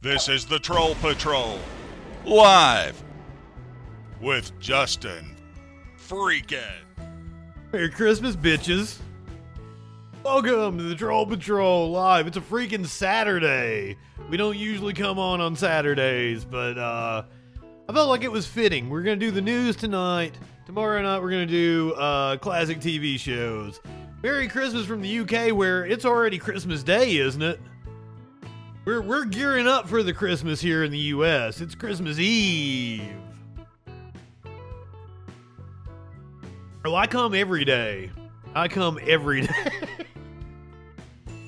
This is the Troll Patrol. Live. With Justin Freakin. Merry Christmas, bitches. Welcome to the Troll Patrol Live. It's a freaking Saturday. We don't usually come on on Saturdays, but uh, I felt like it was fitting. We're going to do the news tonight. Tomorrow night, we're going to do uh, classic TV shows. Merry Christmas from the UK, where it's already Christmas Day, isn't it? We're, we're gearing up for the Christmas here in the US. It's Christmas Eve. Oh, I come every day. I come every day.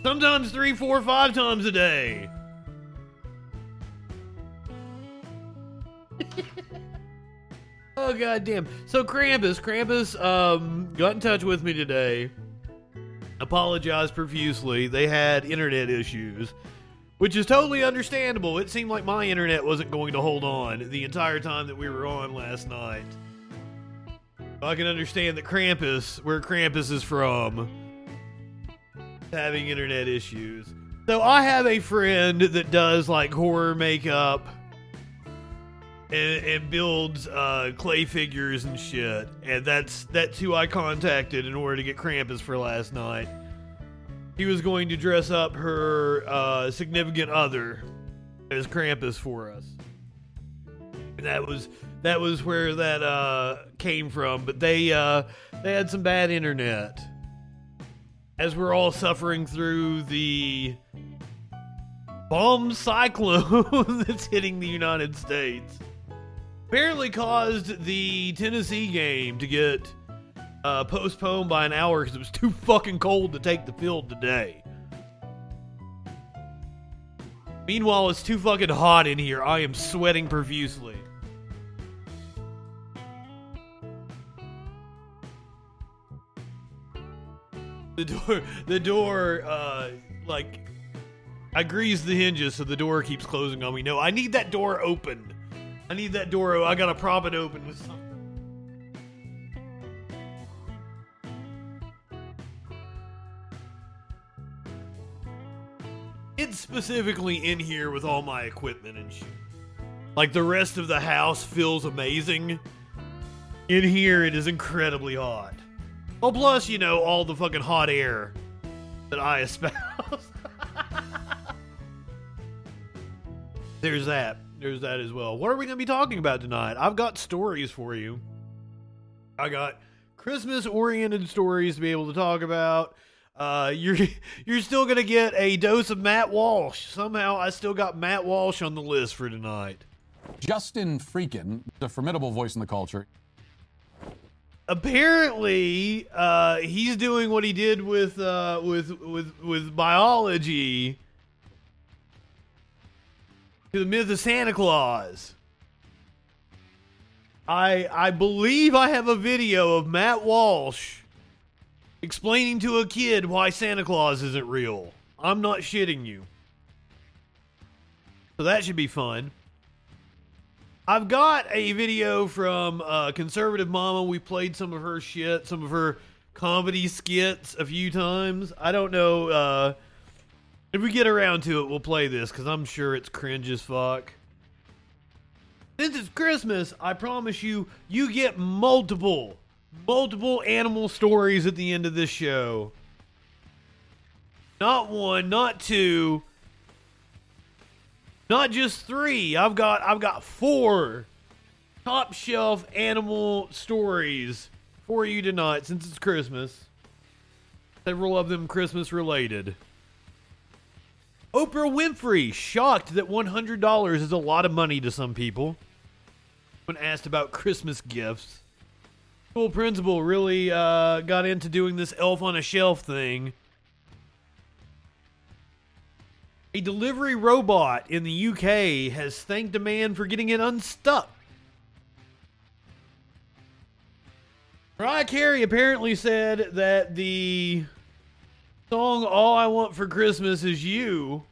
Sometimes three, four, five times a day. oh goddamn! So Krampus, Krampus, um, got in touch with me today. Apologized profusely. They had internet issues, which is totally understandable. It seemed like my internet wasn't going to hold on the entire time that we were on last night. I can understand that Krampus, where Krampus is from, having internet issues. So I have a friend that does like horror makeup and, and builds uh, clay figures and shit, and that's that's who I contacted in order to get Krampus for last night. He was going to dress up her uh, significant other as Krampus for us. And that was that was where that uh, came from. But they uh, they had some bad internet as we're all suffering through the bomb cyclone that's hitting the United States. Apparently caused the Tennessee game to get uh, postponed by an hour because it was too fucking cold to take the field today. Meanwhile, it's too fucking hot in here. I am sweating profusely. The door, the door, uh, like, I grease the hinges so the door keeps closing on me. No, I need that door open. I need that door. I gotta prop it open with something. It's specifically in here with all my equipment and shit. Like the rest of the house feels amazing. In here, it is incredibly hot. Oh, plus, you know, all the fucking hot air that I espouse. There's that. There's that as well. What are we going to be talking about tonight? I've got stories for you. I got Christmas oriented stories to be able to talk about. Uh, you're you're still gonna get a dose of Matt Walsh. Somehow, I still got Matt Walsh on the list for tonight. Justin Freakin, the formidable voice in the culture. apparently uh, he's doing what he did with uh, with with with biology to the myth of Santa Claus. I I believe I have a video of Matt Walsh explaining to a kid why Santa Claus isn't real. I'm not shitting you. So that should be fun. I've got a video from uh, Conservative Mama. We played some of her shit, some of her comedy skits a few times. I don't know uh, if we get around to it. We'll play this because I'm sure it's cringe as fuck. Since it's Christmas, I promise you, you get multiple, multiple animal stories at the end of this show. Not one, not two, not just three. I've got I've got four top shelf animal stories for you tonight since it's Christmas. Several of them Christmas related. Oprah Winfrey shocked that $100 is a lot of money to some people. When asked about Christmas gifts, school principal really uh, got into doing this elf on a shelf thing. A delivery robot in the UK has thanked a man for getting it unstuck. Mariah Carey apparently said that the song All I Want for Christmas Is You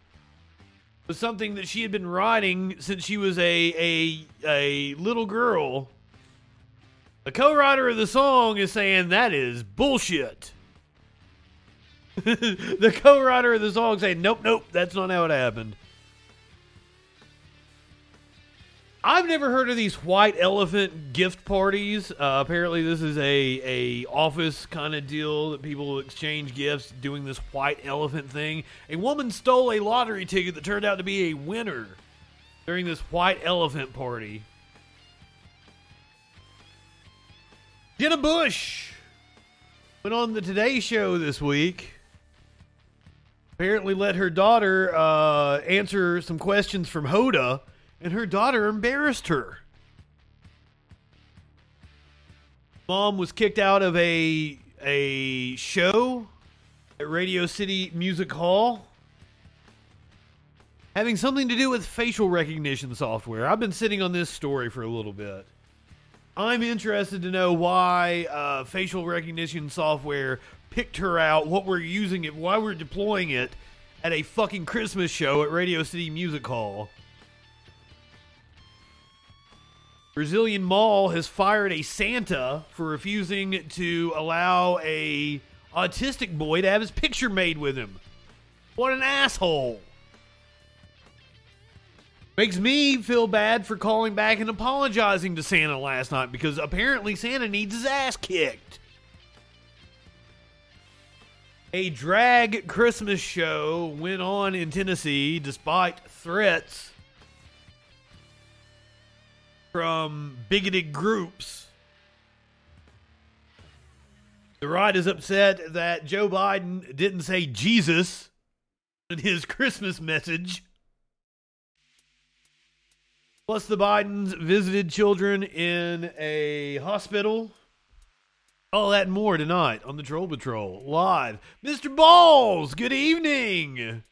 was something that she had been writing since she was a a, a little girl. The co-writer of the song is saying that is bullshit. the co-writer of the song saying, "Nope, nope, that's not how it happened." I've never heard of these white elephant gift parties. Uh, apparently, this is a a office kind of deal that people exchange gifts, doing this white elephant thing. A woman stole a lottery ticket that turned out to be a winner during this white elephant party. Jenna Bush went on the Today Show this week. Apparently, let her daughter uh, answer some questions from Hoda and her daughter embarrassed her. Mom was kicked out of a a show at Radio City Music Hall having something to do with facial recognition software. I've been sitting on this story for a little bit. I'm interested to know why uh, facial recognition software picked her out, what we're using it, why we're deploying it at a fucking Christmas show at Radio City Music Hall. Brazilian Mall has fired a Santa for refusing to allow a autistic boy to have his picture made with him. What an asshole. Makes me feel bad for calling back and apologizing to Santa last night because apparently Santa needs his ass kicked. A drag Christmas show went on in Tennessee despite threats from bigoted groups. The right is upset that Joe Biden didn't say Jesus in his Christmas message. Plus, the Bidens visited children in a hospital. All that and more tonight on the Troll Patrol live. Mr. Balls, good evening.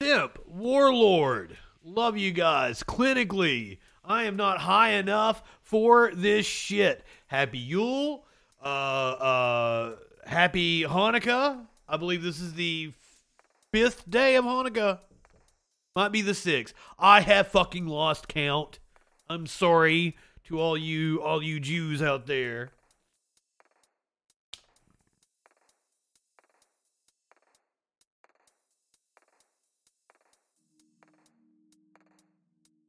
Simp, Warlord, love you guys. Clinically, I am not high enough for this shit. Happy Yule. Uh, uh, happy Hanukkah. I believe this is the fifth day of Hanukkah. Might be the six. I have fucking lost count. I'm sorry to all you all you Jews out there.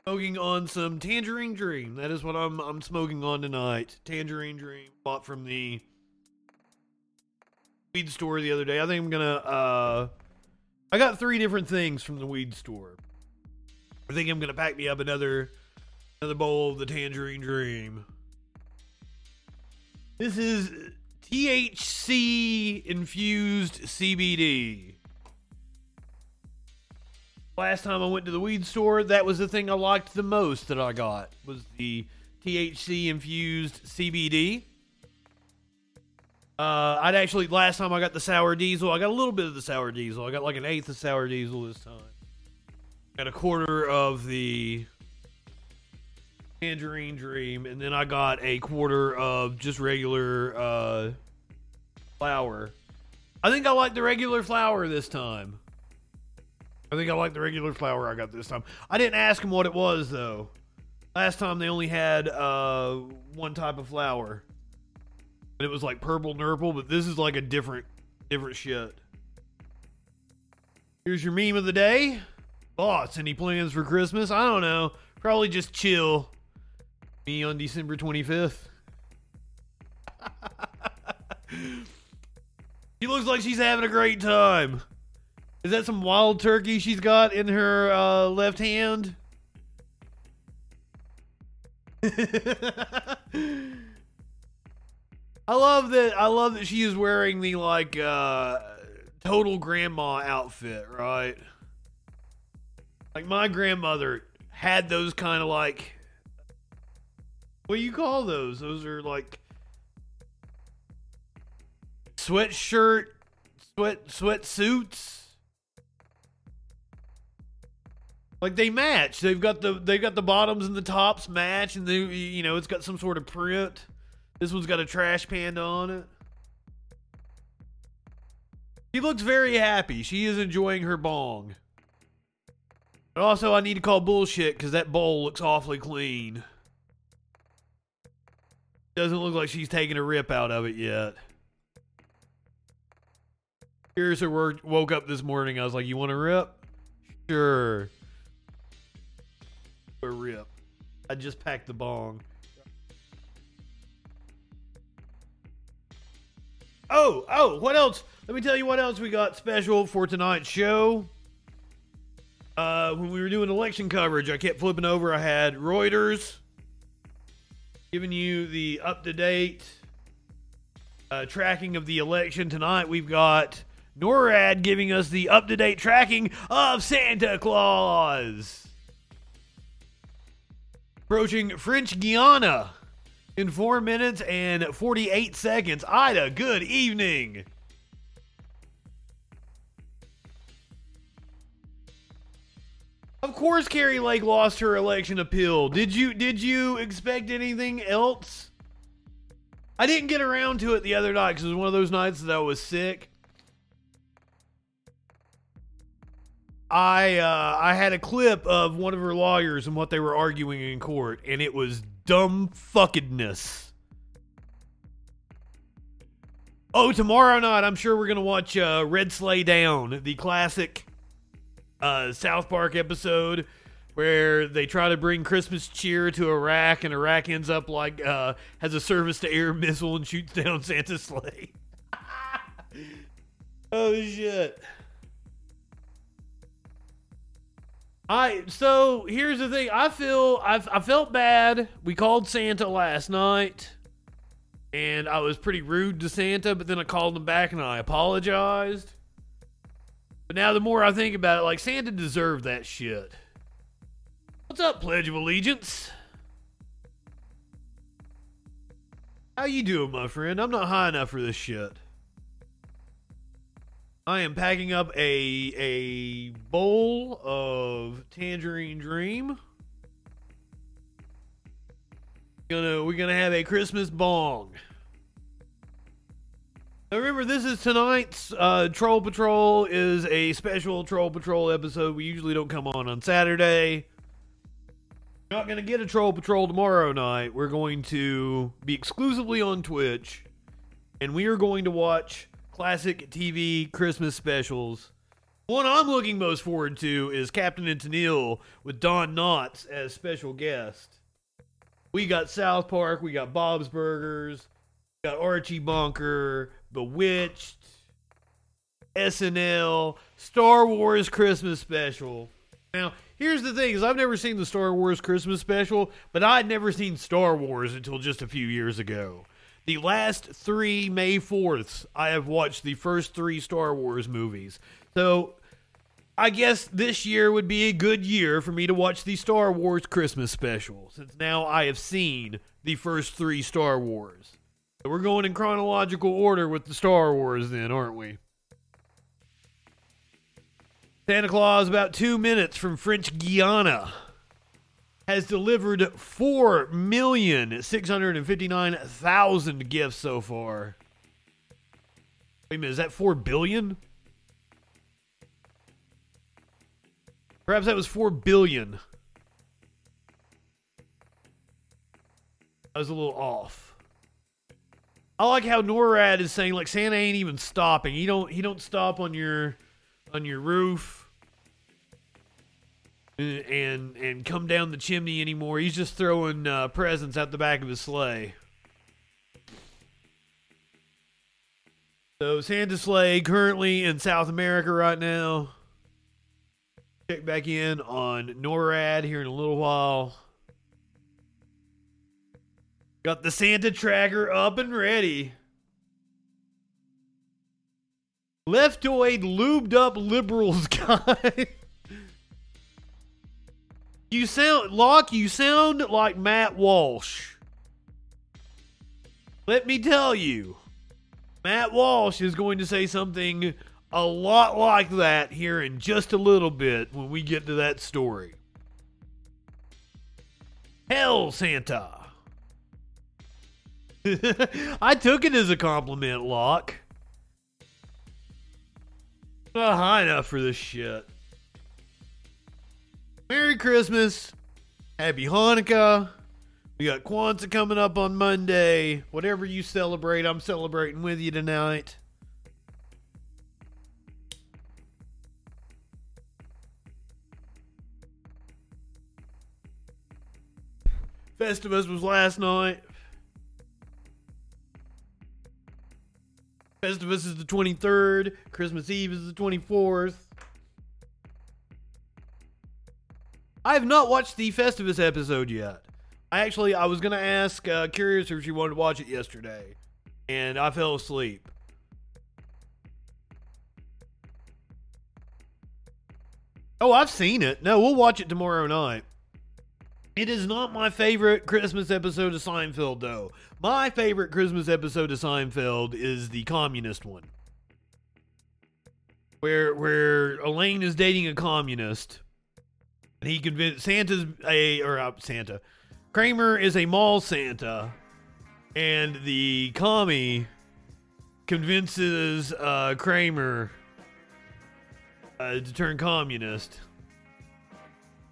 smoking on some Tangerine Dream. That is what I'm I'm smoking on tonight. Tangerine Dream bought from the weed store the other day. I think I'm gonna uh I got three different things from the weed store. I think I'm gonna pack me up another another bowl of the Tangerine Dream. This is THC infused CBD. Last time I went to the weed store, that was the thing I liked the most that I got was the THC infused CBD. Uh, I'd actually last time I got the sour diesel, I got a little bit of the sour diesel. I got like an eighth of sour diesel this time. Got a quarter of the tangerine dream, and then I got a quarter of just regular uh, flour. I think I like the regular flour this time. I think I like the regular flour I got this time. I didn't ask them what it was though. Last time they only had uh, one type of flour, and it was like purple nurple. But this is like a different, different shit. Here's your meme of the day. Boss, Any plans for Christmas? I don't know. Probably just chill. Me on December 25th. she looks like she's having a great time. Is that some wild turkey she's got in her uh, left hand? I love that. I love that she is wearing the like uh, total grandma outfit, right? Like my grandmother had those kind of like what do you call those? Those are like sweatshirt, sweat sweatsuits. Like they match. They've got the they've got the bottoms and the tops match, and they you know it's got some sort of print. This one's got a trash panda on it. She looks very happy. She is enjoying her bong. But also, I need to call bullshit because that bowl looks awfully clean. Doesn't look like she's taking a rip out of it yet. Here's her work, woke up this morning. I was like, You want a rip? Sure. a rip. I just packed the bong. Oh, oh, what else? Let me tell you what else we got special for tonight's show. Uh, when we were doing election coverage, I kept flipping over. I had Reuters giving you the up to date uh, tracking of the election. Tonight, we've got NORAD giving us the up to date tracking of Santa Claus. Approaching French Guiana in 4 minutes and 48 seconds. Ida, good evening. Of course Kari Lake lost her election appeal. Did you did you expect anything else? I didn't get around to it the other night because it was one of those nights that I was sick. I uh, I had a clip of one of her lawyers and what they were arguing in court, and it was dumb fuckedness. Oh, tomorrow night I'm sure we're gonna watch uh, Red Sleigh Down, the classic uh, South Park episode where they try to bring Christmas cheer to Iraq, and Iraq ends up like uh, has a surface to air missile and shoots down Santa's sleigh. oh shit. I so here's the thing. I feel I I felt bad. We called Santa last night, and I was pretty rude to Santa. But then I called him back and I apologized. But now the more I think about it, like Santa deserved that shit. What's up, Pledge of Allegiance? How you doing, my friend? I'm not high enough for this shit. I am packing up a a bowl of Tangerine Dream. Gonna we're gonna have a Christmas bong. Now remember, this is tonight's uh, Troll Patrol is a special Troll Patrol episode. We usually don't come on on Saturday. Not gonna get a Troll Patrol tomorrow night. We're going to be exclusively on Twitch, and we are going to watch classic TV Christmas specials. One I'm looking most forward to is Captain and Tennille with Don Knotts as special guest. We got South Park, we got Bob's Burgers, we got Archie Bunker, Bewitched, SNL, Star Wars Christmas special. Now, here's the thing: is I've never seen the Star Wars Christmas special, but I'd never seen Star Wars until just a few years ago. The last three May 4ths, I have watched the first three Star Wars movies. So I guess this year would be a good year for me to watch the Star Wars Christmas special, since now I have seen the first three Star Wars. So we're going in chronological order with the Star Wars, then, aren't we? Santa Claus, about two minutes from French Guiana has delivered 4,659,000 gifts so far. Wait a minute, is that 4 billion? Perhaps that was 4 billion. I was a little off. I like how NORAD is saying like Santa ain't even stopping. He don't he don't stop on your on your roof and and come down the chimney anymore. He's just throwing uh, presents out the back of his sleigh. So Santa sleigh currently in South America right now. Check back in on NORAD here in a little while. Got the Santa tracker up and ready. Leftoid lubed up liberals guy. You sound Locke, you sound like Matt Walsh. Let me tell you, Matt Walsh is going to say something a lot like that here in just a little bit when we get to that story. Hell, Santa. I took it as a compliment, Locke. High enough for this shit. Merry Christmas. Happy Hanukkah. We got Kwanzaa coming up on Monday. Whatever you celebrate, I'm celebrating with you tonight. Festivus was last night. Festivus is the 23rd. Christmas Eve is the 24th. I have not watched the Festivus episode yet. I actually, I was to ask uh, Curious if she wanted to watch it yesterday, and I fell asleep. Oh, I've seen it. No, we'll watch it tomorrow night. It is not my favorite Christmas episode of Seinfeld, though. My favorite Christmas episode of Seinfeld is the communist one, where where Elaine is dating a communist, he convinced Santa's a or uh, Santa, Kramer is a mall Santa, and the commie convinces uh, Kramer uh, to turn communist.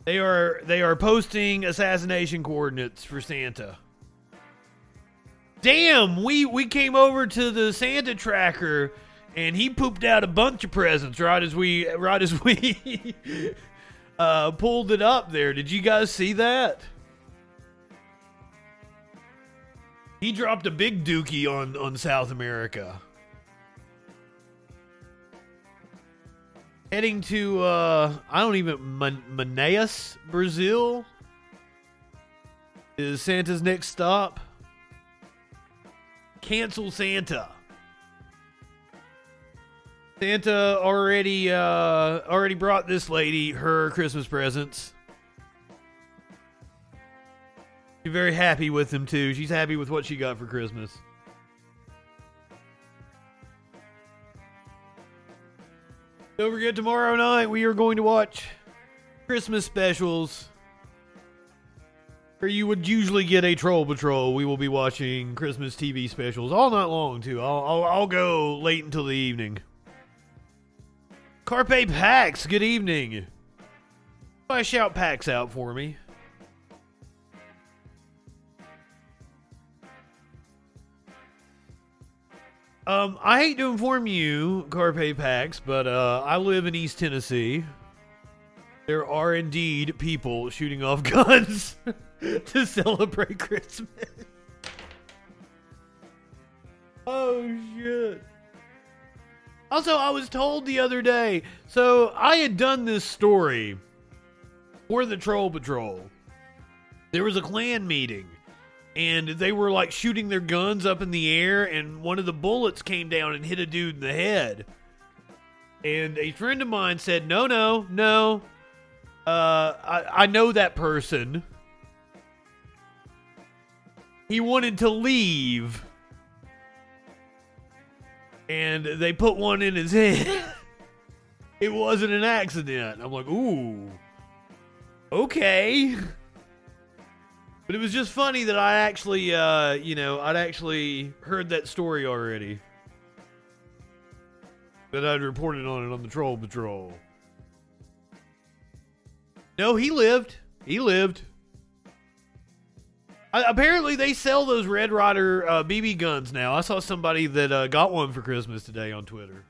They are they are posting assassination coordinates for Santa. Damn, we we came over to the Santa tracker and he pooped out a bunch of presents right as we right as we uh, pulled it up there. Did you guys see that? He dropped a big dookie on on South America. heading to uh I don't even Man- Manaus, Brazil is Santa's next stop. Cancel Santa. Santa already uh already brought this lady her Christmas presents. She's very happy with them too. She's happy with what she got for Christmas. Don't forget, tomorrow night we are going to watch Christmas specials. Where you would usually get a Troll Patrol, we will be watching Christmas TV specials all night long, too. I'll, I'll, I'll go late until the evening. Carpe Pax, good evening. Why shout Pax out for me? Um, I hate to inform you, Carpe Pax, but uh, I live in East Tennessee. There are indeed people shooting off guns to celebrate Christmas. oh shit. Also, I was told the other day, so I had done this story for the Troll Patrol. There was a clan meeting and they were like shooting their guns up in the air and one of the bullets came down and hit a dude in the head. And a friend of mine said no no no. Uh i, I know that person. He wanted to leave and they put one in his head it wasn't an accident i'm like ooh okay But it was just funny that I actually, uh, you know, I'd actually heard that story already. That I'd reported on it on the Troll Patrol. No, he lived. He lived. I, apparently, they sell those Red Ryder uh, BB guns now. I saw somebody that uh, got one for Christmas today on Twitter.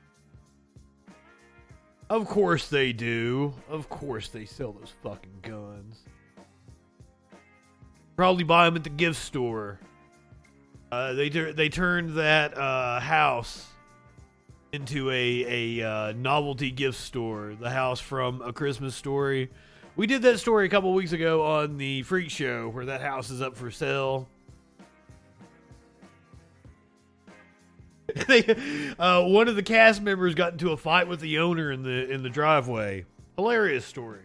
Of course they do. Of course they sell those fucking guns. Probably buy them at the gift store. Uh, they they turned that uh, house into a a uh, novelty gift store. The house from A Christmas Story. We did that story a couple weeks ago on the Freak Show, where that house is up for sale. they, uh, one of the cast members got into a fight with the owner in the in the driveway. Hilarious story.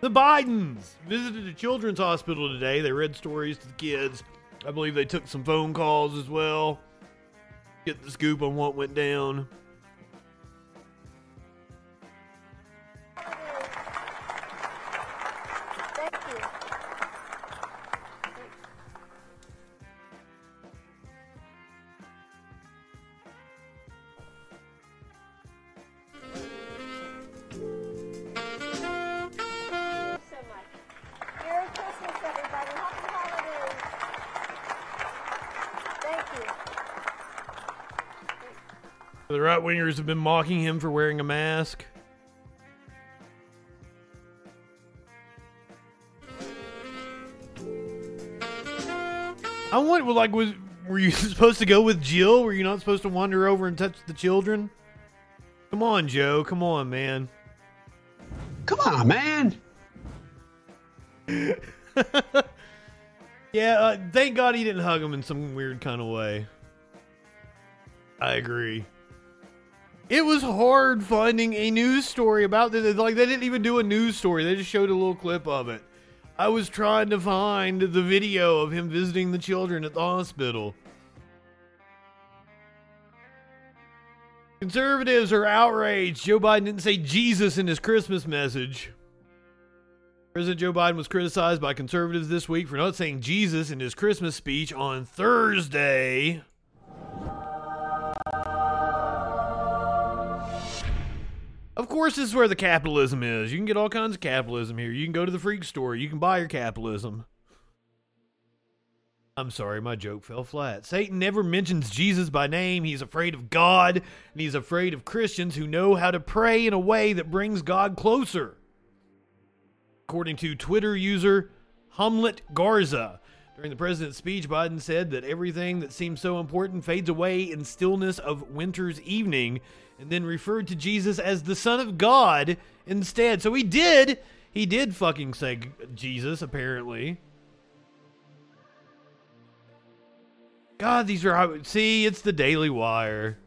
The Bidens visited a children's hospital today. They read stories to the kids. I believe they took some phone calls as well. Get the scoop on what went down. Have been mocking him for wearing a mask. I wonder, like, was were you supposed to go with Jill? Were you not supposed to wander over and touch the children? Come on, Joe. Come on, man. Come on, man. Yeah, uh, thank God he didn't hug him in some weird kind of way. I agree. It was hard finding a news story about this. Like, they didn't even do a news story, they just showed a little clip of it. I was trying to find the video of him visiting the children at the hospital. Conservatives are outraged. Joe Biden didn't say Jesus in his Christmas message. President Joe Biden was criticized by conservatives this week for not saying Jesus in his Christmas speech on Thursday. Of course, this is where the capitalism is. You can get all kinds of capitalism here. You can go to the freak store. You can buy your capitalism. I'm sorry, my joke fell flat. Satan never mentions Jesus by name. He's afraid of God, and he's afraid of Christians who know how to pray in a way that brings God closer. According to Twitter user Hamlet Garza, during the president's speech, Biden said that everything that seems so important fades away in stillness of winter's evening, and then referred to Jesus as the Son of God instead. So he did, he did fucking say Jesus, apparently. God, these are see, it's the Daily Wire.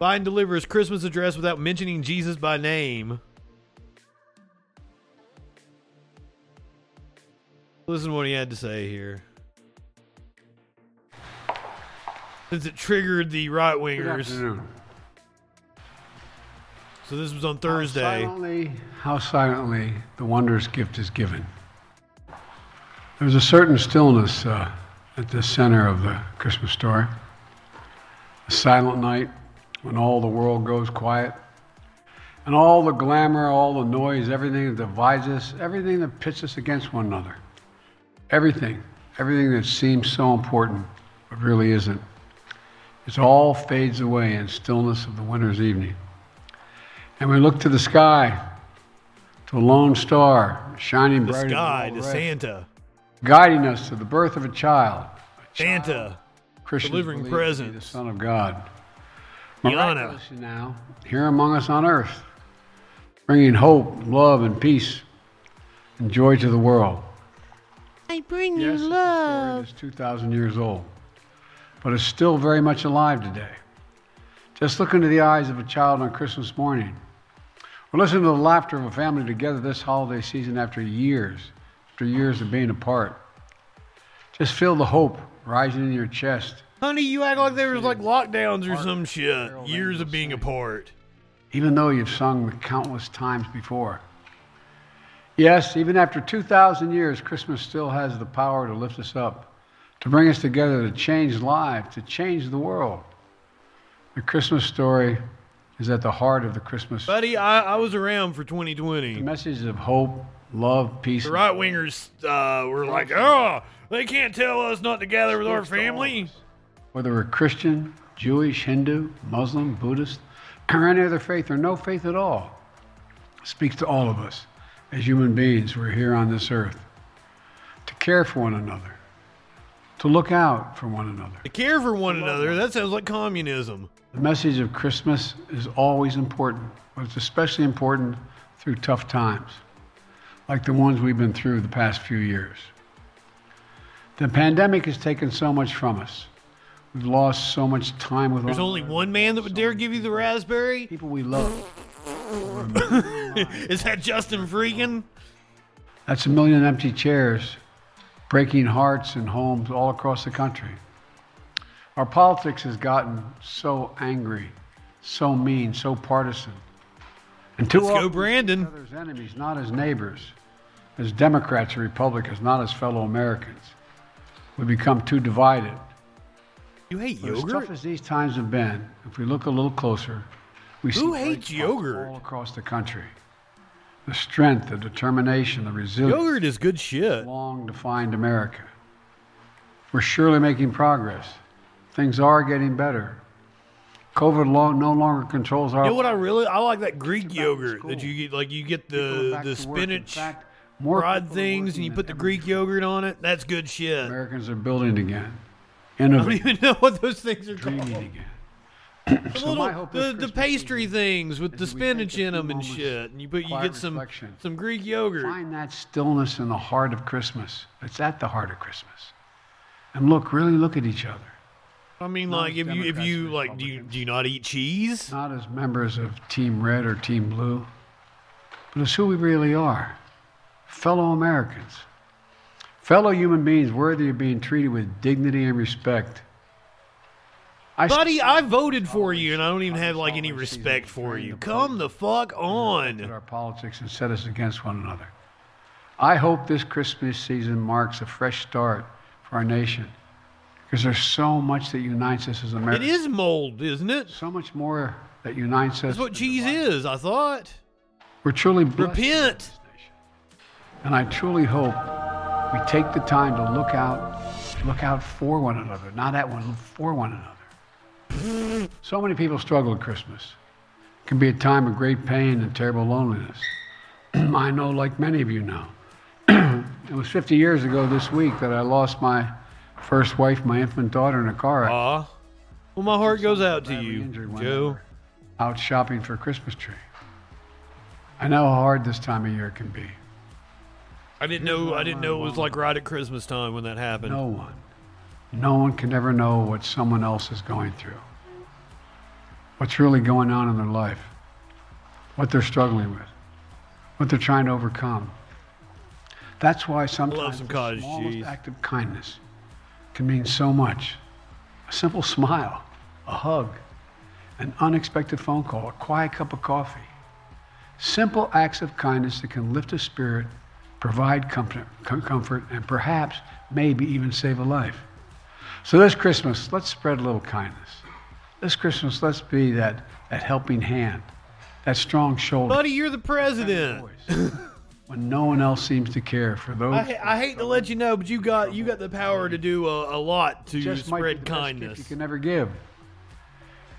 Biden delivers Christmas address without mentioning Jesus by name. Listen to what he had to say here. Since it triggered the right wingers. So this was on How Thursday. silently, how silently the wondrous gift is given. There's a certain stillness uh, at the center of the Christmas story. A silent night when all the world goes quiet. And all the glamour, all the noise, everything that divides us, everything that pits us against one another. Everything, everything that seems so important, but really isn't. It all fades away in stillness of the winter's evening. And we look to the sky, to a lone star shining The bright as sky, the to Santa. guiding us to the birth of a child. A child Santa. Christians delivering believe presents. The Son of God. Yana. Miraculously now, here among us on earth, bringing hope, love, and peace and joy to the world. I bring Yes, you it's a story love. that's 2,000 years old, but it's still very much alive today. Just look into the eyes of a child on Christmas morning, or listen to the laughter of a family together this holiday season after years, after years of being apart. Just feel the hope rising in your chest, Honey, you act like there was like lockdowns or some shit. Years of being apart. even though you've sung the countless times before. Yes, even after 2,000 years, Christmas still has the power to lift us up, to bring us together, to change lives, to change the world. The Christmas story is at the heart of the Christmas. Buddy, I, I was around for 2020. The 2020. message of hope, love, peace. The right wingers uh, were like, oh, they can't tell us not to gather with our family. Whether we're Christian, Jewish, Hindu, Muslim, Buddhist, or any other faith, or no faith at all, speaks to all of us as human beings We're here on this earth to care for one another, to look out for one another. To care for one another, that sounds like communism. The message of Christmas is always important, but it's especially important through tough times, like the ones we've been through the past few years. The pandemic has taken so much from us. We've lost so much time with There's only one man that would dare give you the raspberry. people we love. Is that Justin Freakin? That's a million empty chairs, breaking hearts and homes all across the country. Our politics has gotten so angry, so mean, so partisan. And too Let's go, Brandon. other's enemies, not as neighbors, as Democrats or Republicans, not as fellow Americans. We become too divided. You hate But as tough as these times have been, if we look a little closer, we see Who bright hates yogurt? all across the country. The strength, the determination, the resilience Yogurt is good shit. long defined America. We're surely making progress. Things are getting better. COVID law no longer controls our. You know what I really I like that Greek Go back to yogurt that you get like you get the the to work. In spinach fact, more fried things and you put the Greek yogurt on it. That's good shit. Americans are building again, I don't even know what those things are dreaming called. again. The, So little, the, the pastry things with the that we take a spinach in them and shit, and you put you get some reflection. some Greek yogurt. Find that stillness in the heart of Christmas. It's at the heart of Christmas. And look, really look at each other. I mean, Not like if you if you like, do you do you not eat cheese? not as members of Team Red or Team Blue, but as who we really are fellow Americans, fellow human beings worthy of being treated with dignity and respect. I Buddy, I voted for you, and I don't even have like any respect for you. Come the fuck at on. our politics and set us against one another. I hope this Christmas season marks a fresh start for our nation because there's so much that unites us as Americans. is mold, isn't it? So much more that unites us. That's what cheese is. I thought. We're truly blessed to live in Repent. And I truly hope we take the time to look out, look out for one another, not at one, for one another. So many people struggle at Christmas. It can be a time of great pain and terrible loneliness. I know, like many of you know, it was 50 years ago this week that I lost my first wife, my infant daughter, in a car accident. Ah. Well, my heart goes out to you, Joe. out shopping for a Christmas tree. I know how hard this time of year can be. I didn't know. I didn't know it was like right at Christmas time when that happened. No one, no one can ever know what someone else is going through, what's really going on in their life, what they're struggling with, what they're trying to overcome. That's why sometimes some the smallest cheese. act of kindness can mean so much. A simple smile, a hug, an unexpected phone call, a quiet cup of coffee. Simple acts of kindness that can lift a spirit, provide comfort, comfort, and perhaps, maybe even save a life. So this Christmas, let's spread a little kindness. This Christmas, let's be that, that helping hand, that strong shoulder. Buddy, you're the president. when no one else seems to care for those. I, I hate to let you know, but you got you got the power to do a, a lot to just might be spread the best gift kindness. you can never give.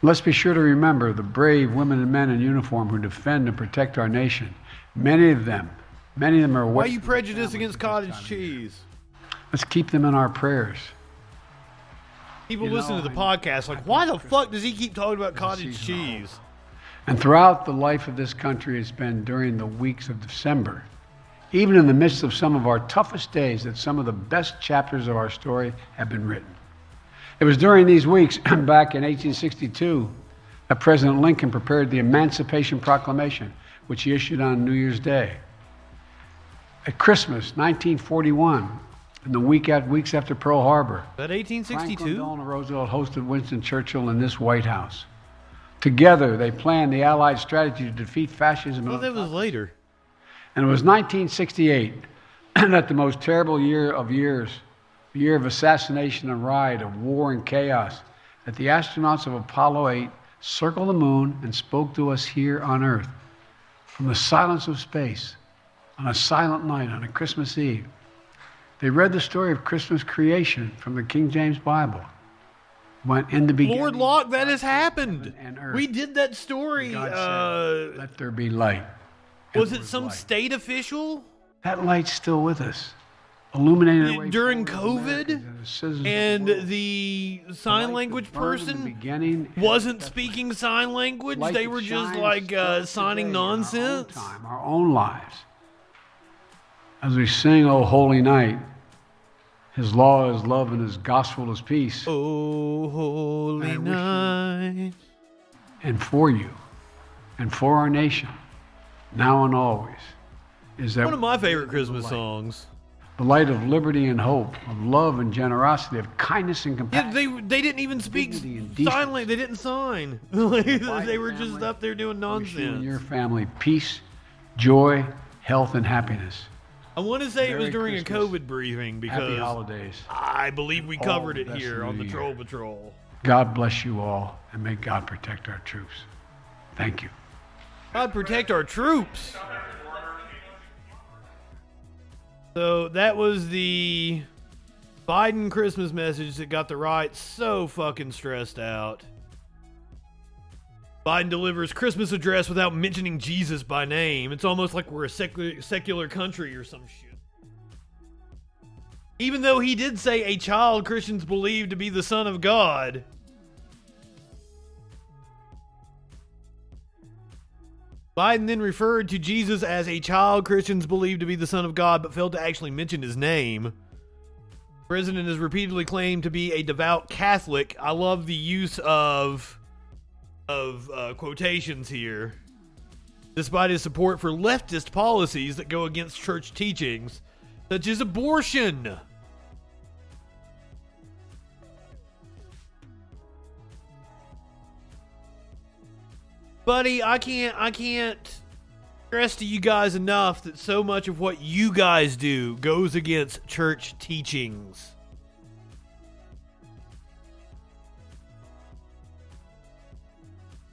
Let's be sure to remember the brave women and men in uniform who defend and protect our nation. Many of them, many of them are. Why are you prejudiced against cottage cheese? Let's keep them in our prayers. People You listen know, to the I- podcast like, why the fuck does he keep talking about cottage seasonal. cheese? And throughout the life of this country, it's been during the weeks of December, even in the midst of some of our toughest days, that some of the best chapters of our story have been written. It was during these weeks, back in 1862, that President Lincoln prepared the Emancipation Proclamation, which he issued on New Year's Day. At Christmas, 1941, and the week at, weeks after Pearl Harbor, That Franklin 1862? Delano Roosevelt hosted Winston Churchill in this White House. Together, they planned the Allied strategy to defeat fascism. Well, that was later. And it was 1968 and that the most terrible year of years, the year of assassination and riot, of war and chaos, that the astronauts of Apollo 8 circled the moon and spoke to us here on Earth from the silence of space on a silent night on a Christmas Eve. They read the story of Christmas creation from the King James Bible. Went in the beginning. Lord Locke, that has happened. We did that story. Uh, "Let there be light." And was it some light. state official? That light's still with us, Illuminated the way during COVID? And as citizens of the the The sign light language that burned in the person wasn't speaking sign language. They were just like uh, signing in our own nonsense. time, our own lives. As we sing, "O Holy Night," His law is love and His gospel is peace. Oh, holy you- night. And for you, and for our nation, now and always, is that One of my favorite Christmas light. songs. the light of liberty and hope, of love and generosity, of kindness and Yeah, compassion. they they didn't even speak and sign language. They didn't sign. they were just up there doing wish you and your family peace, joy, health, and happiness. I want to say it was during Christmas. a COVID briefing Happy because holidays. I believe we All covered it here on the. Troll Patrol. God bless you all, and may God protect our troops. Thank you. God protect our troops. So that was the Biden Christmas message that got the right so fucking stressed out. Biden delivers Christmas address without mentioning Jesus by name. It's almost like we're a secular, secular country or some shit. Even though he did say a child Christians believe to be the Son of God. Biden then referred to Jesus as a child Christians believe to be the Son of God, but failed to actually mention his name. The president has repeatedly claimed to be a devout Catholic. I love the use of of uh, quotations here. Despite his support for leftist policies that go against church teachings, such as abortion. Buddy, I can't I can't stress to you guys enough that so much of what you guys do goes against church teachings.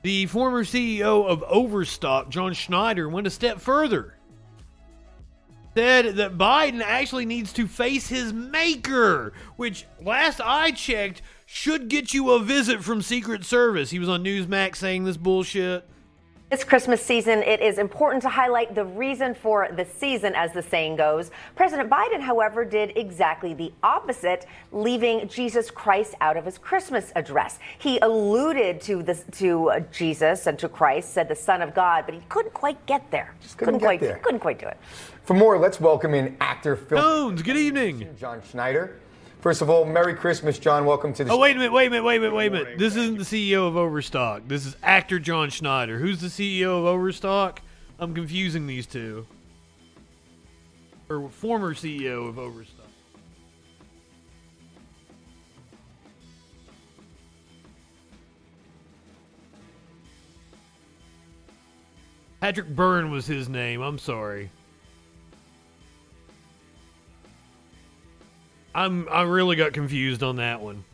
The former CEO of Overstock, John Schneider, went a step further. Said that Biden actually needs to face his maker, which last I checked should get you a visit from Secret Service. He was on Newsmax saying this bullshit. This Christmas season, it is important to highlight the reason for the season, as the saying goes. President Biden, however, did exactly the opposite, leaving Jesus Christ out of his Christmas address. He alluded to this, to uh, Jesus and to Christ, said the Son of God, but he couldn't quite get there. Just couldn't get quite, there. Couldn't quite do it. For more, let's welcome in actor, Phil. Jones, good evening. John Schneider. First of all, Merry Christmas, John. Welcome to the Oh, wait a minute, wait a minute, wait a minute, wait a minute. This isn't the CEO of Overstock. This is actor John Schneider. Who's the CEO of Overstock? I'm confusing these two. Or former CEO of Overstock. Patrick Byrne was his name. I'm sorry. I'm I really got confused on that one.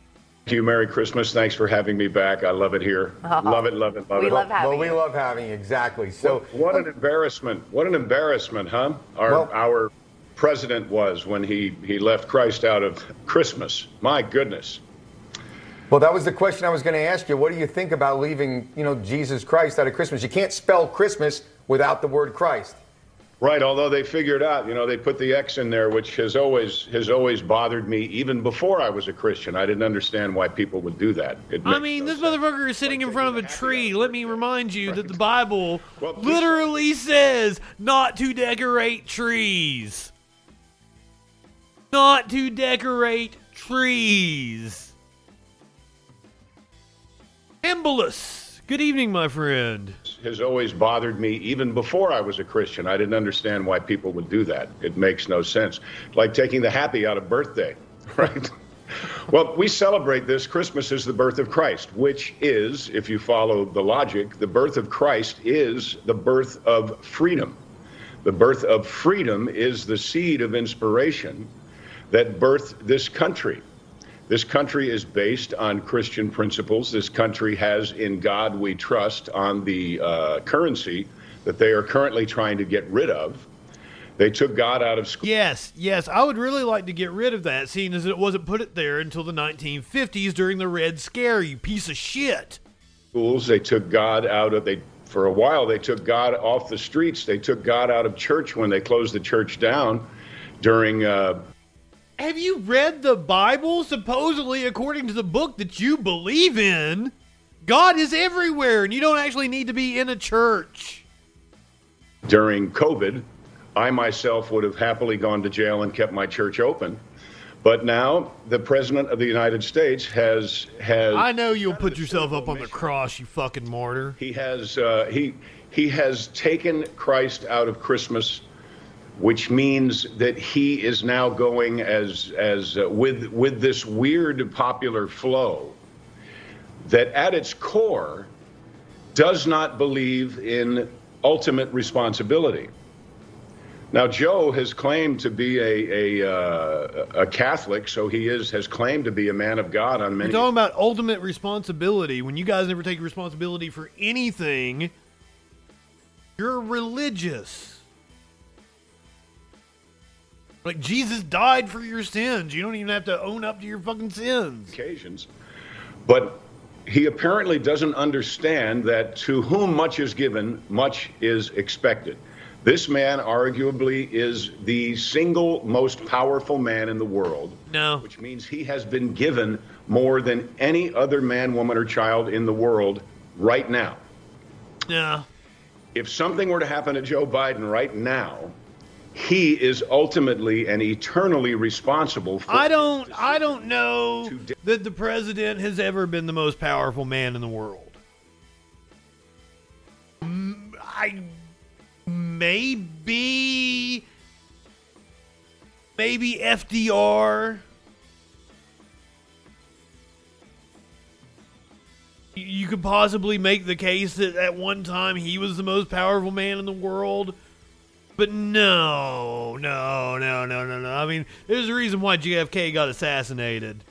Thank you. Merry Christmas. Thanks for having me back. I love it here. Oh, love it, love it, love We it. love having Well, we love having you, exactly. So, what an um, embarrassment. What an embarrassment, huh? Our Well- our president was when he, he left Christ out of Christmas. My goodness. well, that was the question I was going to ask you. What do you think about leaving, you know, Jesus Christ out of Christmas? You can't spell Christmas without the word Christ. Right, although they figured out, you know, they put the X in there, which has always has always bothered me even before I was a Christian. I didn't understand why people would do that. I mean, this sense. motherfucker is sitting in front of a tree. Let me remind you that the Bible Well, literally says not to decorate trees. Not to decorate trees. Embolus. Good evening, my friend. Has always bothered me even before I was a Christian. I didn't understand why people would do that. It makes no sense. Like taking the happy out of birthday, right? well, we celebrate this. Christmas is the birth of Christ, which is, if you follow the logic, the birth of Christ is the birth of freedom. The birth of freedom is the seed of inspiration that birthed this country. This country is based on Christian principles. This country has in God we trust on the uh, currency that they are currently trying to get rid of. They took God out of school. Yes, yes, I would really like to get rid of that, seeing as it wasn't put it there until the 1950s during the Red Scare, you piece of shit. schools. They took God out of they for a while. They took God off the streets. They took God out of church when they closed the church down during. Uh, Have you read the Bible? Supposedly, according to the book that you believe in, God is everywhere, and you don't actually need to be in a church. during COVID, I myself would have happily gone to jail and kept my church open. But now the president of the United States has has I know you'll put yourself up on the cross, you fucking martyr. he has uh, he he has taken Christ out of Christmas, which means that he is now going as as uh, with with this weird popular flow that at its core does not believe in ultimate responsibility. Now, Joe has claimed to be a a, uh, a Catholic, so he is has claimed to be a man of God on You're talking about ultimate responsibility. When you guys never take responsibility for anything, you're religious. Like Jesus died for your sins. You don't even have to own up to your fucking sins. occasions. But he apparently doesn't understand that to whom much is given, much is expected. This man arguably is the single most powerful man in the world. No. Which means he has been given more than any other man, woman, or child in the world right now. No. If something were to happen to Joe Biden right now, he is ultimately and eternally responsible for I don't I don't know that the president has ever been the most powerful man in the world. Mm, I maybe maybe FDR You- you could possibly make the case that at one time he was the most powerful man in the world. But no, no, no, no, no, no. I mean, there's a reason why JFK got assassinated.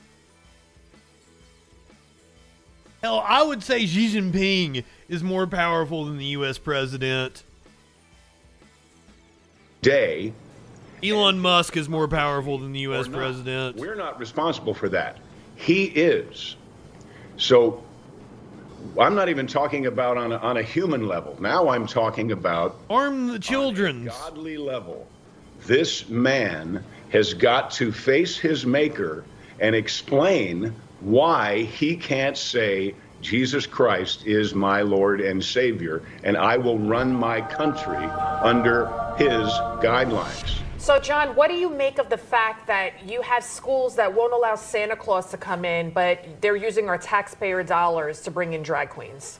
Hell, I would say Xi Jinping is more powerful than the U.S. president. day. Elon Musk is more powerful than the U.S. president. We're not responsible for that. He is. So I'm not even talking about on a, on a human level. Now I'm talking about Arm the children. godly level. This man has got to face his maker and explain why he can't say Jesus Christ is my Lord and Savior, and I will run my country under his guidelines. So, John, what do you make of the fact that you have schools that won't allow Santa Claus to come in, but they're using our taxpayer dollars to bring in drag queens?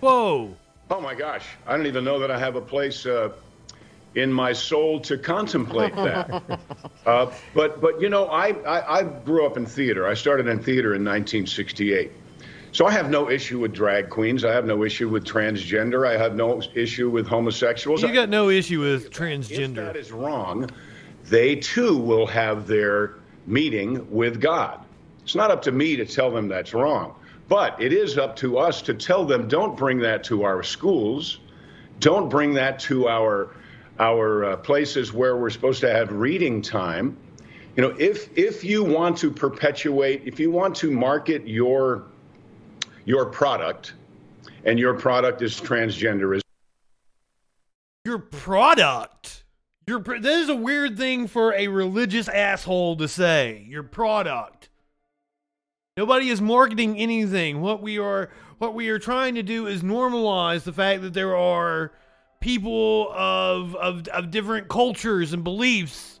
Whoa. Oh my gosh, I don't even know that I have a place uh, in my soul to contemplate that. uh, but but you know, I, I I grew up in theater. I started in theater in 1968. So I have no issue with drag queens. I have no issue with transgender. I have no issue with homosexuals. You got no issue with If transgender. that is wrong, they too will have their meeting with God. It's not up to me to tell them that's wrong, but it is up to us to tell them don't bring that to our schools, don't bring that to our our uh, places where we're supposed to have reading time. You know, if if you want to perpetuate, if you want to market your your product, and your product is transgenderism. Your product. That is a weird thing for a religious asshole to say. Your product. Nobody is marketing anything. What we are what we are trying to do is normalize the fact that there are people of of, of different cultures and beliefs,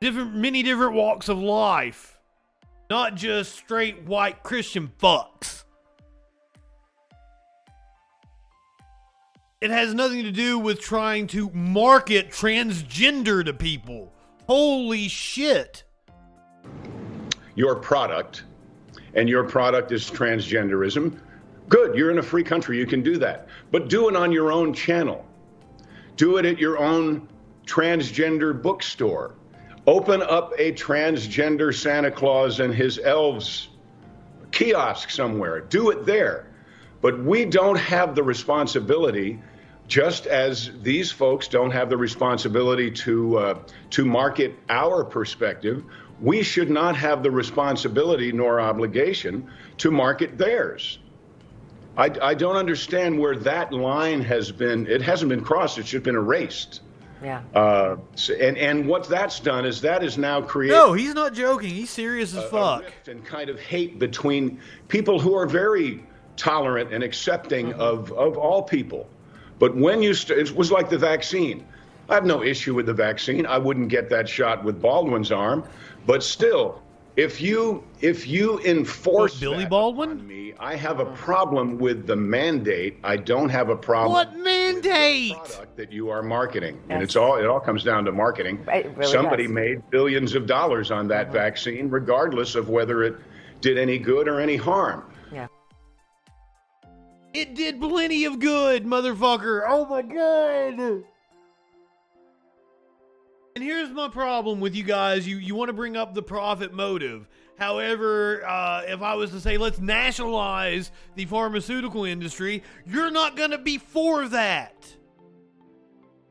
different many different walks of life, not just straight white Christian fucks. It has nothing to do with trying to market transgender to people. Holy shit. your product and your product is transgenderism, good. You're in a free country. You can do that. But do it on your own channel. Do it at your own transgender bookstore. Open up a transgender Santa Claus and his elves kiosk somewhere. Do it there. But we don't have the responsibility, just as these folks don't have the responsibility to uh, to market our perspective. We should not have the responsibility nor obligation to market theirs. I, I don't understand where that line has been. It hasn't been crossed. It's just been erased. Yeah. Uh, and and what that's done is that is now created No, he's not joking. He's serious as a fuck. rift and kind of hate between people who are very tolerant and accepting Mm-hmm. of, of all people. But when you, st- it was like the vaccine. I have no issue with the vaccine. I wouldn't get that shot with Baldwin's arm, but still, if you if you enforce What, Billy Baldwin? on me, I have a problem with the mandate. I don't have a problem What mandate? product that you are marketing, and it's all it all comes down to marketing. Really Somebody does. Made billions of dollars on that vaccine, regardless of whether it did any good or any harm. It did plenty of good, motherfucker. Oh my god. And here's my problem with you guys. You you want to bring up the profit motive. However, uh, if I was to say let's nationalize the pharmaceutical industry, you're not going to be for that.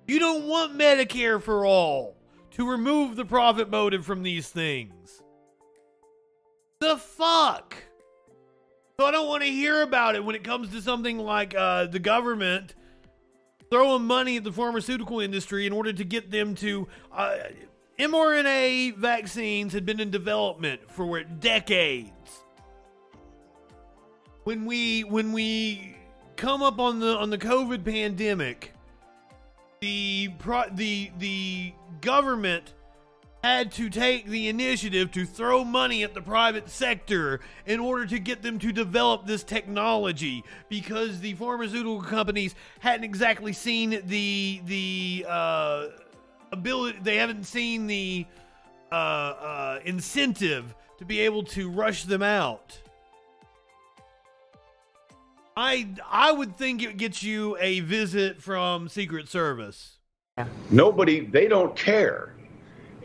You don't want Medicare for all to remove the profit motive from these things. The fuck? So I don't want to hear about it when it comes to something like uh, the government throwing money at the pharmaceutical industry in order to get them to. Uh, mRNA vaccines had been in development for decades. When we when we come up on the on the COVID pandemic, the pro, the the government had to take the initiative to throw money at the private sector in order to get them to develop this technology because the pharmaceutical companies hadn't exactly seen the the uh, ability they haven't seen the uh, uh, incentive to be able to rush them out. I I would think it gets you a visit from Secret Service. Nobody, they don't care.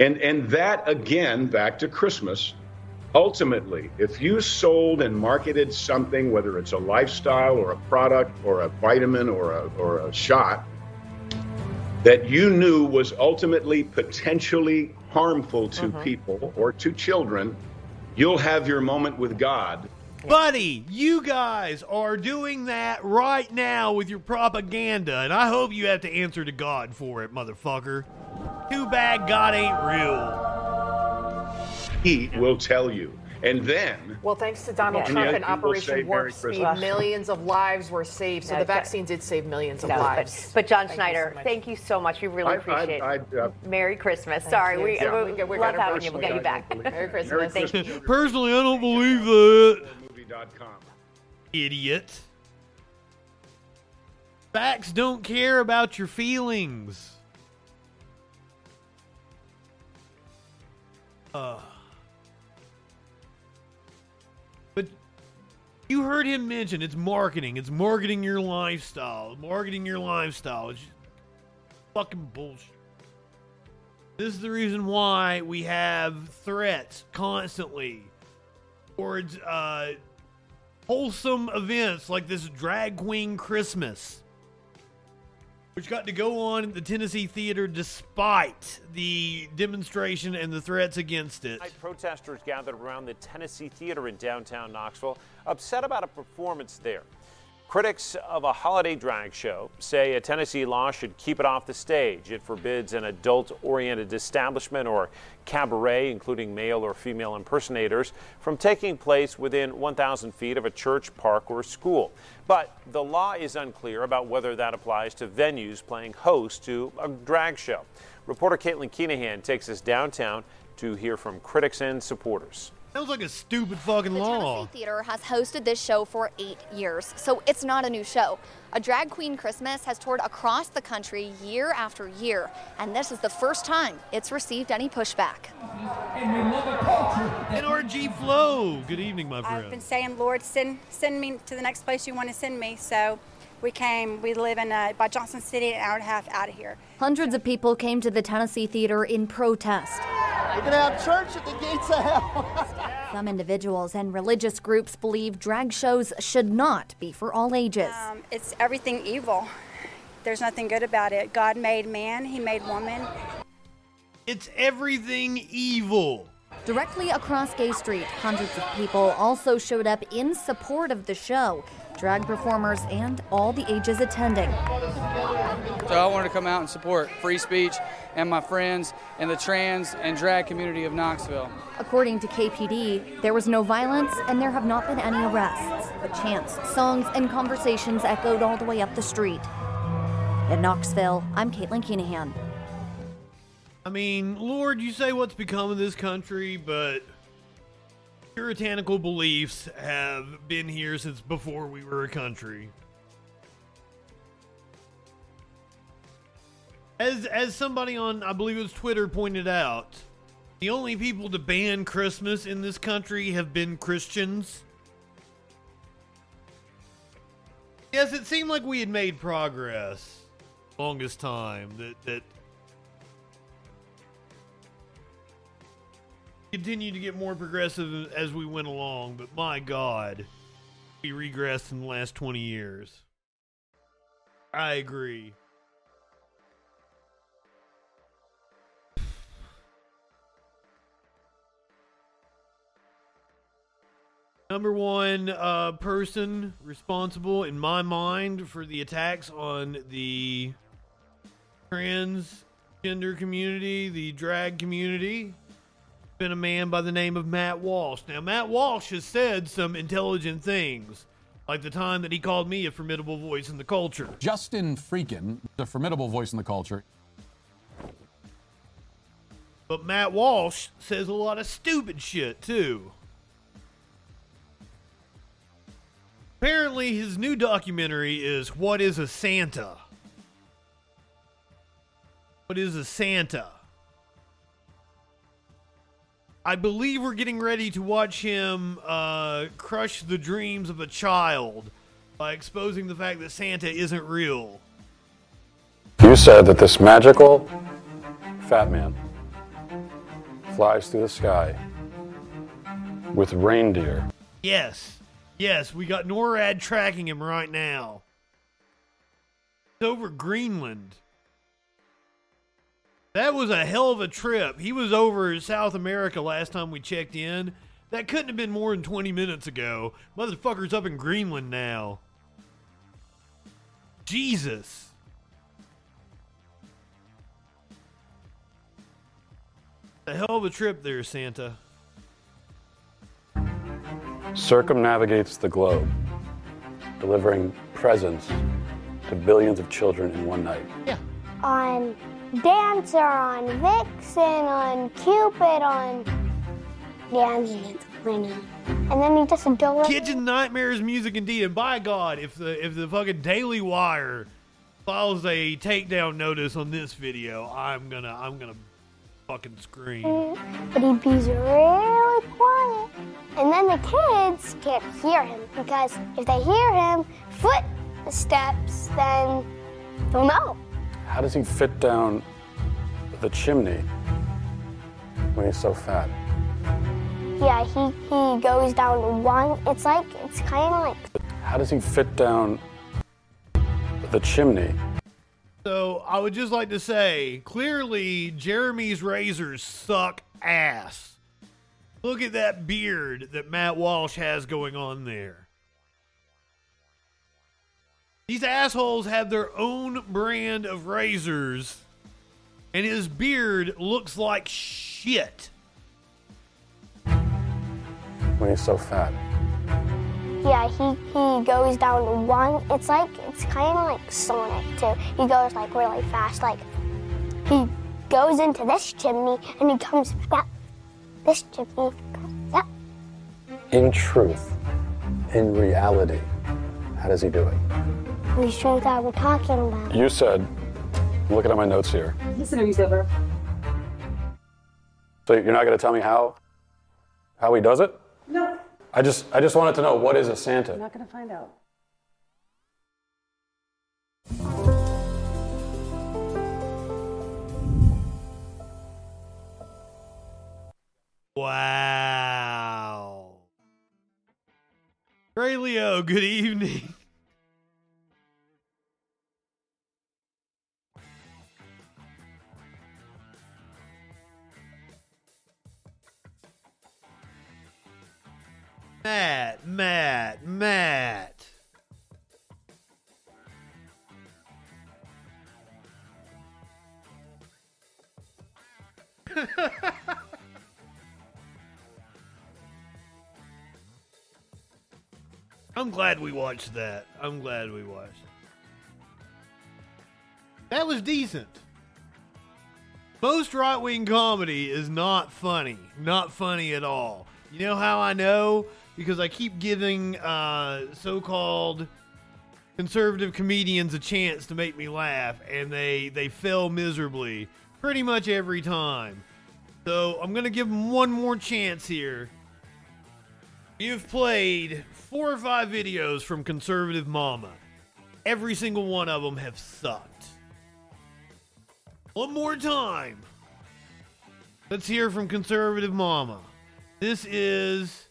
And and that again, back to Christmas. Ultimately, if you sold and marketed something, whether it's a lifestyle or a product or a vitamin or a or a shot, that you knew was ultimately potentially harmful to mm-hmm. people or to children, you'll have your moment with God. Buddy, you guys are doing that right now with your propaganda, and I hope you have to answer to God for it, motherfucker. Too bad God ain't real. He will tell you. And then Well, thanks to Donald Yeah. Trump And and yet people say Operation Warp Speed, millions of lives were saved. So Yeah, the vaccine did save millions of No, lives. but, but John Thank you Schneider, so thank you so much. We really I- I- appreciate I- it. uh, Merry Christmas. Sorry, you. we, Yeah, we, we get- we love having you. We'll get you back. Merry Christmas. Thank you. Personally, I don't believe that. Movie.com. Idiot. Facts don't care about your feelings. Uh. But you heard him mention it's marketing. It's marketing your lifestyle. Marketing your lifestyle. It's fucking bullshit. This is the reason why we have threats constantly towards uh, wholesome events like this drag queen Christmas, which got to go on at the Tennessee Theater despite the demonstration and the threats against it. Protesters gathered around the Tennessee Theater in downtown Knoxville, upset about a performance there. Critics of a holiday drag show say a Tennessee law should keep it off the stage. It forbids an adult oriented establishment or cabaret, including male or female impersonators, from taking place within 1,000 feet of a church, park, or school. But the law is unclear about whether that applies to venues playing host to a drag show. Reporter Caitlin Keenahan takes us downtown to hear from critics and supporters. Sounds like a stupid fucking The law. Tennessee Theater has hosted this show for eight years, so it's not a new show. A Drag Queen Christmas has toured across the country year after year, and this is the first time it's received any pushback. NRG Flow. Good evening, my friend. I've been saying, Lord, send send me to the next place you want to send me. So we came. We live in uh, by Johnson City, an hour and a half out of here. Hundreds of people came to the Tennessee Theater in protest. We're gonna have church at the gates of hell. Some individuals and religious groups believe drag shows should not be for all ages. Um, it's everything evil. There's nothing good about it. God made man. He made woman. It's everything evil. Directly across Gay Street, hundreds of people also showed up in support of the show. Drag performers and all the ages attending. So I wanted to come out and support free speech and my friends and the trans and drag community of Knoxville. According to KPD, there was no violence and there have not been any arrests. But chants, songs, and conversations echoed all the way up the street. In Knoxville, I'm Caitlin Keenahan. I mean, Lord, you say what's become of this country, but puritanical beliefs have been here since before we were a country. As as somebody on I believe it was Twitter pointed out, the only people to ban Christmas in this country have been Christians. Yes, it seemed like we had made progress longest time that that continued to get more progressive as we went along, but my God, we regressed in the last 20 years. I agree. Number one uh, person responsible in my mind for the attacks on the transgender community, the drag community, been a man by the name of Matt Walsh. Now, Matt Walsh has said some intelligent things, like the time that he called me a formidable voice in the culture. Justin Freakin, the formidable voice in the culture. But Matt Walsh says a lot of stupid shit, too. Apparently, his new documentary is What is a Santa? What is a Santa? I believe we're getting ready to watch him uh, crush the dreams of a child by exposing the fact that Santa isn't real. You said that this magical fat man flies through the sky with reindeer. Yes. Yes, we got NORAD tracking him right now. It's over Greenland. That was a hell of a trip. He was over South America last time we checked in. That couldn't have been more than 20 minutes ago. Motherfucker's up in Greenland now. Jesus. A hell of a trip there, Santa. circumnavigates the globe, delivering presents to billions of children in one night. Yeah. On Dancer, on Vixen, on Cupid, on. Yeah, I mean it. I know. And then he just don't. Kitchen Nightmares music indeed. And by God, if the if the fucking Daily Wire files a takedown notice on this video, I'm gonna I'm gonna fucking scream. Mm, but he be really quiet. And then the kids can't hear him because if they hear him footsteps, then they'll know. How does he fit down the chimney when he's so fat? Yeah, he, he goes down to one. It's like, it's kind of like How does he fit down the chimney? So I would just like to say, clearly Jeremy's razors suck ass. Look at that beard that Matt Walsh has going on there. These assholes have their own brand of razors, and his beard looks like shit. When he's so fat. Yeah, he, he goes down to one. It's like, it's kind of like Sonic, too. He goes like really fast. Like, he goes into this chimney and he comes back. This chimney. Yeah. In truth, in reality, how does he do it? We sure that we're talking about. You said, I'm looking at my notes here. Listen to me, Silver. So you're not going to tell me how how he does it? No. I just I just wanted to know what is a Santa? I'm not going to find out. Wow. Ray Leo, good evening. Matt, Matt, Matt. I'm glad we watched that. I'm glad we watched. That was decent. Most right wing comedy is not funny. Not funny at all. You know how I know? Because I keep giving uh, so called conservative comedians a chance to make me laugh, and they, they fail miserably pretty much every time. So I'm going to give them one more chance here. You've played four or five videos from Conservative Mama. Every single one of them have sucked. One more time. Let's hear from Conservative Mama. This is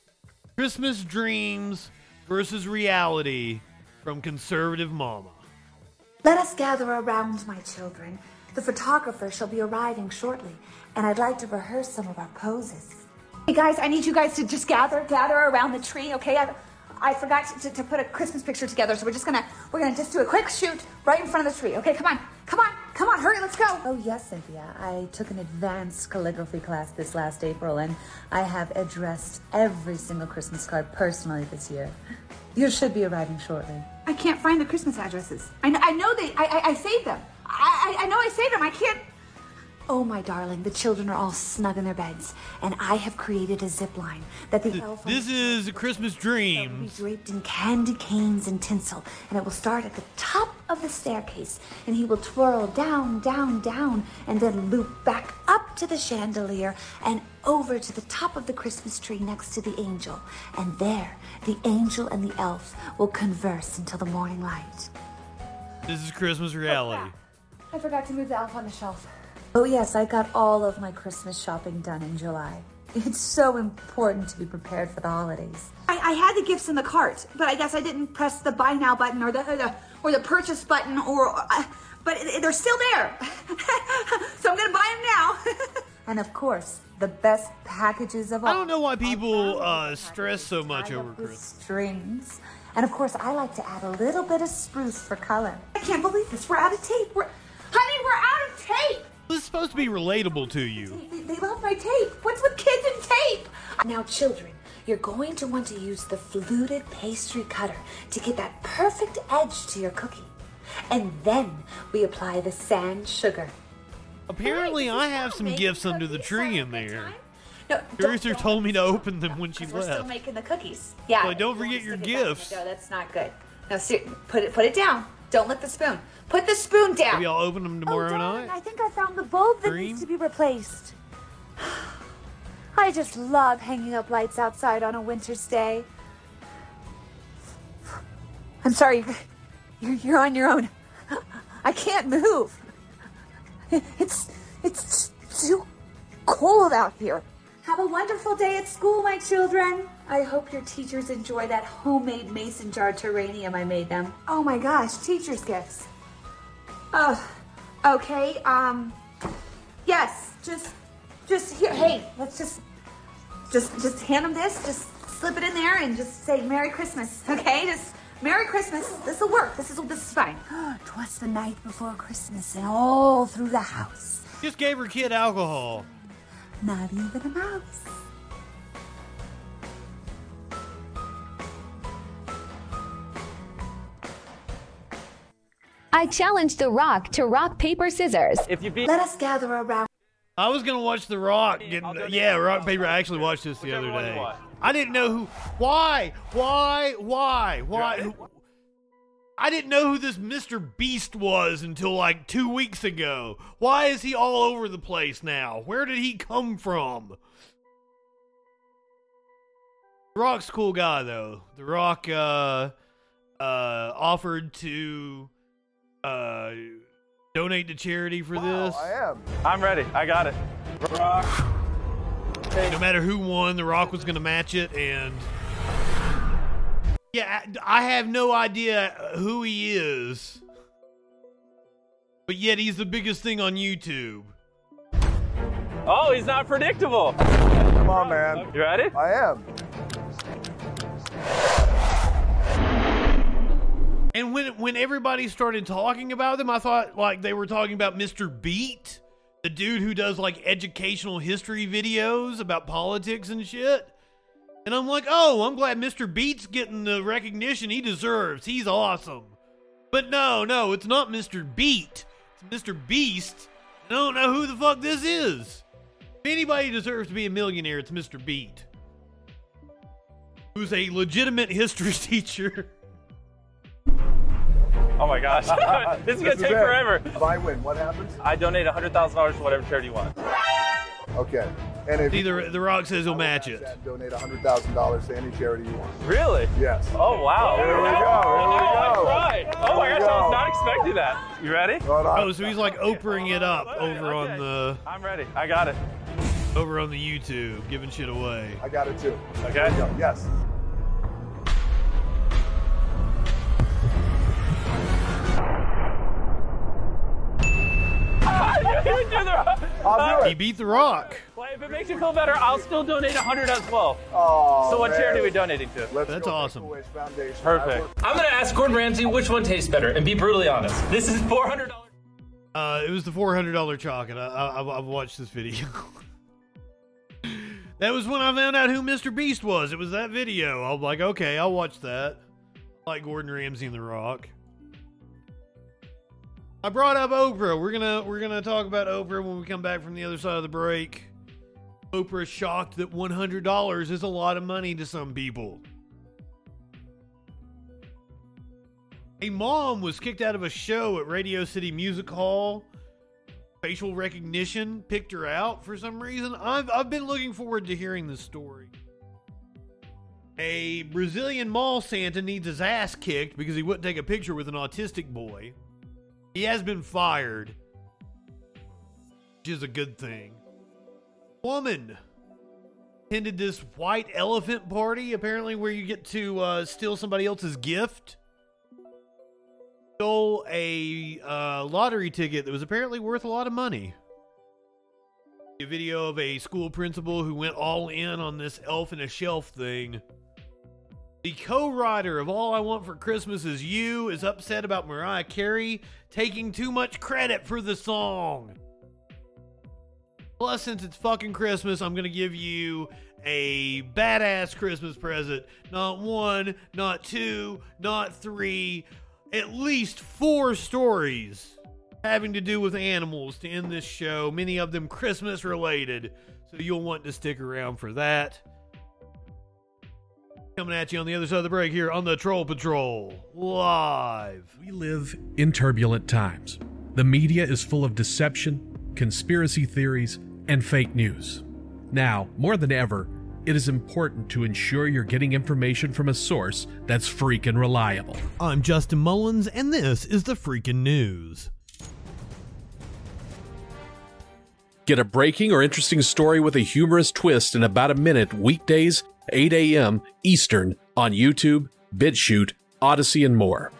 Christmas Dreams versus Reality from Conservative Mama. Let us gather around, my children. The photographer shall be arriving shortly, and I'd like to rehearse some of our poses. Hey guys, I need you guys to just gather, gather around the tree, okay? I, I forgot to, to put a Christmas picture together, so we're just gonna, we're gonna just do a quick shoot right in front of the tree, okay? Come on, come on, come on, hurry, let's go. Oh, yes, Cynthia. I took an advanced calligraphy class this last April, and I have addressed every single Christmas card personally this year. You should be arriving shortly. I can't find the Christmas addresses. I, I know they, I, I, I saved them. I, I, I know I saved them. I can't. Oh, my darling, the children are all snug in their beds, and I have created a zip line that the elf. This is a Christmas dream. will be draped in candy canes and tinsel, and it will start at the top of the staircase, and he will twirl down, down, down, and then loop back up to the chandelier and over to the top of the Christmas tree next to the angel. And there, the angel and the elf will converse until the morning light. This is Christmas reality. Oh, I forgot to move the elf on the shelf. Oh, yes, I got all of my Christmas shopping done in July. It's so important to be prepared for the holidays. I, I had the gifts in the cart, but I guess I didn't press the buy now button or the, or the, or the purchase button, or. Uh, but it- they're still there. so I'm gonna buy them now. And of course, the best packages of all. I don't know why people uh, stress so much over Christmas. strings. And of course, I like to add a little bit of spruce for color. I can't believe this. We're out of tape. We're, honey, we're out of tape. This is supposed to be relatable to you. They, love my tape. What's with kids and tape? Now, children, you're going to want to use the fluted pastry cutter to get that perfect edge to your cookie. And then we apply the sand sugar. Apparently, I have some gifts under the tree in there. No, Teresa told me to open them when she left. We're still making the cookies. Yeah. So don't forget your Stick it back in the gifts. dough. That's not good. No, ser- put it put it down. Don't lick the spoon. Put the spoon down. Maybe I'll open them oh, tomorrow oh, night. I think I found the bulb that Dream? needs to be replaced. I just love hanging up lights outside on a winter's day. I'm sorry, you're, you're on your own. I can't move. It's it's too cold out here. Have a wonderful day at school, my children. I hope your teachers enjoy that homemade mason jar terrarium I made them. Oh my gosh, teacher's gifts. Oh, okay. Um, yes, just, just here. Hey, let's just, just, just hand them this. Just slip it in there and just say Merry Christmas. Okay, just Merry Christmas. This will work. This is this is fine. Twas the night before Christmas, and all through the house, Just gave her kid alcohol. not even a mouse. I challenge The Rock to rock, paper, scissors. If you beat, Let us gather around. I was gonna watch The Rock. Getting, yeah, Rock Paper. I actually watched this the other day. I didn't know who. Why? Why? Why? Why? Who, I didn't know who this Mr. Beast was until like two weeks ago. Why is he all over the place now? Where did he come from? The Rock's cool guy though. The Rock uh uh offered to uh donate to charity for this. I am. I'm ready. I got it. No matter who won, The Rock was going to match it, and yeah, I I have no idea who he is, but yet he's the biggest thing on YouTube. Oh, he's not predictable. Come on, man. You ready? I am. And when when everybody started talking about them, I thought like they were talking about Mr. Beat, the dude who does like educational history videos about politics and shit. And I'm like, oh, I'm glad Mr. Beat's getting the recognition he deserves. He's awesome. But no, no, it's not Mr. Beat. It's Mr. Beast. I don't know who the fuck this is. If anybody deserves to be a millionaire, it's Mr. Beat. Who's a legitimate history teacher. Oh my gosh. this is gonna is take it. forever. If I win, what happens? I donate $100,000 to whatever charity you want. Okay. And if See, the, the Rock says he'll match it. and donate $100,000 to any charity you want. Really? Yes. Oh wow. There we go. Oh, There we oh, that's go. right. Oh my There we gosh, I was not expecting that. You ready? Oh, so he's like Oprahing it up over on the I'm ready. I got it. over on the YouTube, giving shit away. I got it too. Okay. Go. Yes. You didn't do the I'll do He beat The Rock. Well, if it makes you feel better, I'll still donate 100 as well. Oh, so what man. charity are we donating to? Let's That's go awesome. Make-A-Wish Foundation. Perfect. I'm gonna ask Gordon Ramsay which one tastes better, and be brutally honest. This is $400. Uh, it was the four hundred dollar chocolate. I, I, I've- I've watched this video. that was when I found out who Mr. Beast was. It was that video. I'm like, okay, I'll watch that. Like Gordon Ramsay and The Rock. I brought up Oprah. We're gonna we're gonna talk about Oprah when we come back from the other side of the break. Oprah's shocked that one hundred dollars is a lot of money to some people. A mom was kicked out of a show at Radio City Music Hall. Facial recognition picked her out for some reason. I've, I've been looking forward to hearing this story. A Brazilian mall Santa needs his ass kicked because he wouldn't take a picture with an autistic boy. He has been fired, which is a good thing. Woman attended this white elephant party, apparently, where you get to uh, steal somebody else's gift stole a uh, lottery ticket that was apparently worth a lot of money. A video of a school principal who went all in on this elf in a shelf thing. The co writer of All I Want for Christmas Is You is upset about Mariah Carey taking too much credit for the song. Plus, since it's fucking Christmas, I'm going to give you a badass Christmas present. Not one, not two, not three, at least four stories having to do with animals to end this show, many of them Christmas related. So you'll want to stick around for that. Coming at you on the other side of the break here on the Troll Patrol live. We live in turbulent times. The media is full of deception, conspiracy theories, and fake news. Now, more than ever, it is important to ensure you're getting information from a source that's freaking reliable. I'm Justin Mullins, and this is the freaking news. Get a breaking or interesting story with a humorous twist in about a minute weekdays, 8 a.m. Eastern on YouTube, BitChute, Odysee, and more.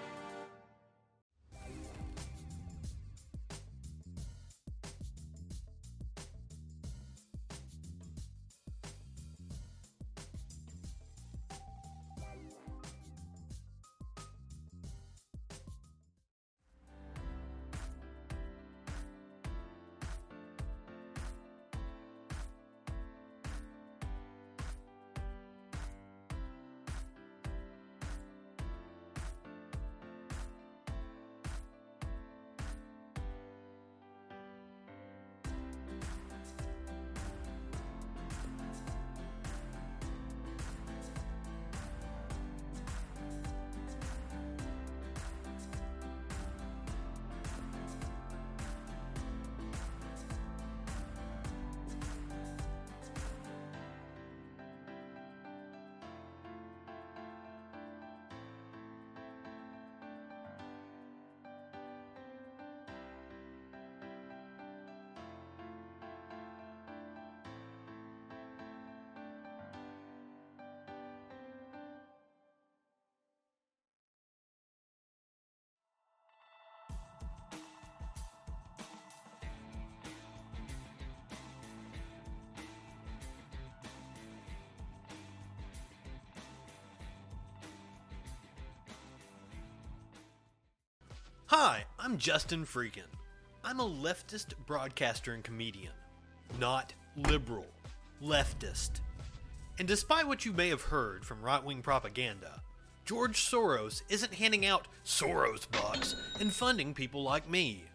Justin Freakin. I'm a leftist broadcaster and comedian, not liberal, leftist. And despite what you may have heard from right wing propaganda, George Soros isn't handing out Soros bucks and funding people like me.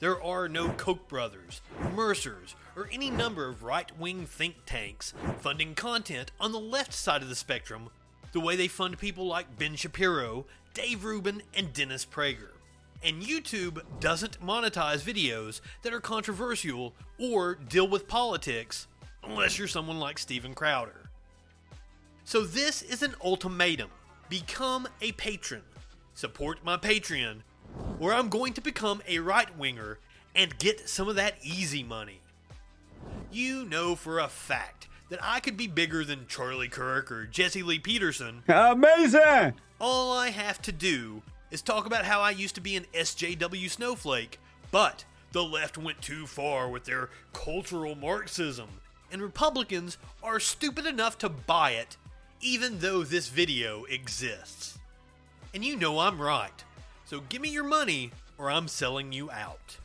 There are no Koch brothers, Mercers, or any number of right wing think tanks funding content on the left side of the spectrum the way they fund people like Ben Shapiro, Dave Rubin, and Dennis Prager. And YouTube doesn't monetize videos that are controversial or deal with politics unless you're someone like Steven Crowder. So this is an ultimatum. Become a patron. Support my Patreon, or I'm going to become a right winger and get some of that easy money. You know for a fact that I could be bigger than Charlie Kirk or Jesse Lee Peterson. Amazing! All I have to do is talk about how I used to be an SJW snowflake, but the left went too far with their cultural Marxism, and Republicans are stupid enough to buy it, even though this video exists. And you know I'm right, so give me your money or I'm selling you out.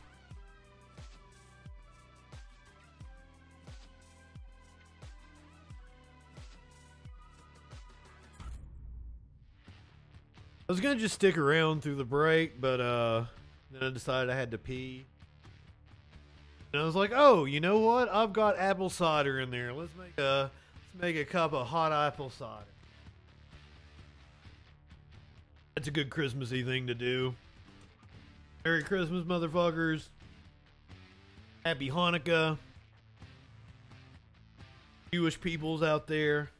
I was gonna just stick around through the break, but uh, then I decided I had to pee. And I was like, "Oh, you know what? I've got apple cider in there. Let's make a let's make a cup of hot apple cider." That's a good Christmassy thing to do. Merry Christmas, motherfuckers. Happy Hanukkah. Jewish peoples out there.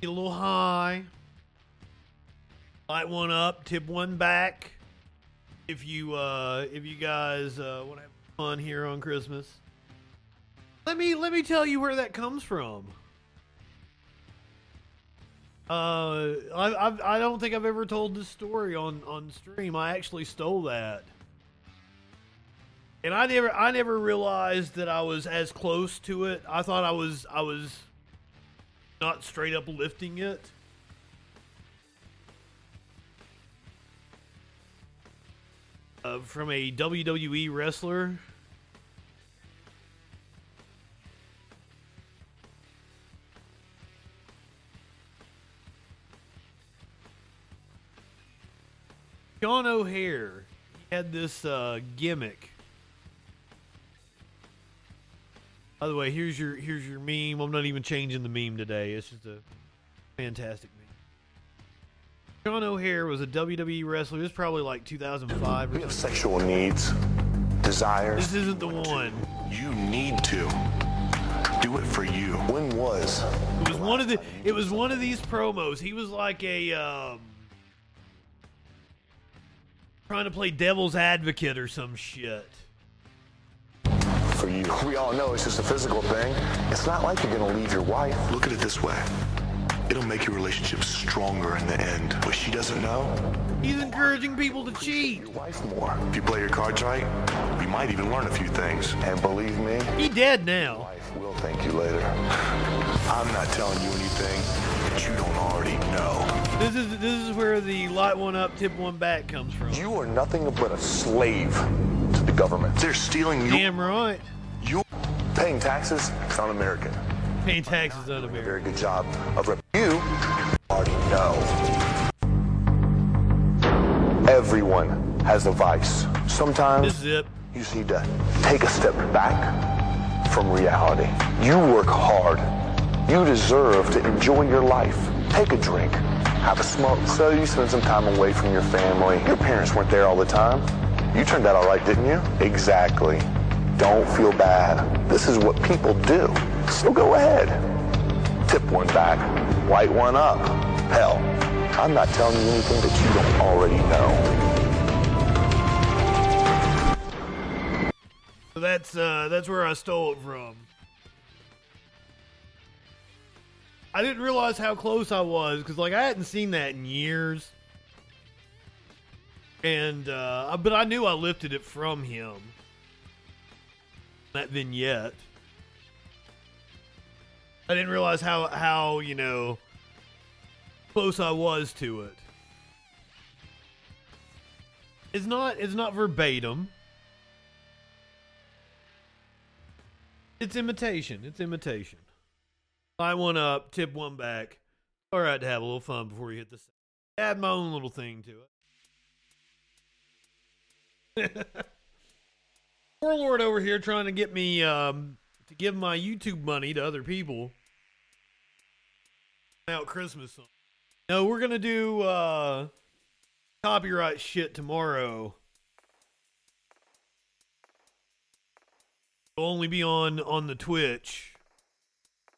Get a little high. Light one up, tip one back. If you uh if you guys uh want to have fun here on Christmas. Let me let me tell you where that comes from. Uh, I, I I don't think I've ever told this story on on stream. I actually stole that, and I never I never realized that I was as close to it. I thought I was I was not straight up lifting it. Uh, from a WWE wrestler. Sean O'Haire he had this uh, gimmick. By the way, here's your here's your meme. I'm not even changing the meme today. It's just a fantastic meme. Sean O'Haire was a WWE wrestler. This is probably like 2005 or You have sexual needs, desires. This isn't the one. You need to do it for you. When was? It was one of the. It was one of these promos. He was like a um, trying to play devil's advocate or some shit. For you. We all know it's just a physical thing. It's not like you're gonna leave your wife. Look at it this way. It'll make your relationship stronger in the end. But she doesn't know, He's encouraging people to cheat. your wife more. If you play your cards right, you might even learn a few things. And believe me, He dead now. wife will thank you later. I'm not telling you anything that you don't already know. This is this is where the light one up, tip one back comes from. You are nothing but a slave to the government. They're stealing you. Damn right. You paying taxes, it's un-American. Paying taxes A America. very good job of rep- you already know. Everyone has a vice. Sometimes This is it. you just need to take a step back from reality. You work hard. You deserve to enjoy your life. Take a drink. Have a smoke. So you spend some time away from your family. Your parents weren't there all the time. You turned out all right, didn't you? Exactly. Don't feel bad. This is what people do. So go ahead. Tip one back. Light one up. Hell, I'm not telling you anything that you don't already know. That's uh, that's where I stole it from. I didn't realize how close I was because like I hadn't seen that in years, and uh, but I knew I lifted it from him. That vignette. I didn't realize how how you know close I was to it. It's not it's not verbatim. It's imitation. It's imitation. Lie one up, tip one back. All right to have a little fun before you hit the. Add my own little thing to it. Warlord over here trying to get me um, to give my YouTube money to other people. Out Christmas song. No, we're gonna do uh, copyright shit tomorrow. It'll only be on on the Twitch.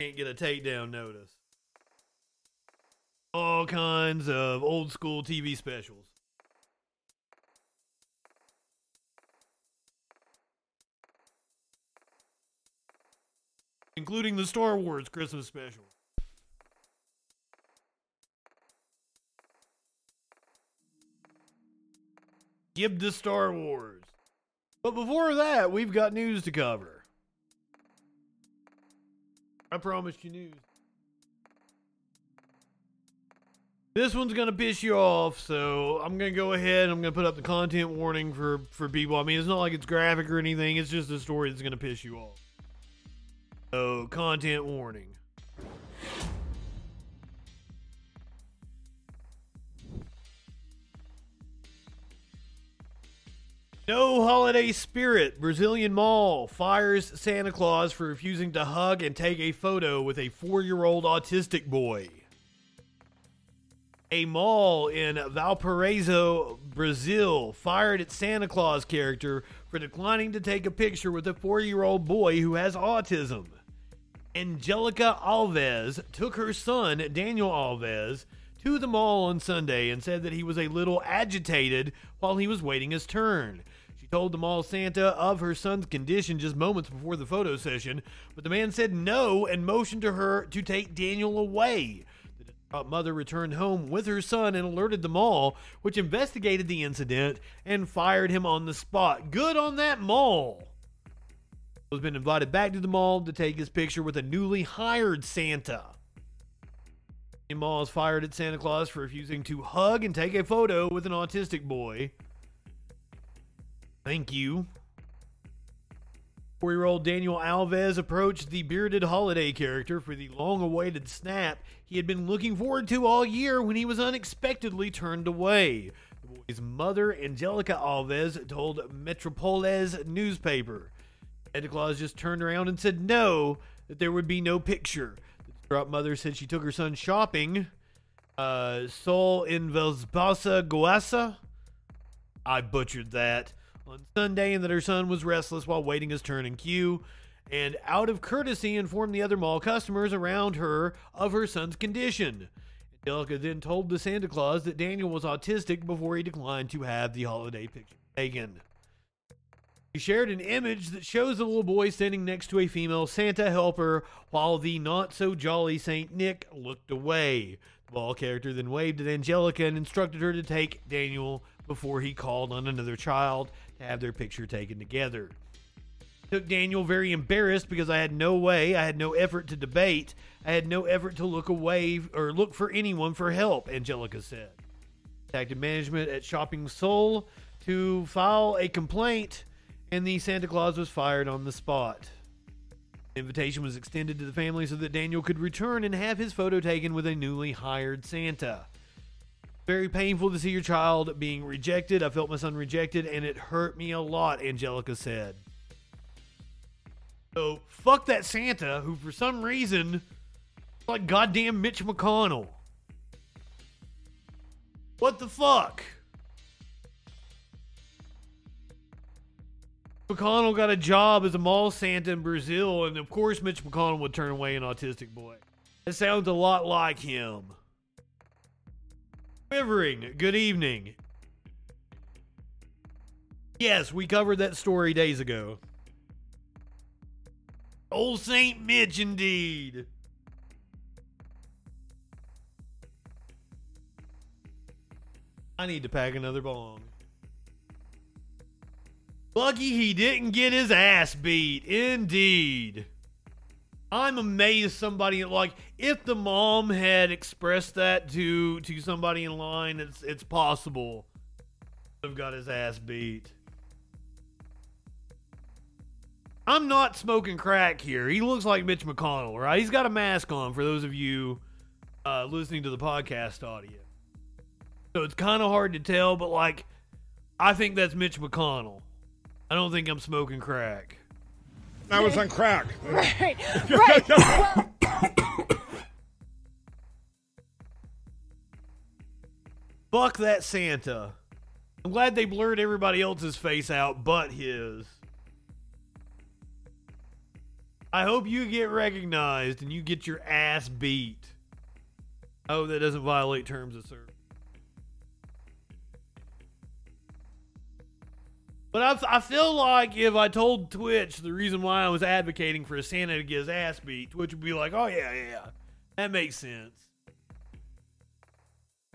Can't get a takedown notice. All kinds of old school TV specials. Including the Star Wars Christmas special. Give the Star Wars. But before that, we've got news to cover. I promised you news. This one's gonna piss you off, so I'm gonna go ahead. And I'm gonna put up the content warning for for people. I mean, it's not like it's graphic or anything. It's just a story that's gonna piss you off. So, content warning. No holiday spirit. Brazilian mall fires Santa Claus for refusing to hug and take a photo with a four year old autistic boy. A mall in Valparaiso, Brazil, fired its Santa Claus character for declining to take a picture with a four year old boy who has autism. Angelica Alves took her son, Daniel Alves, to the mall on Sunday and said that he was a little agitated while he was waiting his turn. Told the mall Santa of her son's condition just moments before the photo session, but the man said no and motioned to her to take Daniel away. The mother returned home with her son and alerted the mall, which investigated the incident and fired him on the spot. Good on that mall! has been invited back to the mall to take his picture with a newly hired Santa. Mall is fired at Santa Claus for refusing to hug and take a photo with an autistic boy. Thank you. Four year old Daniel Alves approached the bearded holiday character for the long awaited snap he had been looking forward to all year when he was unexpectedly turned away. The boy's mother, Angelica Alves, told Metropoles newspaper. Santa Claus just turned around and said no, that there would be no picture. The distraught mother said she took her son shopping. Uh, Sol in Velsbasa Guasa. I butchered that. On Sunday, and that her son was restless while waiting his turn in queue. And out of courtesy, informed the other mall customers around her of her son's condition. Angelica then told the Santa Claus that Daniel was autistic before he declined to have the holiday picture taken. He shared an image that shows the little boy standing next to a female Santa helper while the not so jolly Saint Nick looked away. The ball character then waved at Angelica and instructed her to take Daniel before he called on another child have their picture taken together. Took Daniel very embarrassed because I had no way, I had no effort to debate, I had no effort to look away or look for anyone for help, Angelica said. Contacted management at Shopping Sul to file a complaint and the Santa Claus was fired on the spot. The invitation was extended to the family so that Daniel could return and have his photo taken with a newly hired Santa. Very painful to see your child being rejected. I felt my son rejected and it hurt me a lot, Angelica said. So, fuck that Santa who, for some reason, like goddamn Mitch McConnell. What the fuck? McConnell got a job as a mall Santa in Brazil, and of course Mitch McConnell would turn away an autistic boy. It sounds a lot like him. Quivering, good evening. Yes, we covered that story days ago. Old Saint Mitch, indeed. I need to pack another bong. Lucky he didn't get his ass beat. Indeed. I'm amazed somebody like if the mom had expressed that to to somebody in line, it's it's possible I've got his ass beat. I'm not smoking crack here. He looks like Mitch McConnell, right? He's got a mask on for those of you uh, listening to the podcast audio. So it's kind of hard to tell, but like, I think that's Mitch McConnell. I don't think I'm smoking crack. I was on crack. Right, right. well, Fuck that Santa. I'm glad they blurred everybody else's face out but his. I hope you get recognized and you get your ass beat. Oh, that doesn't violate terms of service. But I, I feel like if I told Twitch the reason why I was advocating for Santa to get his ass beat, Twitch would be like, oh, yeah, yeah, that makes sense.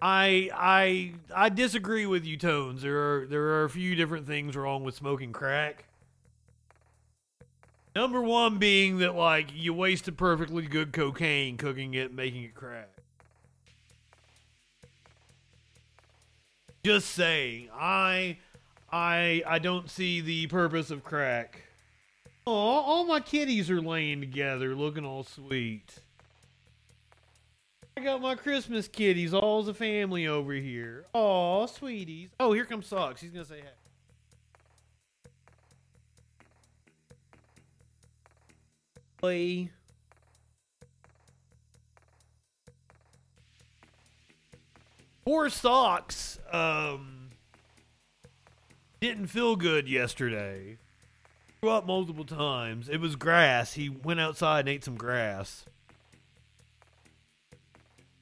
I I I disagree with you, Tones. There are there are a few different things wrong with smoking crack. Number one being that like you wasted perfectly good cocaine cooking it, making it crack. Just saying, I I I don't see the purpose of crack. Oh, all my kitties are laying together, looking all sweet. I got my Christmas kitties, all as a family over here. Aw, sweeties. Oh, here comes Socks. He's gonna say hi. hey. Play. Poor Socks, um, didn't feel good yesterday. Threw up multiple times. It was grass. He went outside and ate some grass.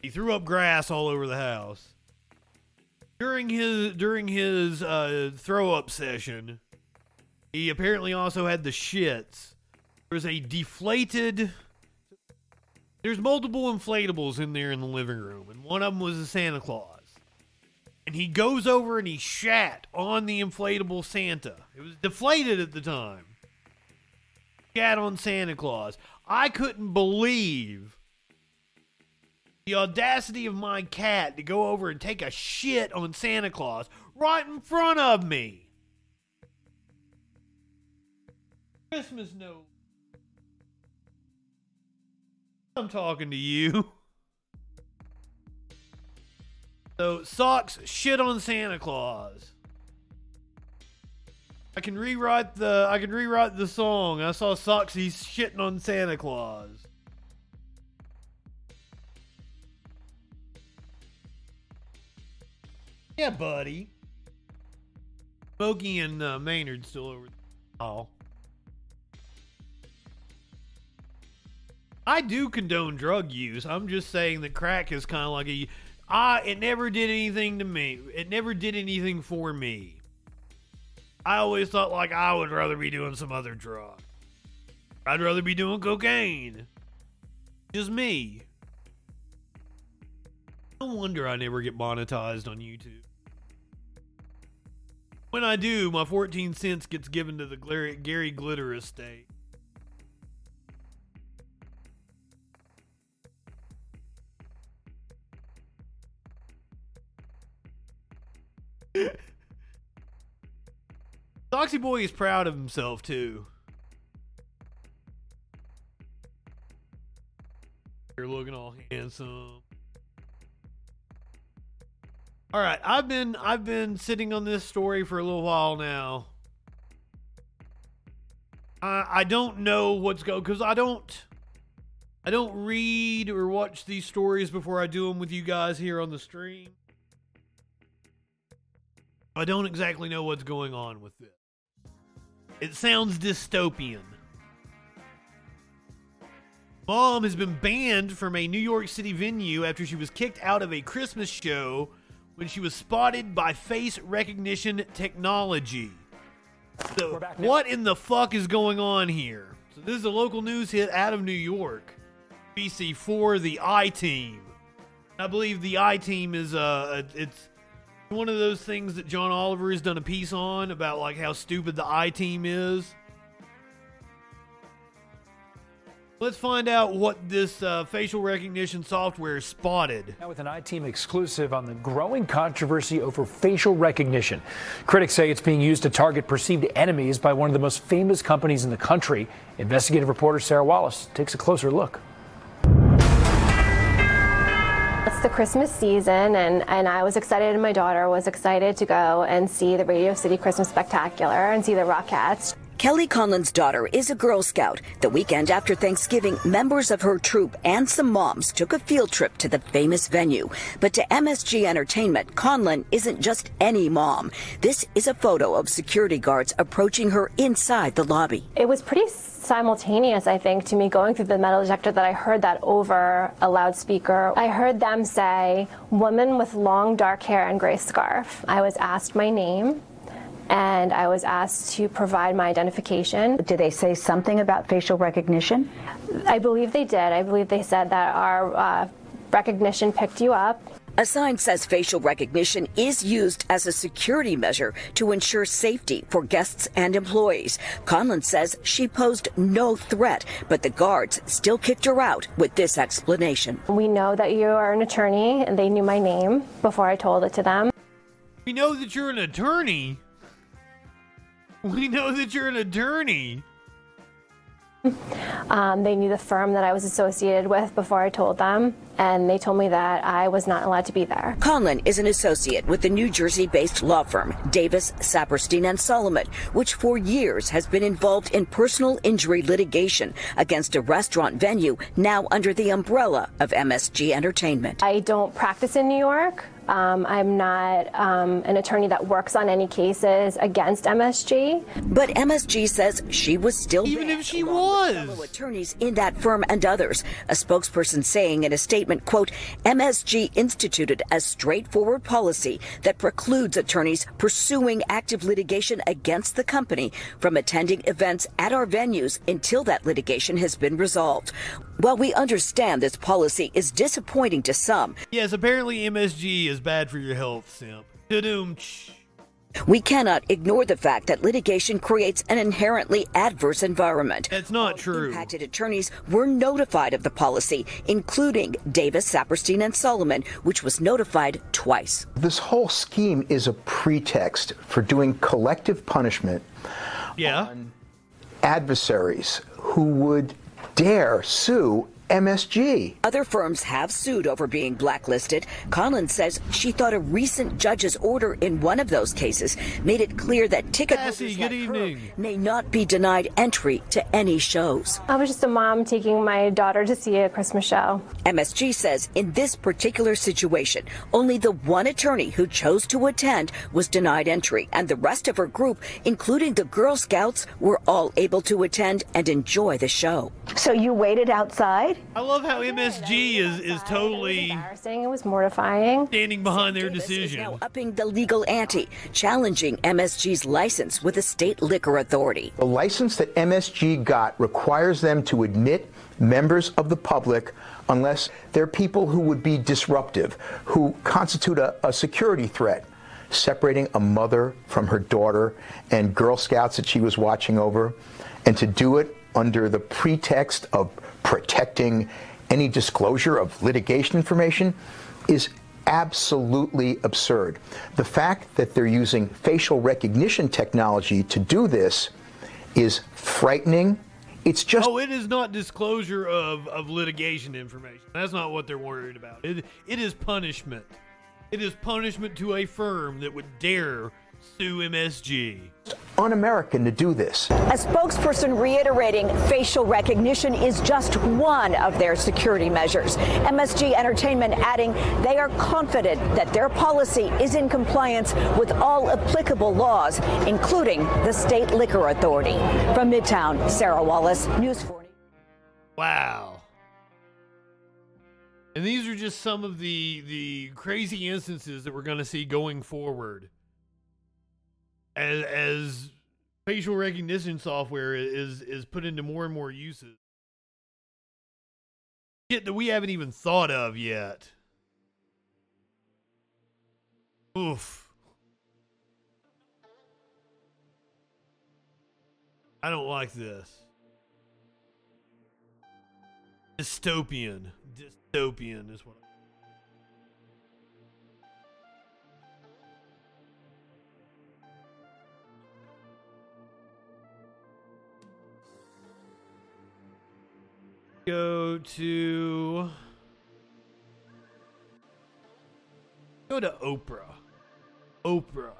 He threw up grass all over the house. During his during his uh, throw up session, he apparently also had the shits. There's a deflated. There's multiple inflatables in there in the living room, and one of them was a Santa Claus. And he goes over and he shat on the inflatable Santa. It was deflated at the time. Shat on Santa Claus. I couldn't believe the audacity of my cat to go over and take a shit on Santa Claus right in front of me. Christmas no. I'm talking to you. So socks shit on Santa Claus. I can rewrite the I can rewrite the song. I saw socks he's shitting on Santa Claus. Yeah, buddy. Smokey and uh, Maynard still over. Oh. I do condone drug use. I'm just saying that crack is kind of like a. I it never did anything to me. It never did anything for me. I always thought like I would rather be doing some other drug. I'd rather be doing cocaine. Just me. No wonder I never get monetized on YouTube. When I do, my 14 cents gets given to the Gary Glitter estate. Doxy Boy is proud of himself too. You're looking all handsome. All right, I've been I've been sitting on this story for a little while now. I I don't know what's going because I don't I don't read or watch these stories before I do them with you guys here on the stream. I don't exactly know what's going on with this. It sounds dystopian. Mom has been banned from a New York City venue after she was kicked out of a Christmas show when she was spotted by face recognition technology. So, what in the fuck is going on here? So, this is a local news hit out of New York. BC4, the I Team. I believe the I Team is uh, it's one of those things that John Oliver has done a piece on about like how stupid the I Team is. Let's find out what this uh, facial recognition software spotted. Now, with an iTeam exclusive on the growing controversy over facial recognition. Critics say it's being used to target perceived enemies by one of the most famous companies in the country. Investigative reporter Sarah Wallace takes a closer look. The Christmas season, and, and I was excited, and my daughter was excited to go and see the Radio City Christmas Spectacular and see the Rockettes. Kelly Conlon's daughter is a Girl Scout. The weekend after Thanksgiving, members of her troop and some moms took a field trip to the famous venue. But to MSG Entertainment, Conlon isn't just any mom. This is a photo of security guards approaching her inside the lobby. It was pretty simultaneous, I think, to me going through the metal detector that I heard that over a loudspeaker. I heard them say, woman with long dark hair and gray scarf. I was asked my name and I was asked to provide my identification. Did they say something about facial recognition? I believe they did. I believe they said that our uh, recognition picked you up. A sign says facial recognition is used as a security measure to ensure safety for guests and employees. Conlon says she posed no threat, but the guards still kicked her out with this explanation. We know that you are an attorney, and they knew my name before I told it to them. We know that you're an attorney. We know that you're an attorney. Um, they knew the firm that I was associated with before I told them, and they told me that I was not allowed to be there. Conlon is an associate with the New Jersey-based law firm Davis, Saperstein and Solomon, which for years has been involved in personal injury litigation against a restaurant venue now under the umbrella of MSG Entertainment. I don't practice in New York. Um, I'm not um, an attorney that works on any cases against MSG. But MSG says she was still even if she was fellow attorneys in that firm and others. A spokesperson saying in a statement, "quote MSG instituted a straightforward policy that precludes attorneys pursuing active litigation against the company from attending events at our venues until that litigation has been resolved." While we understand this policy is disappointing to some, Yes, apparently MSG is bad for your health, simp. Ta-doom. we cannot ignore the fact that litigation creates an inherently adverse environment. That's not true. Impacted attorneys were notified of the policy, including Davis, Saperstein, and Solomon, which was notified twice. This whole scheme is a pretext for doing collective punishment Yeah. adversaries who would dare sue MSG. Other firms have sued over being blacklisted. Conlon says she thought a recent judge's order in one of those cases made it clear that ticket holders like her may not be denied entry to any shows. I was just a mom taking my daughter to see a Christmas show. MSG says in this particular situation, only the one attorney who chose to attend was denied entry, and the rest of her group, including the Girl Scouts, were all able to attend and enjoy the show. So you waited outside? I love how MSG is is totally embarrassing. It was mortifying. Standing behind their Davis decision. now upping the legal ante, challenging MSG's license with the state liquor authority. The license that MSG got requires them to admit members of the public unless they're people who would be disruptive, who constitute a, a security threat. Separating a mother from her daughter and Girl Scouts that she was watching over, and to do it under the pretext of protecting any disclosure of litigation information is absolutely absurd. The fact that they're using facial recognition technology to do this is frightening. It's just Oh, it is not disclosure of, of litigation information. That's not what they're worried about. It, it is punishment. It is punishment to a firm that would dare sue MSG. un-American to do this. A spokesperson reiterating facial recognition is just one of their security measures. MSG Entertainment adding they are confident that their policy is in compliance with all applicable laws, including the state liquor authority. From Midtown, Sarah Wallace, News 4. Wow. And these are just some of the the crazy instances that we're going to see going forward. As as facial recognition software is is put into more and more uses. Shit that we haven't even thought of yet. Oof. I don't like this. Dystopian. Dystopian is what. Go to. Go to Oprah. Oprah.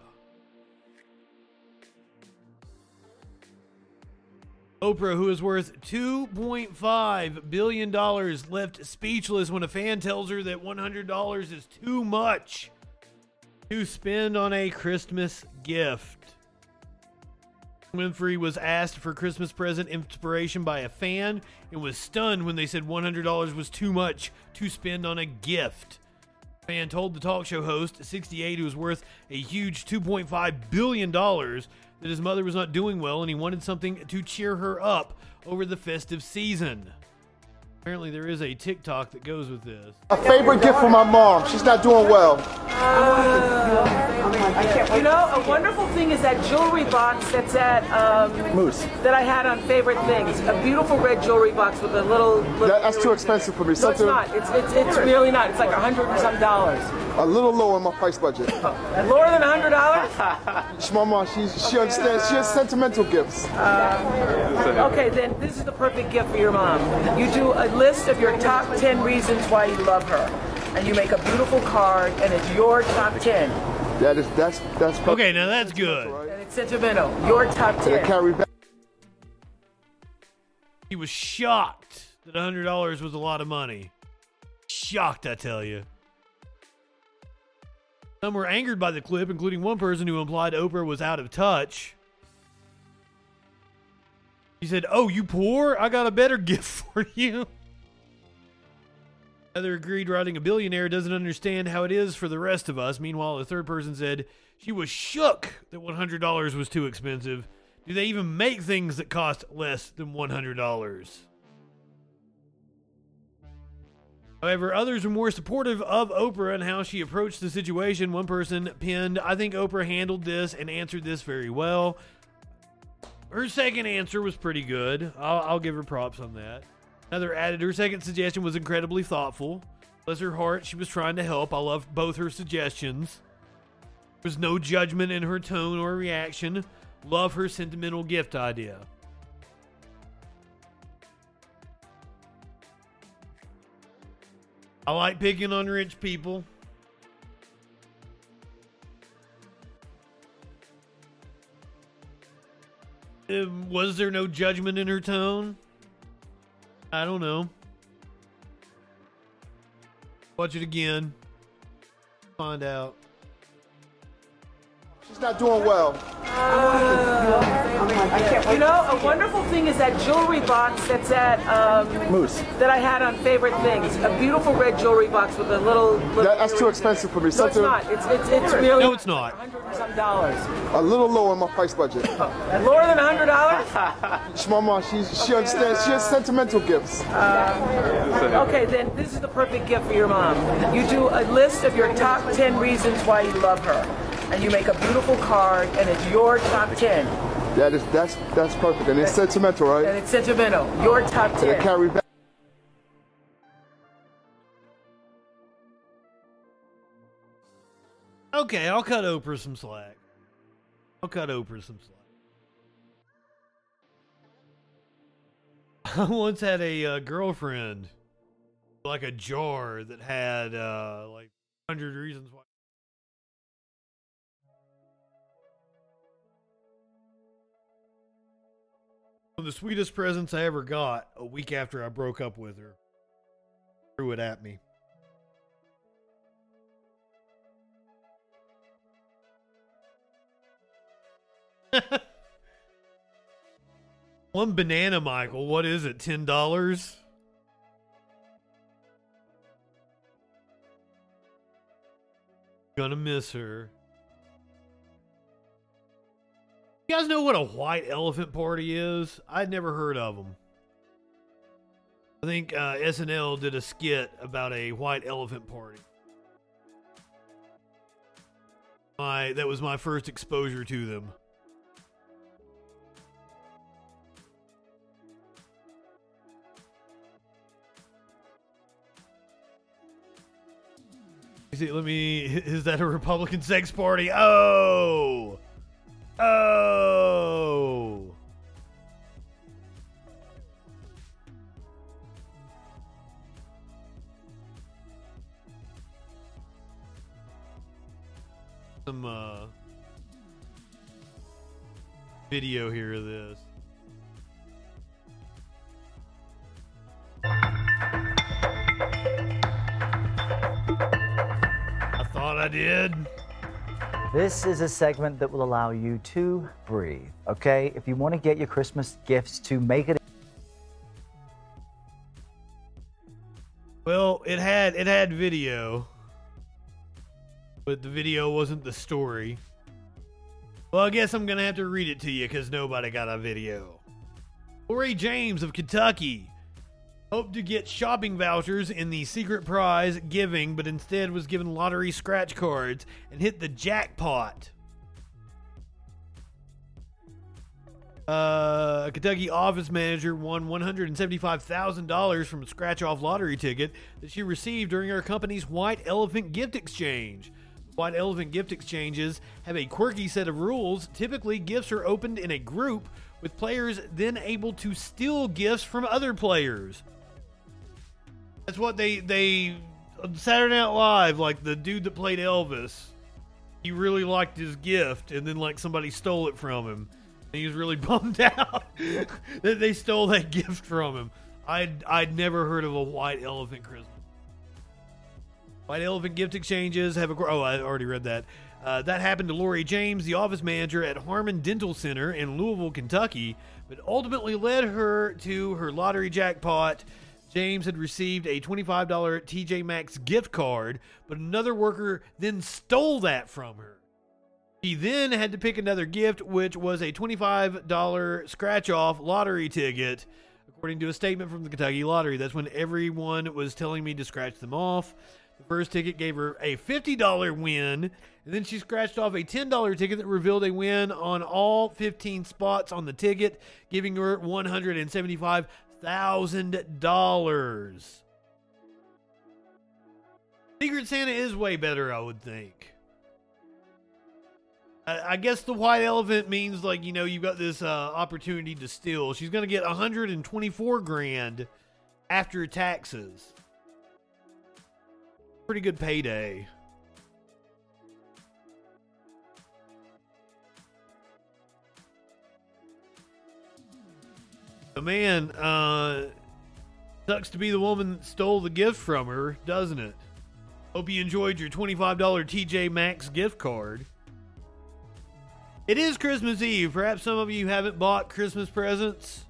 Oprah, who is worth $2.5 billion, left speechless when a fan tells her that $100 is too much to spend on a Christmas gift. Winfrey was asked for Christmas present inspiration by a fan and was stunned when they said $100 was too much to spend on a gift. The fan told the talk show host, 68, who was worth a huge $2.5 billion, that his mother was not doing well and he wanted something to cheer her up over the festive season. Apparently, there is a TikTok that goes with this. A favorite gift for my mom. She's not doing well. You know, a wonderful thing is that jewelry box that's at um, Moose. that I had on favorite things. A beautiful red jewelry box with a little. little That- that's too expensive for me. No, it's not. It's, it's it's really not. It's like a hundred and some dollars. A little low in my price budget. Lower than a hundred dollars. My mom, she, she understands. She has sentimental gifts. Um, okay, then this is the perfect gift for your mom. You do a list of your top 10 reasons why you love her. And you make a beautiful card, and it's your top 10. That is that's that's. Perfect. Okay, now that's good. And it's sentimental. Your top 10. carry back. He was shocked that $100 was a lot of money. Shocked, I tell you. Some were angered by the clip, including one person who implied Oprah was out of touch. He said, Oh, you poor? I got a better gift for you. Another agreed writing a billionaire doesn't understand how it is for the rest of us. Meanwhile, a third person said she was shook that $100 was too expensive. Do they even make things that cost less than $100? However, others were more supportive of Oprah and how she approached the situation. One person pinned, I think Oprah handled this and answered this very well. Her second answer was pretty good. I'll, I'll give her props on that. Another added, her second suggestion was incredibly thoughtful. Bless her heart, she was trying to help. I love both her suggestions. There was no judgment in her tone or reaction. Love her sentimental gift idea. I like picking on rich people. Um, was there no judgment in her tone? I don't know. Watch it again. Find out. She's not doing well. You know, a wonderful thing is that jewelry box that's at um, Moose. that I had on favorite things. A beautiful red jewelry box with a little. little That, that's too expensive for me. No, it's Something not. It's it's it's really. No, it's not. Hundred and some dollars. a little low in my price budget. Lower than a hundred dollars. My mom, she she understands. She has sentimental gifts. Okay, then this is the perfect gift for your mom. You do a list of your top 10 reasons why you love her. And you make a beautiful card, and it's your top 10. That is that's that's perfect, and it's sentimental, right? And it's sentimental. Your top And it 10. carry back. Okay, I'll cut Oprah some slack. I'll cut Oprah some slack. I once had a uh, girlfriend, like a jar that had uh, like hundred reasons why. One of the sweetest presents I ever got a week after I broke up with her. Threw it at me. One banana, Michael. What is it? Ten dollars? Gonna miss her. You guys know what a white elephant party is? I'd never heard of them. I think uh, SNL did a skit about a white elephant party. My that was my first exposure to them. See, let me. Is that a Republican sex party? Oh, oh. Some uh, video here of this. I thought I did. This is a segment that will allow you to breathe, okay? If you want to get your Christmas gifts to make it Well, it had it had video, but the video wasn't the story. Well, I guess I'm gonna have to read it to you because nobody got a video. Lori James of Kentucky hoped to get shopping vouchers in the secret prize giving, but instead was given lottery scratch cards and hit the jackpot. Uh, a Kentucky office manager won $175,000 from a scratch off lottery ticket that she received during her company's White Elephant Gift Exchange. White Elephant Gift Exchanges have a quirky set of rules. Typically, gifts are opened in a group, with players then able to steal gifts from other players. That's what they they on Saturday Night Live, like the dude that played Elvis, he really liked his gift, and then like somebody stole it from him. And he was really bummed out that they stole that gift from him. I'd I'd never heard of a white elephant Christmas. White Elephant gift exchanges have a. Oh, I already read that. Uh, that happened to Lori James, the office manager at Harmon Dental Center in Louisville, Kentucky, but ultimately led her to her lottery jackpot. James had received a $25 TJ Maxx gift card, but another worker then stole that from her. She then had to pick another gift, which was a $25 scratch off lottery ticket, according to a statement from the Kentucky Lottery. That's when everyone was telling me to scratch them off. The first ticket gave her a $50 win, and then she scratched off a $10 ticket that revealed a win on all 15 spots on the ticket, giving her $175,000. Secret Santa is way better, I would think. I, I guess the white elephant means like you know you've got this uh, opportunity to steal. She's gonna get 124 grand after taxes. Pretty good payday. The man, uh, sucks to be the woman that stole the gift from her, doesn't it? Hope you enjoyed your $25 TJ Maxx gift card. It is Christmas Eve. Perhaps some of you haven't bought Christmas presents.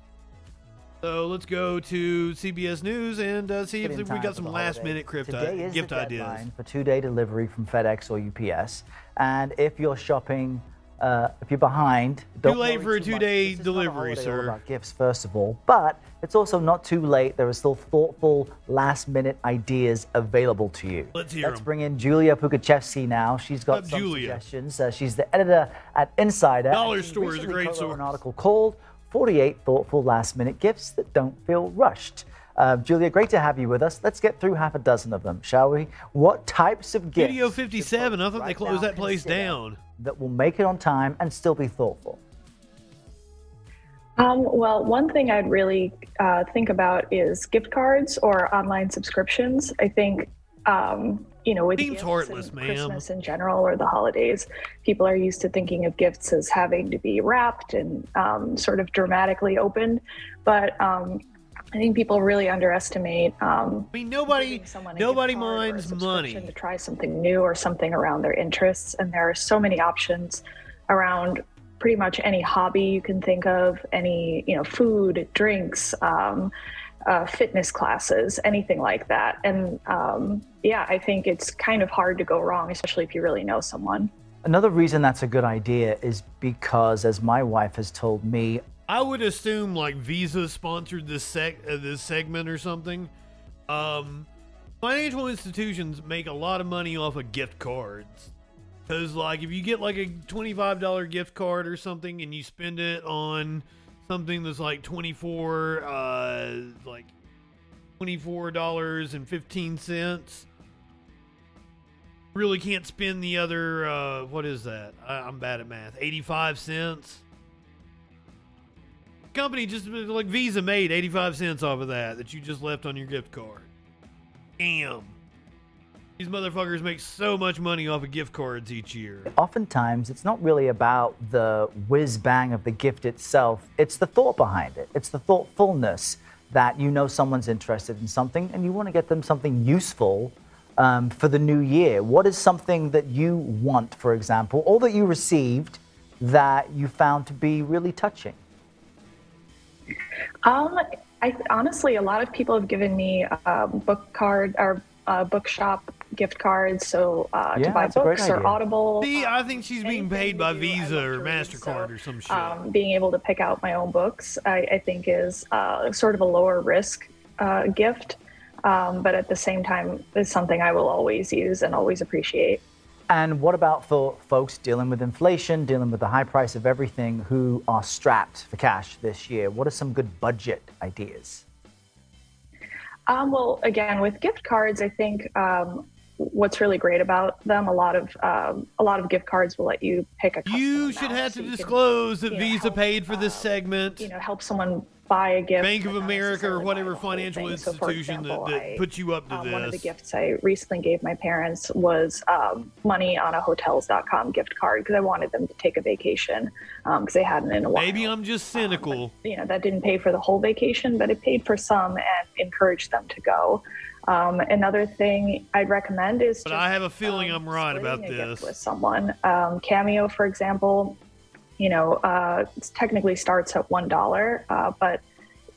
So let's go to CBS News and uh, see if we got some last holiday. minute crypt Today is gift the ideas. for two-day delivery from FedEx or UPS. And if you're shopping, uh, if you're behind, don't late worry for a too two-day This is not a delivery, sir. About gifts, first of all, but it's also not too late. There are still thoughtful, last-minute ideas available to you. Let's hear Let's 'em. bring in Julia Pugachevsky now. She's got Up, some Julia. suggestions. Uh, she's the editor at Insider. Dollar Store is a great source. An article called 48 Thoughtful Last Minute Gifts That Don't Feel Rushed. Uh, Julia, great to have you with us. Let's get through half a dozen of them, shall we? What types of gifts Studio 57, I thought they closed that place down. that will make it on time and still be thoughtful? Um, well, one thing I'd really uh, think about is gift cards or online subscriptions. I think, um, you know, with Seems gifts heartless, and ma'am. Christmas in general or the holidays, people are used to thinking of gifts as having to be wrapped and um, sort of dramatically opened. But um, I think people really underestimate. Um, I mean, nobody, nobody minds money. to try something new or something around their interests. And there are so many options around pretty much any hobby you can think of, any you know, food, drinks, um, uh, fitness classes, anything like that. And um, yeah, I think it's kind of hard to go wrong, especially if you really know someone. Another reason that's a good idea is because, as my wife has told me, I would assume like Visa sponsored this sec uh, this segment or something. Um, financial institutions make a lot of money off of gift cards. Cause like if you get like a twenty five dollar gift card or something and you spend it on something that's like twenty four uh like twenty four dollars and fifteen cents. Really can't spend the other uh what is that? I, I'm bad at math. Eighty five cents company just like Visa made 85 cents off of that that you just left on your gift card. Damn. These motherfuckers make so much money off of gift cards each year. oftentimes it's not really about the whiz bang of the gift itself, it's the thought behind it. It's the thoughtfulness that you know someone's interested in something and you want to get them something useful um, for the new year. What is something that you want, for example, or that you received that you found to be really touching? Um, I honestly, a lot of people have given me um, book card or uh, bookshop gift cards, so uh, Yeah, to buy that's a great books or. Audible. See, I think she's being paid by Visa or MasterCard or some shit. Um, being able to pick out my own books, I, I think, is uh, sort of a lower risk uh, gift, um, but at the same time, it's something I will always use and always appreciate. And what about for folks dealing with inflation, dealing with the high price of everything, who are strapped for cash this year? What are some good budget ideas? Um, well, again, with gift cards, I think um, what's really great about them, a lot of um, a lot of gift cards will let you pick a. You should have to disclose that Visa paid for this segment. You know, help someone buy a gift. Bank of America or whatever financial institution that, that puts you up to um, this. One of the gifts I recently gave my parents was um, money on a Hotels.com gift card because I wanted them to take a vacation because they hadn't in a while. Maybe I'm just cynical. you know, that didn't pay for the whole vacation, but it paid for some and encouraged them to go. Um, another thing I'd recommend is But just, I have a feeling um, I'm right about splitting a gift this. with someone. Um, Cameo, for example, you know, uh, it technically starts at one dollar, uh, but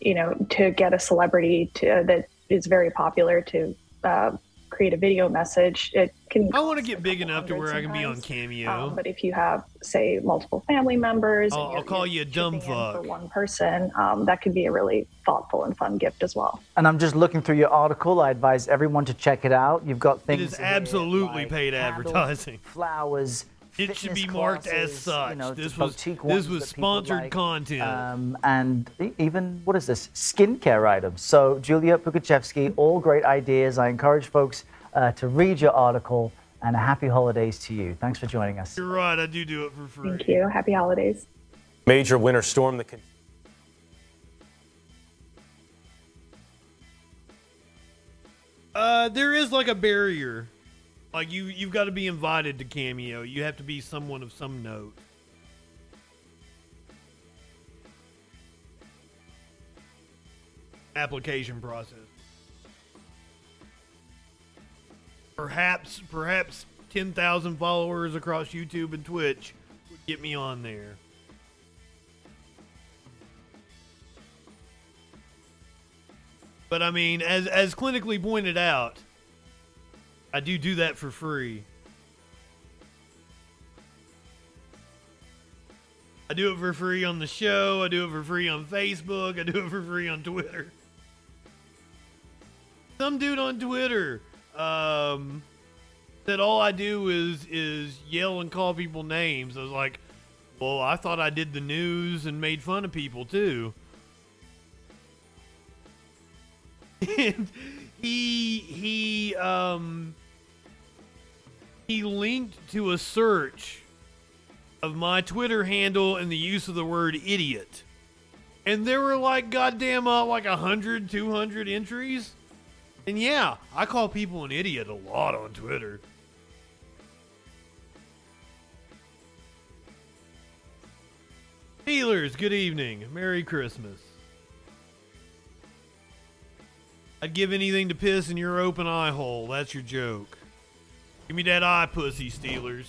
you know, to get a celebrity to that is very popular to uh, create a video message, it can. I want to get big enough to where I can be on Cameo. Um, but if you have, say, multiple family members, and I'll, you're- I'll call you a dumb chipping in for one person, um, that could be a really thoughtful and fun gift as well. And I'm just looking through your article. I advise everyone to check it out. You've got It things. is here absolutely like paid candles, advertising. Flowers. It should be marked as such. You know, this was boutique this was sponsored like. content. Um, and even what is this skincare items so julia pugachevsky all great ideas i encourage folks uh, to read your article and a happy holidays to you thanks for joining us You're right. I do do it for free. Thank you. Happy holidays. Major winter storm that. Con- Uh, there is like a barrier. Like you, you've got to be invited to Cameo. You have to be someone of some note. Application process. Perhaps, perhaps ten thousand followers across YouTube and Twitch would get me on there. But I mean, as as clinically pointed out, I do do that for free. I do it for free on the show. I do it for free on Facebook. I do it for free on Twitter. Some dude on Twitter um, said all I do is is yell and call people names. I was like, well, I thought I did the news and made fun of people too. and he he um he linked to a search of my Twitter handle and the use of the word idiot. And there were like goddamn uh, like 100, 200 entries. And yeah, I call people an idiot a lot on Twitter. Steelers, good evening. Merry Christmas. I'd give anything to piss in your open eye hole. That's your joke. Give me that eye pussy, Steelers.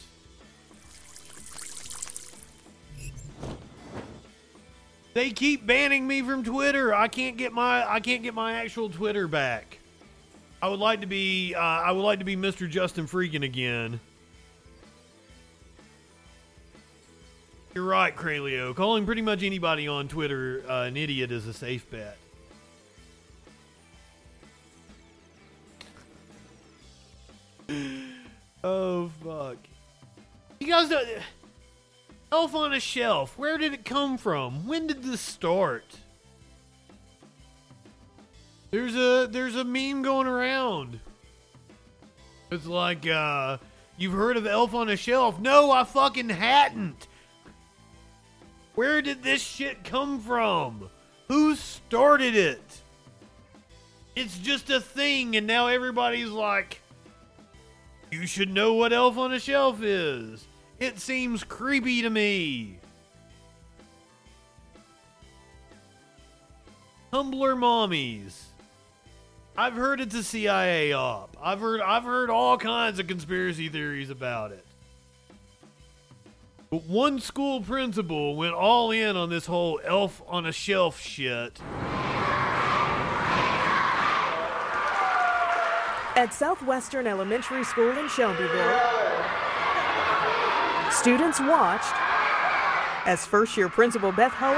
They keep banning me from Twitter. I can't get my I can't get my actual Twitter back. I would like to be uh, I would like to be Mr. Justin Freakin again. You're right, Craleo. Calling pretty much anybody on Twitter uh, an idiot is a safe bet. oh fuck! You guys don't. Elf on a Shelf. Where did it come from? When did this start? There's a there's a meme going around. It's like uh you've heard of Elf on a Shelf. No, I fucking hadn't. Where did this shit come from? Who started it? It's just a thing and now everybody's like you should know what Elf on a Shelf is. It seems creepy to me. Tumblr mommies. I've heard it's a CIA op. I've heard I've heard all kinds of conspiracy theories about it. But one school principal went all in on this whole elf on a shelf shit. At Southwestern Elementary School in Shelbyville, students watched as first year principal Beth Hoeing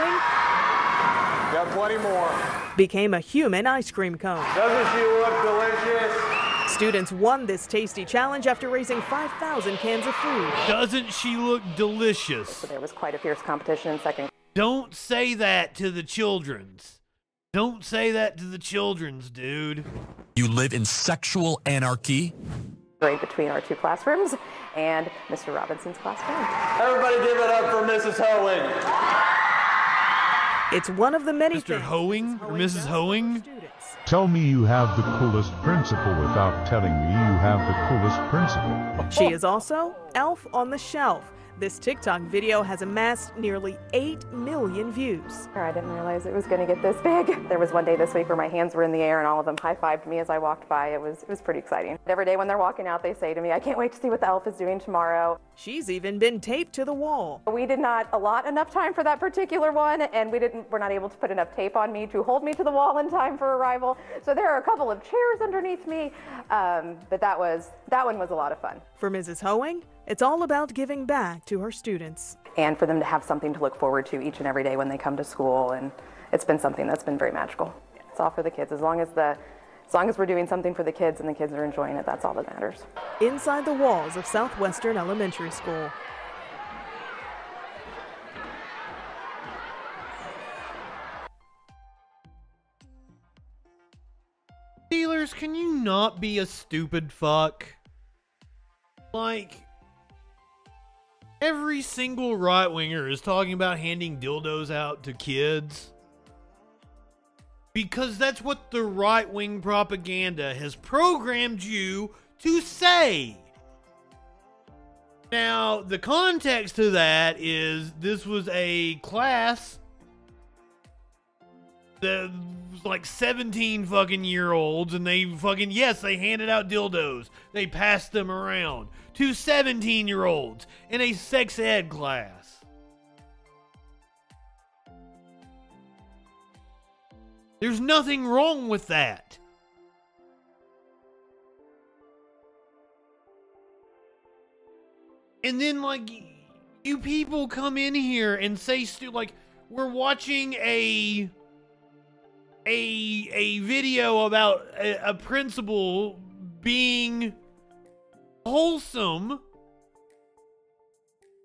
Got plenty more. became a human ice cream cone. Doesn't she look delicious? Students won this tasty challenge after raising 5,000 cans of food. Doesn't she look delicious? There was quite a fierce competition in second. Don't say that to the children's. Don't say that to the children's, dude. You live in sexual anarchy? grade between our two classrooms and Mr. Robinson's classroom. Everybody give it up for Mrs. Hoeing. It's one of the many Mr. things Hoeing or Mrs. Hoeing? Tell me you have the coolest principal without telling me you have the coolest principal. She is also Elf on the Shelf. This TikTok video has amassed nearly 8 million views. I didn't realize it was going to get this big. There was one day this week where my hands were in the air and all of them high-fived me as I walked by. It was it was pretty exciting. Every day when they're walking out, they say to me, "I can't wait to see what the elf is doing tomorrow." She's even been taped to the wall. We did not allot enough time for that particular one, and we didn't were not able to put enough tape on me to hold me to the wall in time for arrival. So there are a couple of chairs underneath me, um, but that was that one was a lot of fun. For Mrs. Hoeing, it's all about giving back to her students. and for them to have something to look forward to each and every day when they come to school and it's been something that's been very magical it's all for the kids as long as the as long as we're doing something for the kids and the kids are enjoying it that's all that matters Inside the walls of Southwestern Elementary School. Steelers, can you not be a stupid fuck? Like, every single right winger is talking about handing dildos out to kids. Because that's what the right wing propaganda has programmed you to say. Now, the context to that is this was a class that was like 17 fucking year olds, and they fucking, yes, they handed out dildos. They passed them around to 17 year olds in a sex ed class. There's nothing wrong with that. And then, like, you people come in here and say, stu- like, we're watching a a a video about a, a principal being wholesome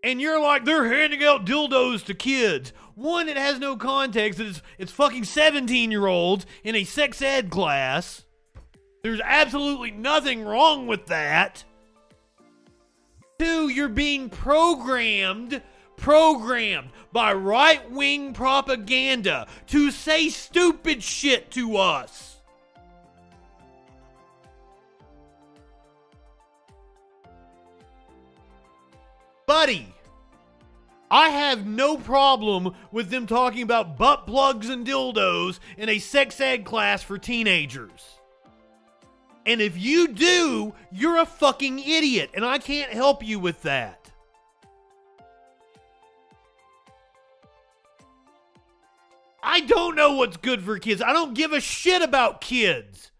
and you're like they're handing out dildos to kids. One it has no context it's it's fucking 17 year olds in a sex ed class. There's absolutely nothing wrong with that. Two you're being programmed programmed by right wing propaganda to say stupid shit to us. Buddy, I have no problem with them talking about butt plugs and dildos in a sex ed class for teenagers. And if you do, you're a fucking idiot, and I can't help you with that. I don't know what's good for kids. I don't give a shit about kids.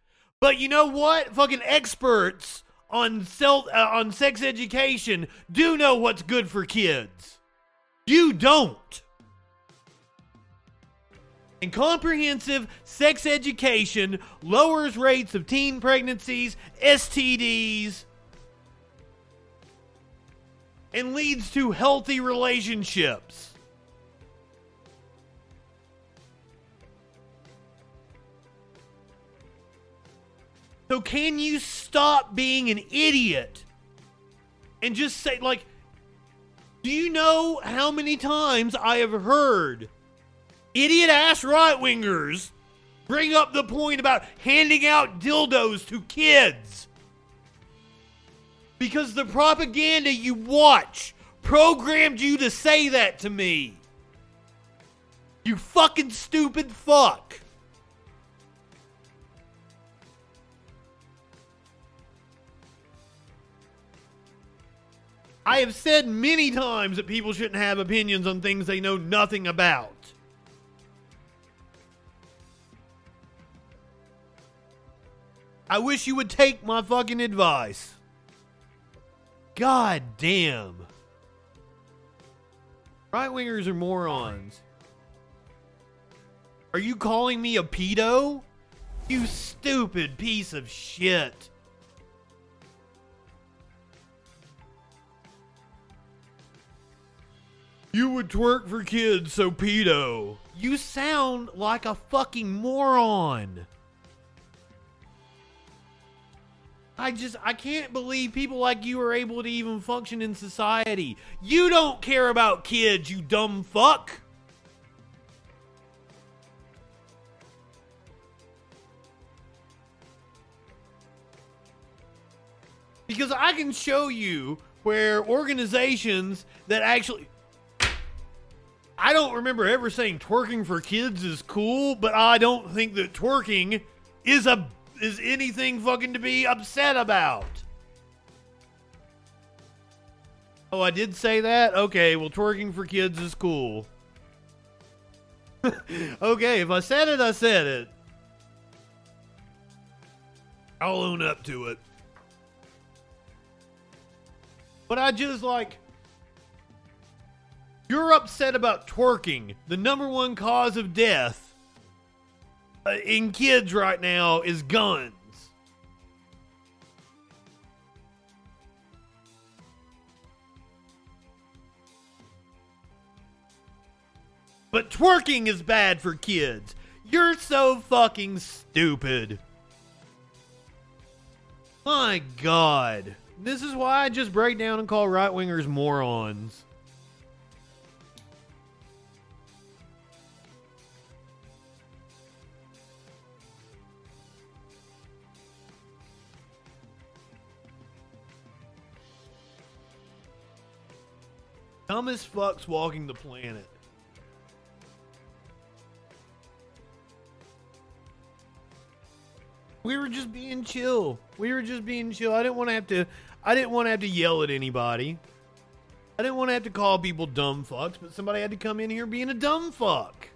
But you know what? Fucking experts on self uh, on sex education do know what's good for kids. You don't. And comprehensive sex education lowers rates of teen pregnancies, STDs, and leads to healthy relationships. So can you stop being an idiot and just say like do you know how many times I have heard idiot ass right wingers bring up the point about handing out dildos to kids? Because the propaganda you watch programmed you to say that to me. You fucking stupid fuck. I have said many times that people shouldn't have opinions on things they know nothing about. I wish you would take my fucking advice. God damn. Right wingers are morons. Are you calling me a pedo? You stupid piece of shit. You would twerk for kids, so pedo. You sound like a fucking moron. I just I can't believe people like you are able to even function in society. You don't care about kids, you dumb fuck. Because I can show you where organizations that actually I don't remember ever saying twerking for kids is cool, but I don't think that twerking is a is anything fucking to be upset about. Oh, I did say that? Okay, well twerking for kids is cool. okay, if I said it, I said it. I'll own up to it. But I just like you're upset about twerking, the number one cause of death uh, in kids right now is guns. But twerking is bad for kids. You're so fucking stupid. My god. This is why I just break down and call right wingers morons. Dumbest fucks walking the planet. We were just being chill. We were just being chill. I didn't want to have to. I didn't want to have to yell at anybody. I didn't want to have to call people dumb fucks, but somebody had to come in here being a dumb fuck.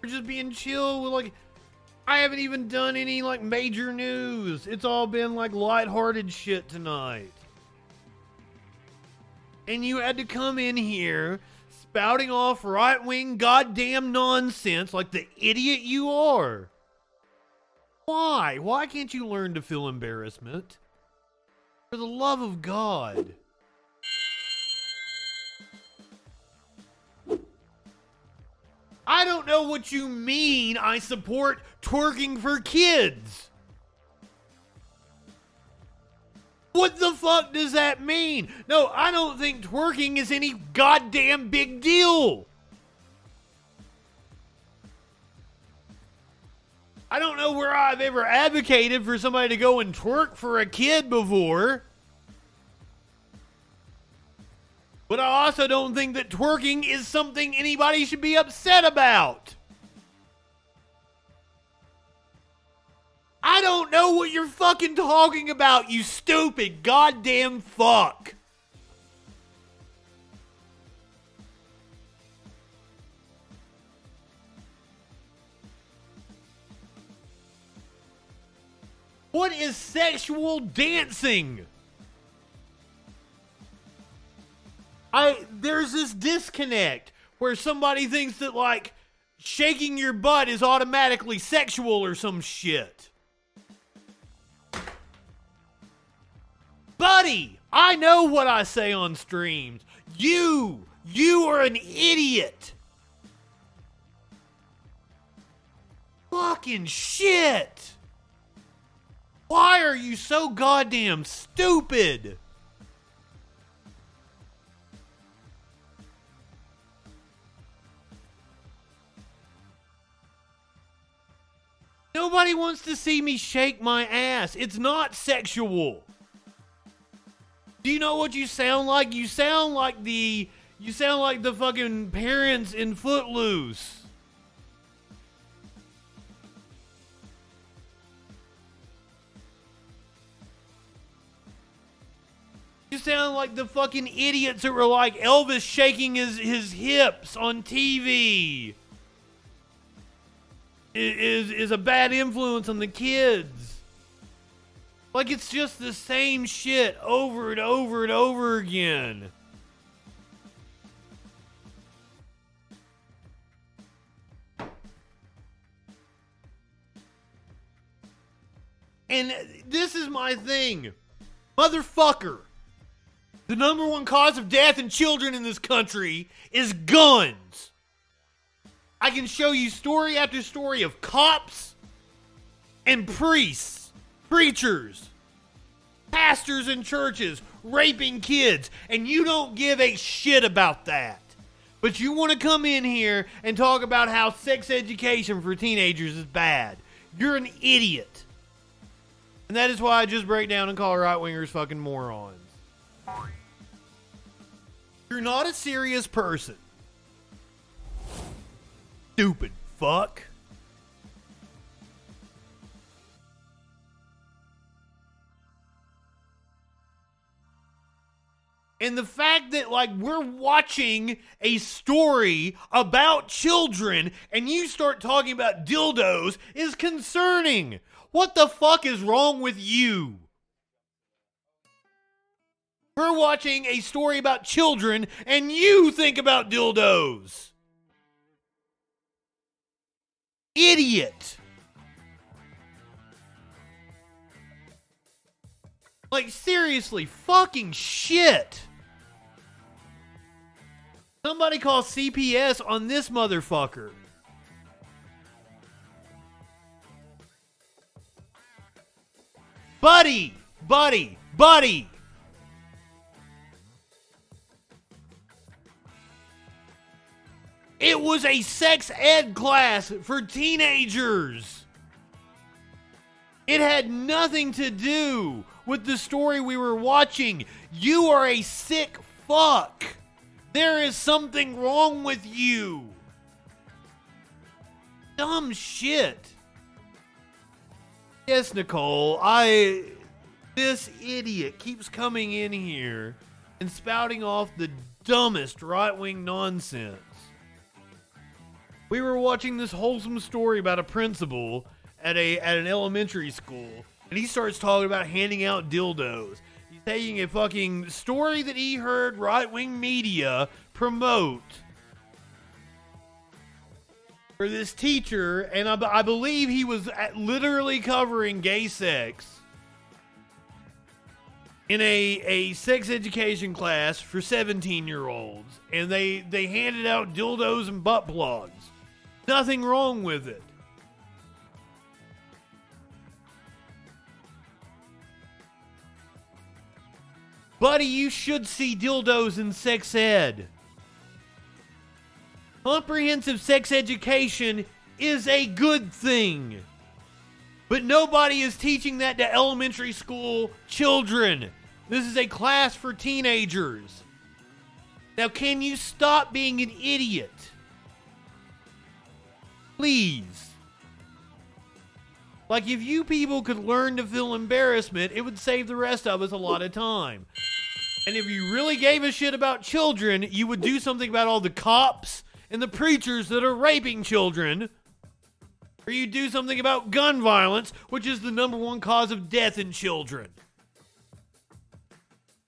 We're just being chill. With like, I haven't even done any like major news. It's all been like lighthearted shit tonight. And you had to come in here spouting off right wing goddamn nonsense like the idiot you are. Why? Why can't you learn to feel embarrassment? For the love of God. I don't know what you mean I support twerking for kids. What the fuck does that mean? No, I don't think twerking is any goddamn big deal. I don't know where I've ever advocated for somebody to go and twerk for a kid before. But I also don't think that twerking is something anybody should be upset about. I don't know what you're fucking talking about, you stupid goddamn fuck. What is sexual dancing? I there's this disconnect where somebody thinks that like shaking your butt is automatically sexual or some shit. Buddy, I know what I say on streams. You, you are an idiot. Fucking shit. Why are you so goddamn stupid? Nobody wants to see me shake my ass. It's not sexual. Do you know what you sound like? You sound like the you sound like the fucking parents in Footloose. You sound like the fucking idiots that were like Elvis shaking his, his hips on TV is is a bad influence on the kids. Like it's just the same shit over and over and over again. And this is my thing. Motherfucker. The number one cause of death in children in this country is guns. I can show you story after story of cops and priests preachers, pastors in churches raping kids, and you don't give a shit about that. But you want to come in here and talk about how sex education for teenagers is bad. You're an idiot. And that is why I just break down and call right wingers fucking morons. You're not a serious person. Stupid fuck. And the fact that, like, we're watching a story about children and you start talking about dildos is concerning. What the fuck is wrong with you? We're watching a story about children and you think about dildos. Idiot. Like, seriously, fucking shit. Somebody call CPS on this motherfucker. Buddy, buddy, buddy. It was a sex ed class for teenagers. It had nothing to do with the story we were watching. You are a sick fuck. There is something wrong with you. Dumb shit. Yes, Nicole, I. This idiot keeps coming in here and spouting off the dumbest right wing nonsense. We were watching this wholesome story about a principal at a at an elementary school, and he starts talking about handing out dildos. Taking a fucking story that he heard right wing media promote for this teacher, and I, I believe he was at, literally covering gay sex in a, a sex education class for 17 year olds, and they, they handed out dildos and butt plugs. Nothing wrong with it. Buddy, you should see dildos in sex ed. Comprehensive sex education is a good thing. But nobody is teaching that to elementary school children. This is a class for teenagers. Now, can you stop being an idiot? Please. Like, if you people could learn to feel embarrassment, it would save the rest of us a lot of time. And if you really gave a shit about children, you would do something about all the cops and the preachers that are raping children. Or you do something about gun violence, which is the number one cause of death in children.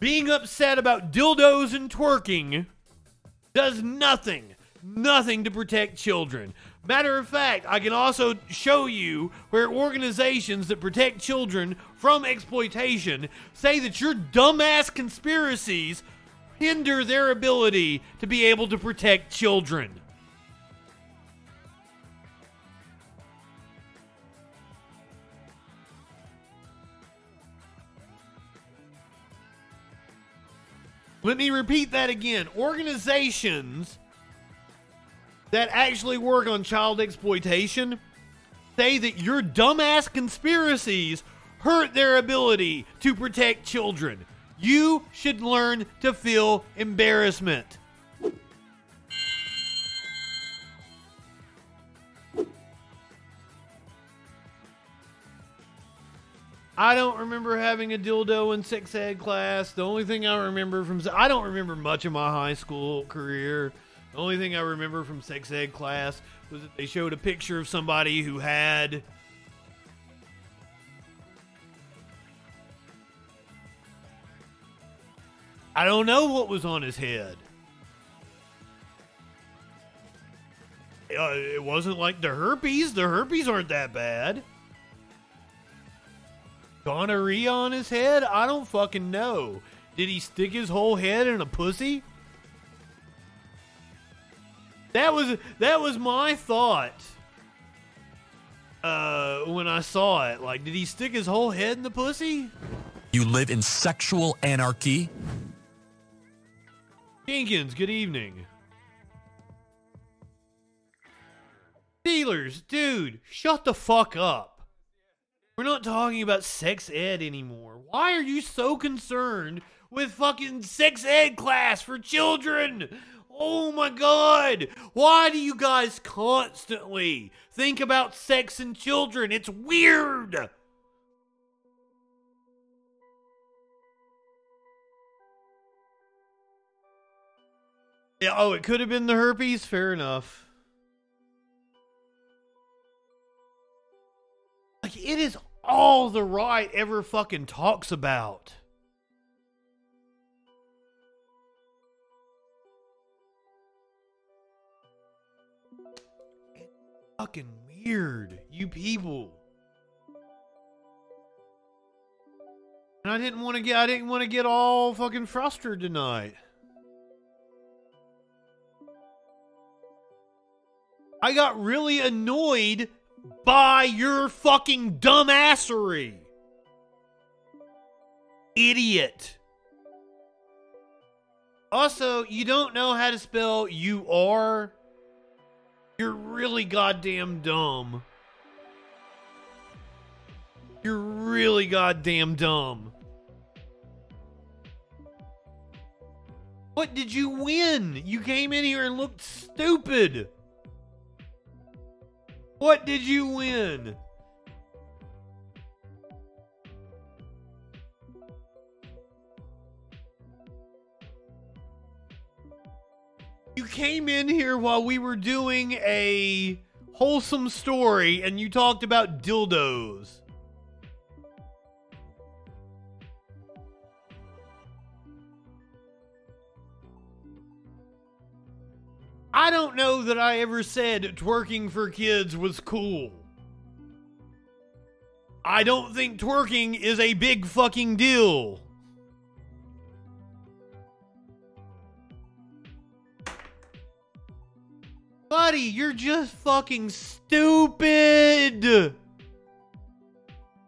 Being upset about dildos and twerking does nothing, nothing to protect children. Matter of fact, I can also show you where organizations that protect children from exploitation say that your dumbass conspiracies hinder their ability to be able to protect children. Let me repeat that again. Organizations that actually work on child exploitation say that your dumbass conspiracies hurt their ability to protect children. You should learn to feel embarrassment. I don't remember having a dildo in sex ed class. The only thing I remember from I don't remember much of my high school career. The only thing I remember from sex ed class was that they showed a picture of somebody who had I don't know what was on his head. Uh, it wasn't like the herpes. The herpes aren't that bad. gonorrhea on his head? I don't fucking know. Did he stick his whole head in a pussy? That was that was my thought. Uh, when I saw it, like, did he stick his whole head in the pussy? You live in sexual anarchy? Jenkins, good evening. Dealers, dude, shut the fuck up. We're not talking about sex ed anymore. Why are you so concerned with fucking sex ed class for children? Oh my god! Why do you guys constantly think about sex and children? It's weird! Yeah, oh, it could have been the herpes? Fair enough. Like, it is all the right ever fucking talks about. It's fucking weird, you people. And I didn't want to get I didn't want to get all fucking frustrated tonight. I got really annoyed by your fucking dumbassery. Idiot. Also, you don't know how to spell you are. You're really goddamn dumb. You're really goddamn dumb. What did you win? You came in here and looked stupid. What did you win? You came in here while we were doing a wholesome story and you talked about dildos. I don't know that I ever said twerking for kids was cool. I don't think twerking is a big fucking deal. Buddy, you're just fucking stupid.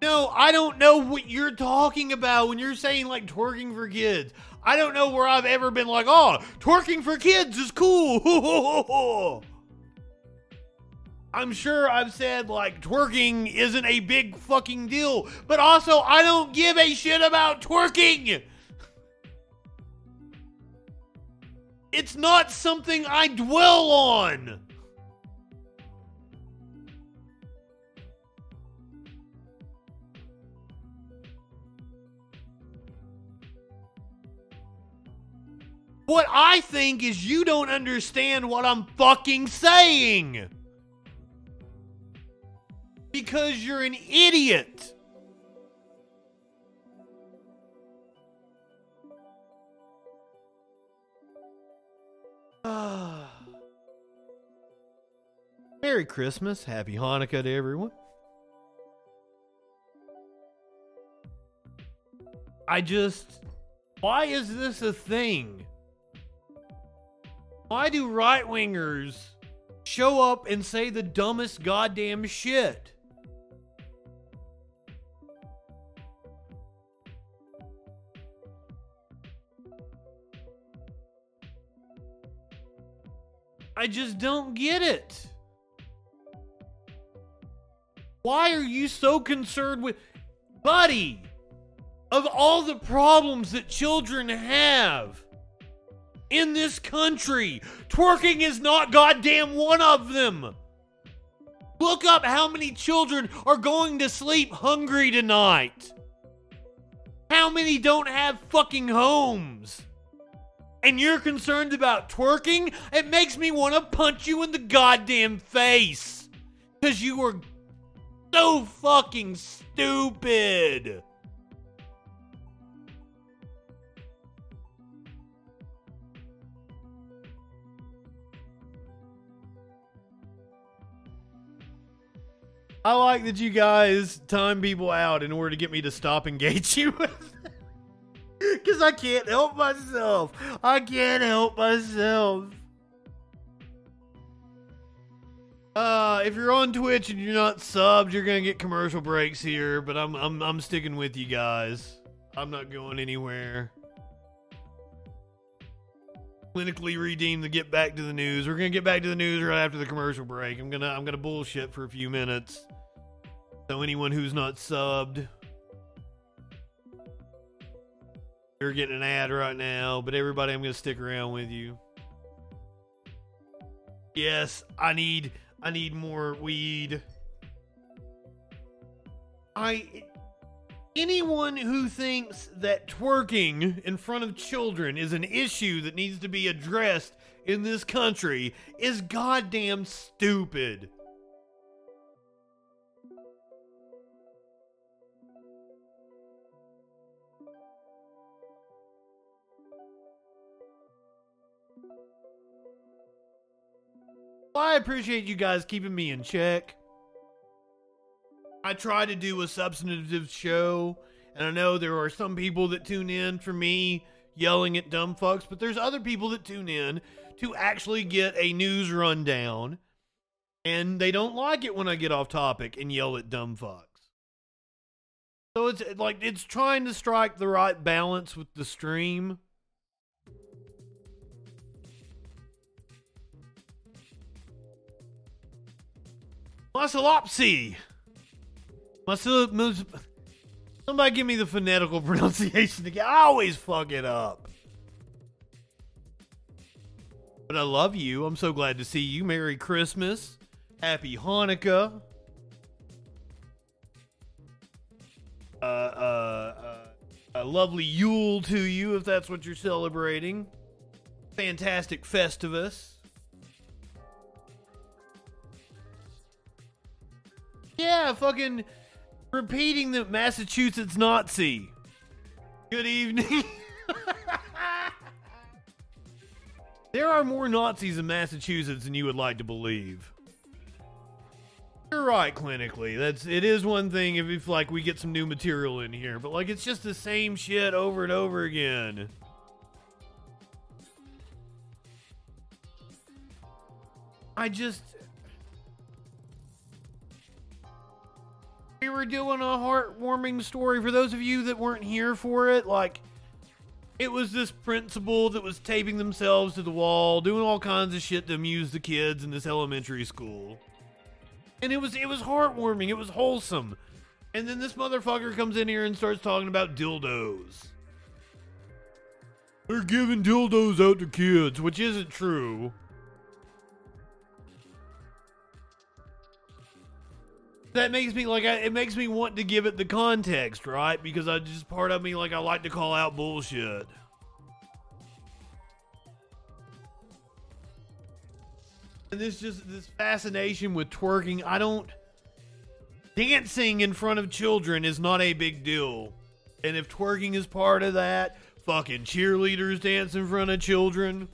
No, I don't know what you're talking about when you're saying like twerking for kids. I don't know where I've ever been like, oh, twerking for kids is cool. I'm sure I've said like twerking isn't a big fucking deal, but also I don't give a shit about twerking. It's not something I dwell on. What I think is you don't understand what I'm fucking saying. Because you're an idiot. Merry Christmas. Happy Hanukkah to everyone. I just. Why is this a thing? Why do right wingers show up and say the dumbest goddamn shit? I just don't get it. Why are you so concerned with. Buddy! Of all the problems that children have in this country, twerking is not goddamn one of them. Look up how many children are going to sleep hungry tonight. How many don't have fucking homes? And you're concerned about twerking? It makes me want to punch you in the goddamn face. Because you are so fucking stupid. I like that you guys time people out in order to get me to stop engaging you with. Because I can't help myself. I can't help myself. Uh, if you're on Twitch and you're not subbed, you're gonna get commercial breaks here. But I'm I'm I'm sticking with you guys. I'm not going anywhere. Clinically redeemed to get back to the news. We're gonna get back to the news right after the commercial break. I'm gonna I'm gonna bullshit for a few minutes. So anyone who's not subbed, you're getting an ad right now. But everybody, I'm gonna stick around with you. Yes, I need I need more weed. I anyone who thinks that twerking in front of children is an issue that needs to be addressed in this country is goddamn stupid. Well, I appreciate you guys keeping me in check. I try to do a substantive show, and I know there are some people that tune in for me yelling at dumb fucks, but there's other people that tune in to actually get a news rundown, and they don't like it when I get off topic and yell at dumb fucks. So it's like it's trying to strike the right balance with the stream. Muscleopsy. Muscle. Somebody give me the phonetical pronunciation again. I always fuck it up. But I love you. I'm so glad to see you. Merry Christmas. Happy Hanukkah. Uh, uh, uh, a lovely Yule to you if that's what you're celebrating. Fantastic Festivus. Yeah, fucking repeating the Massachusetts Nazi. Good evening. there are more Nazis in Massachusetts than you would like to believe. You're right, clinically. That's it is one thing if, if like we get some new material in here, but like it's just the same shit over and over again. I just we were doing a heartwarming story for those of you that weren't here for it. Like, it was this principal that was taping themselves to the wall, doing all kinds of shit to amuse the kids in this elementary school. And it was it was heartwarming. It was wholesome. And then this motherfucker comes in here and starts talking about dildos. They're giving dildos out to kids, which isn't true. That makes me like I, it makes me want to give it the context, right? Because I just part of me like I like to call out bullshit. And this just this fascination with twerking, I don't dancing in front of children is not a big deal. And if twerking is part of that, fucking cheerleaders dance in front of children.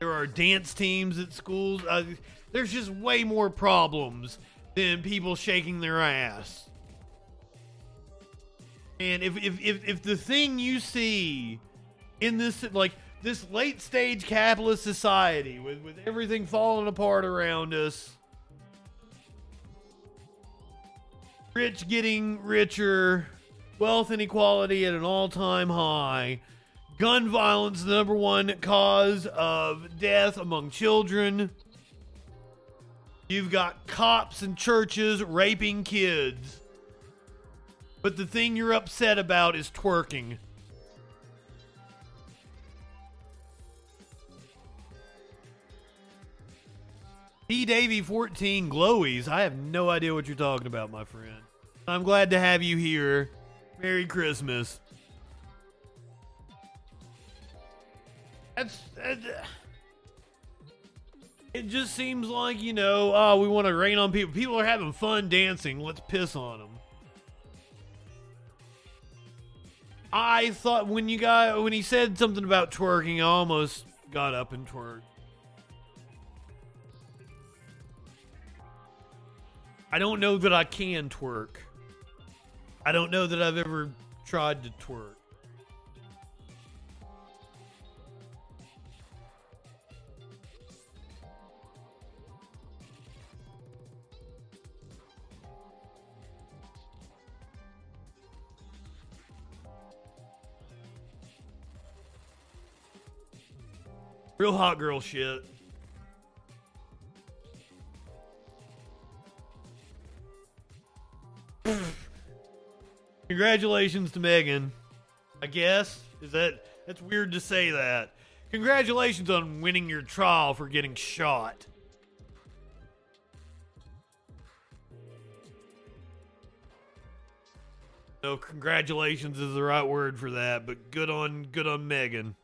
There are dance teams at schools. Uh, there's just way more problems than people shaking their ass. And if if if, if the thing you see in this like this late stage capitalist society with, with everything falling apart around us rich getting richer wealth inequality at an all-time high gun violence the number one cause of death among children You've got cops and churches raping kids. But the thing you're upset about is twerking. P. Davy 14 Glowies. I have no idea what you're talking about, my friend. I'm glad to have you here. Merry Christmas. That's. that's it just seems like, you know, oh, we want to rain on people. People are having fun dancing. Let's piss on them. I thought when you got when he said something about twerking, I almost got up and twerked. I don't know that I can twerk. I don't know that I've ever tried to twerk. Real hot girl shit. Congratulations to Megan. I guess is that that's weird to say that. Congratulations on winning your trial for getting shot. No, congratulations is the right word for that, but good on good on Megan.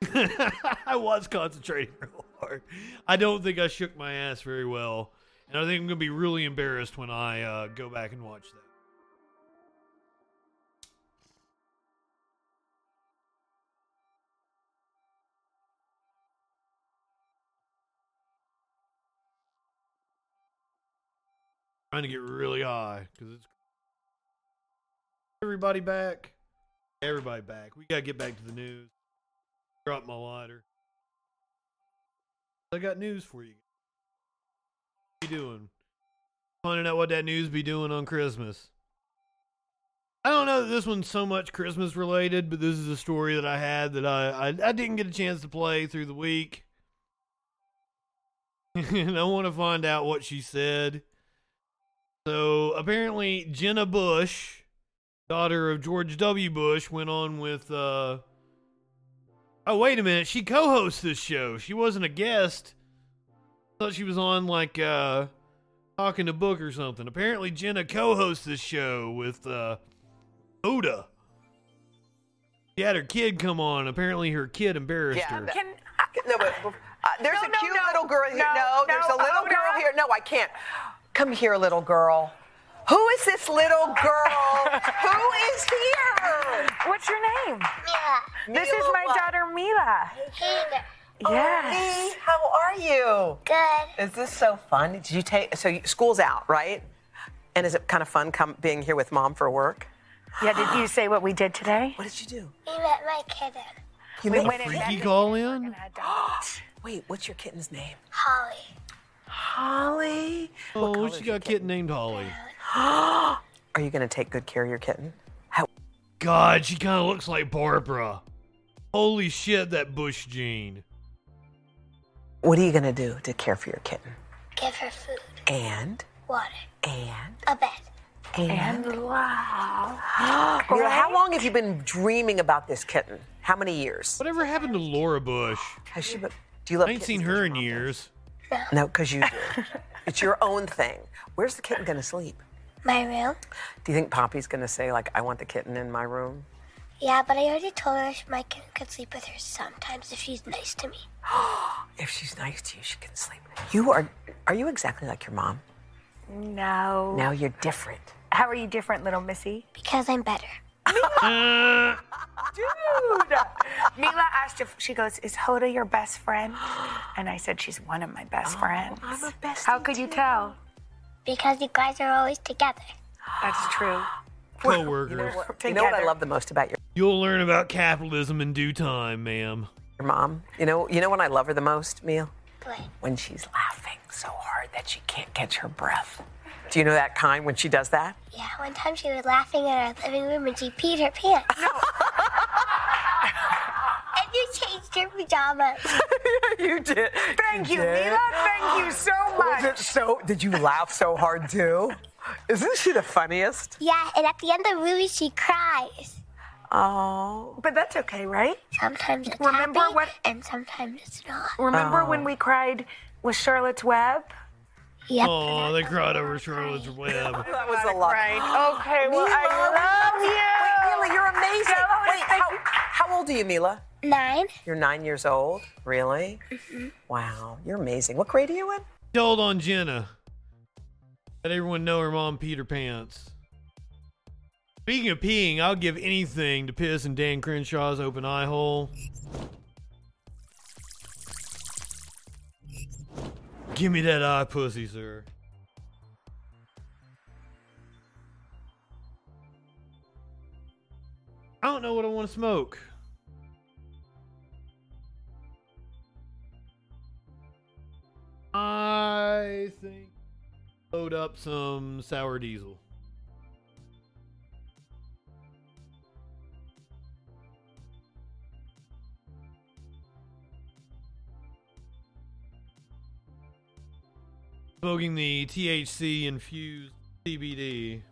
I was concentrating real hard. I don't think I shook my ass very well, and I think I'm gonna be really embarrassed when I uh, go back and watch that. Trying to get really high because it's everybody back. Everybody back. We gotta get back to the news. Drop my lighter. I got news for you. What you doing? Finding out what that news be doing on Christmas. I don't know that this one's so much Christmas related, but this is a story that I had that I I, I didn't get a chance to play through the week. and I want to find out what she said. So apparently Jenna Bush, daughter of George W. Bush, went on with uh Oh wait a minute, she co-hosts this show. She wasn't a guest. thought she was on like uh talking to book or something. Apparently Jenna co-hosts this show with uh Hoda. She had her kid come on. Apparently her kid embarrassed Yeah, her. that- no, but uh, there's No, a no, cute no. little girl here. No, No, there's a little Oda. girl here. No, I can't. Come here, little girl. Who is this little girl? Who is here? What's your name? Mila. This is my daughter Mila. Oh, Yes. Lee, how are you? Good. Is this so fun? Did you take so school's out, right? And is it kind of fun come being here with mom for work? Yeah, did you say what we did today? What did you do? We met my kitten. You We made went a freaky and- call in? Wait, what's your kitten's name? Holly. Holly. Oh, she got a kitten named Holly. Are you going to take good care of your kitten? How? God, she kind of looks like Barbara. Holy shit, that Bush gene. What are you going to do to care for your kitten? Give her food, And water, and a bed. and. wow. Mira, how long have you been dreaming about this kitten? How many years? Whatever happened to Laura Bush? Has she been? Do you love? I ain't kittens seen 'cause her in mom does? years. No, because you do. it's your own thing. Where's the kitten going to sleep? My room? Do you think Poppy's going to say like, "I want the kitten in my room"? Yeah, but I already told her my kitten could sleep with her sometimes if she's nice to me. If she's nice to you, she can sleep. You are. Are you exactly like your mom? No. Now you're different. How are you different, little missy? Because I'm better. Uh, Dude. Mila asked if she goes, Is Hoda your best friend? And I said, She's one of my best friends. I'm a bestie How could you tell? Because you guys are always together. That's true. Co-workers. You know what I love the most about your You'll learn about capitalism in due time, ma'am. your mom? You know. You know when I love her the most, Meal? What? When she's laughing so hard that she can't catch her breath. Do you know that kind when she does that? Yeah, one time she was laughing in our living room and she peed her pants. No. and you changed your pajamas. you did. Thank you, did? Mila. Thank you so much. Was it so? Did you laugh so hard too? Isn't she the funniest? Yeah, and at the end of the movie, she cries. Oh. But that's okay, right? Sometimes it's Remember happy, what- and sometimes it's not. Remember Oh. when we cried with Charlotte's Web? Yep. Oh, they cried over Charlotte's Web. That was a lot. Right. Okay, well, I love you. Wait, Mila, you're amazing. Tell her Wait, how, how old are you, Mila? Nine. You're nine years old. Really? Mm-hmm. Wow, you're amazing. What grade are you in? Told on Jenna. Let everyone know her mom Peter pants. Speaking of peeing, I'll give anything to piss in Dan Crenshaw's open eye hole. Give me that eye pussy, sir. I don't know what I want to smoke. I think load up some sour diesel. Smoking the THC infused CBD.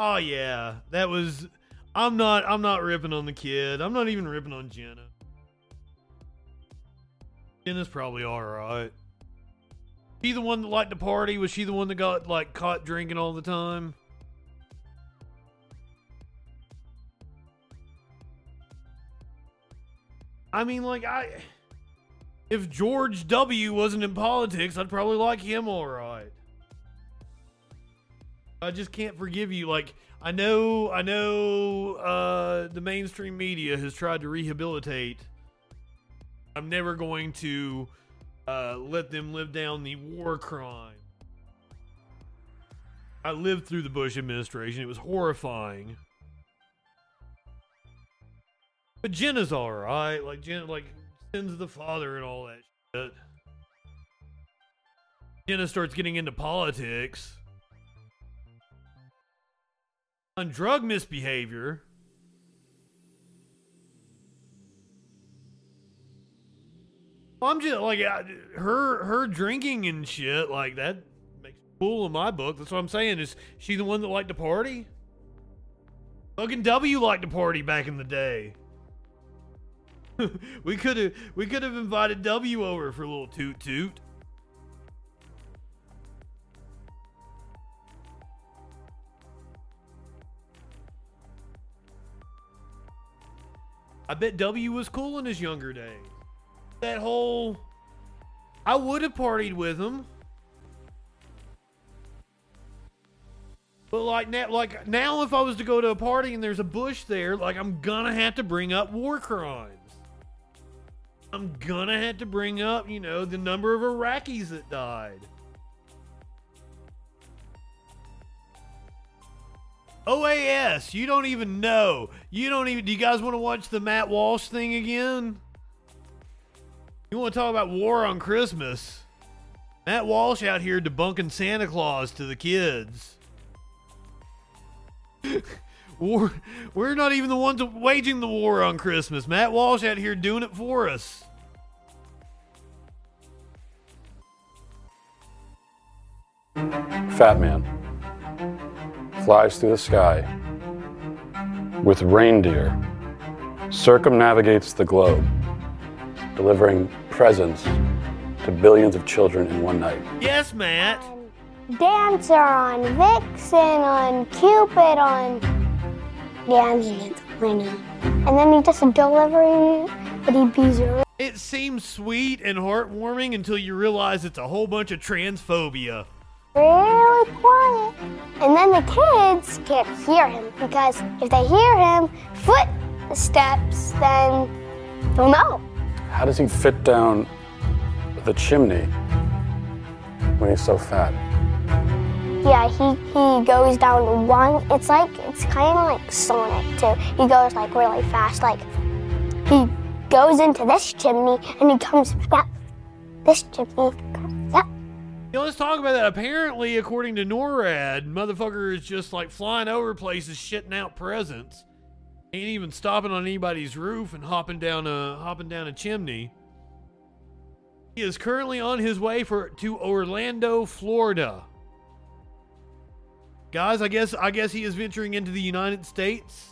Oh yeah, that was. I'm not. I'm not ripping on the kid. I'm not even ripping on Jenna. Jenna's probably all right. She the one that liked to party? Was she the one that got like caught drinking all the time? I mean, like I. If George W. wasn't in politics, I'd probably like him all right. I just can't forgive you. Like I know, I know, uh, the mainstream media has tried to rehabilitate. I'm never going to uh, let them live down the war crime. I lived through the Bush administration. It was horrifying. But Jenna's all right. Like Jenna, like sins the father and all that shit. Jenna starts getting into politics on drug misbehavior. I'm just like I- her her drinking and shit like that makes fool in my book. That's what I'm saying. Is she the one that liked to party? Fucking W liked to party back in the day. we could have we could have invited W over for a little toot toot. I bet W was cool in his younger days. That whole I would have partied with him. But like now, like now, if I was to go to a party and there's a bush there, like I'm gonna have to bring up war crimes. I'm gonna have to bring up, you know, the number of Iraqis that died. OAS, you don't even know. You don't even. Do you guys want to watch the Matt Walsh thing again? You want to talk about war on Christmas? Matt Walsh out here debunking Santa Claus to the kids. war, we're not even the ones waging the war on Christmas. Matt Walsh out here doing it for us. Fat man flies through the sky with reindeer, circumnavigates the globe, delivering presents to billions of children in one night. Yes, Matt. Dancer on Vixen, on Cupid, on. Yeah, I mean it. I know. And then he just delivering but he bees her. It seems sweet and heartwarming until you realize it's a whole bunch of transphobia. really quiet. And then the kids can't hear him because if they hear him footsteps, then they'll know. How does he fit down the chimney when he's so fat? Yeah, he, he goes down one. It's like, it's kind of like Sonic too. He goes like really fast. Like, he goes into this chimney and he comes back this chimney. You know, let's talk about that. Apparently, according to NORAD, motherfucker is just like flying over places, shitting out presents. Ain't even stopping on anybody's roof and hopping down a hopping down a chimney. He is currently on his way for to Orlando, Florida. Guys, I guess I guess he is venturing into the United States.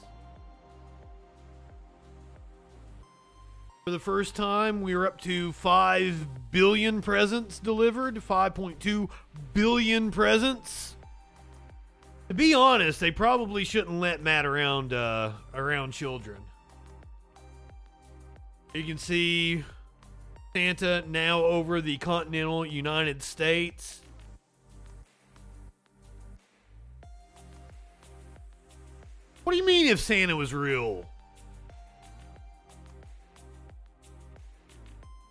For the first time, we are up to 5 billion presents delivered, 5.2 billion presents. To be honest, they probably shouldn't let Matt around uh, around children. You can see Santa now over the continental United States. What do you mean if Santa was real?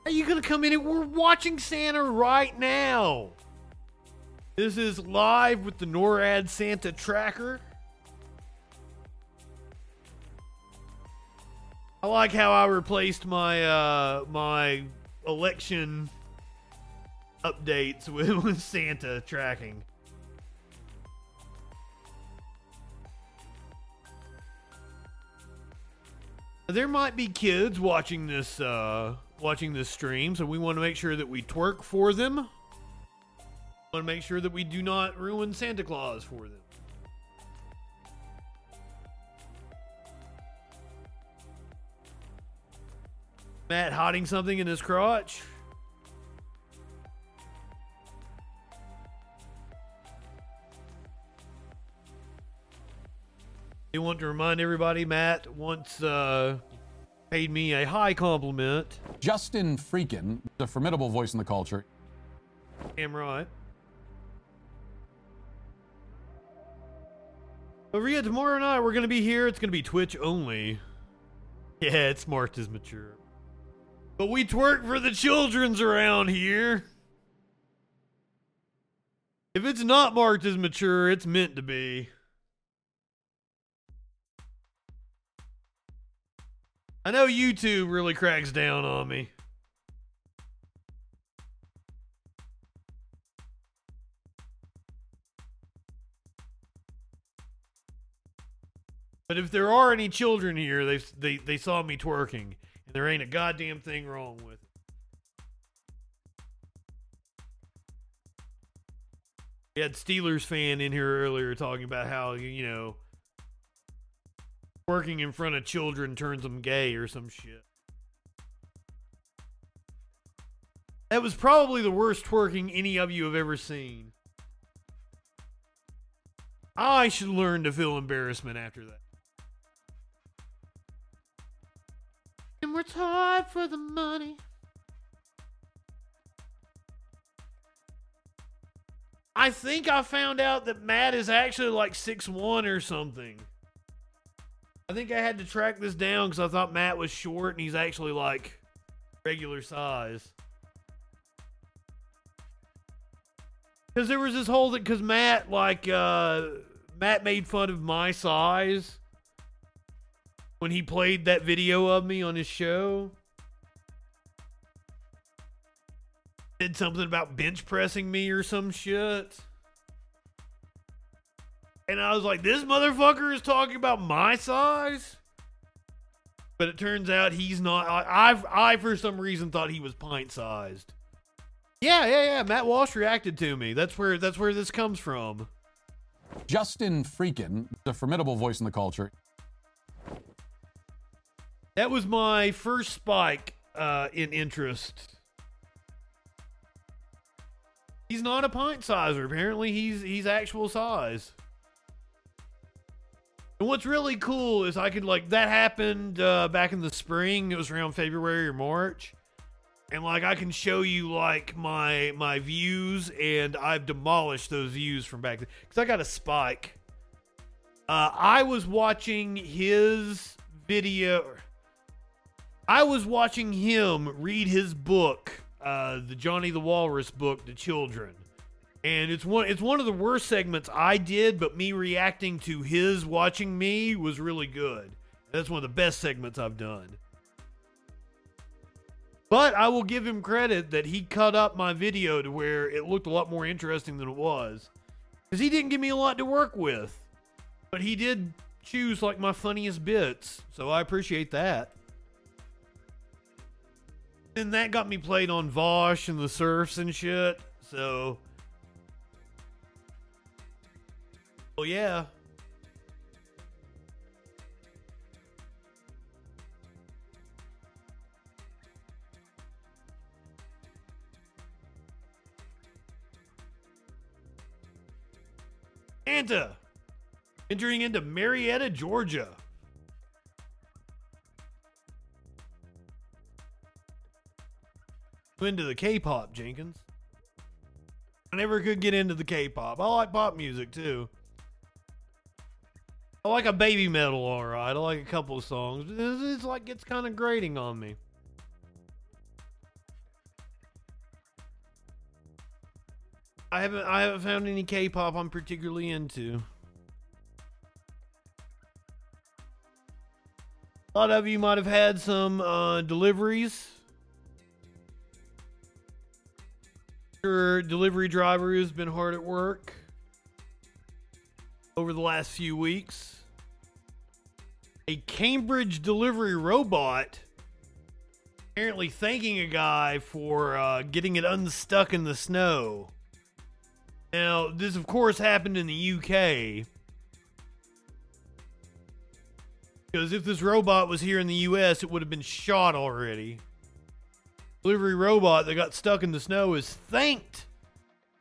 Are you going to come in and we're watching Santa right now? This is live with the NORAD Santa tracker. I like how I replaced my uh, my election updates with, with Santa tracking. There might be kids watching this uh watching this stream, so we want to make sure that we twerk for them. Want to make sure that we do not ruin Santa Claus for them. Matt hiding something in his crotch. I want to remind everybody, Matt once uh, paid me a high compliment. Justin Freakin, the formidable voice in the culture. Damn right. But yeah, tomorrow night we're gonna be here. It's gonna be Twitch only. Yeah, it's marked as mature. But we twerk for the children's around here. If it's not marked as mature, it's meant to be. I know YouTube really cracks down on me. But if there are any children here, they they they saw me twerking, and there ain't a goddamn thing wrong with it. We had Steelers fan in here earlier talking about how you know working in front of children turns them gay or some shit. That was probably the worst twerking any of you have ever seen. I should learn to feel embarrassment after that. And we're tied for the money. I think I found out that Matt is actually like six one or something. I think I had to track this down because I thought Matt was short and he's actually like regular size. Because there was this whole thing, because Matt, like, uh, Matt made fun of my size when he played that video of me on his show. Did something about bench pressing me or some shit. And I was like, this motherfucker is talking about my size? But it turns out he's not. I, I've, I, for some reason, thought he was pint sized. Yeah, yeah, yeah. Matt Walsh reacted to me. That's where that's where this comes from. Justin Freakin, a formidable voice in the culture. That was my first spike uh, in interest. He's not a pint sizer. Apparently, he's he's actual size. And what's really cool is I could like that happened uh, back in the spring. It was around February or March, and like I can show you like my my views, and I've demolished those views from back then because I got a spike. Uh, I was watching his video. I was watching him read his book, uh, the Johnny the Walrus book to children and it's one it's one of the worst segments I did, but me reacting to his watching me was really good. That's one of the best segments I've done. But I will give him credit that he cut up my video to where it looked a lot more interesting than it was. Because he didn't give me a lot to work with. But he did choose like my funniest bits. So I appreciate that. And that got me played on Vaush and the Serfs and shit. So Oh, yeah. Santa entering into Marietta, Georgia. Into the K-pop, Jenkins. I never could get into the K-pop. I like pop music too. I like a Babymetal, all right. I like a couple of songs. It's, it's like it's kind of grating on me. I haven't I haven't found any K-pop I'm particularly into. A lot of you might have had some uh, deliveries. Your delivery driver has been hard at work over the last few weeks. A Cambridge delivery robot apparently thanking a guy for uh, getting it unstuck in the snow. Now, this of course happened in the UK. Because if this robot was here in the US, it would have been shot already. Delivery robot that got stuck in the snow is thanked.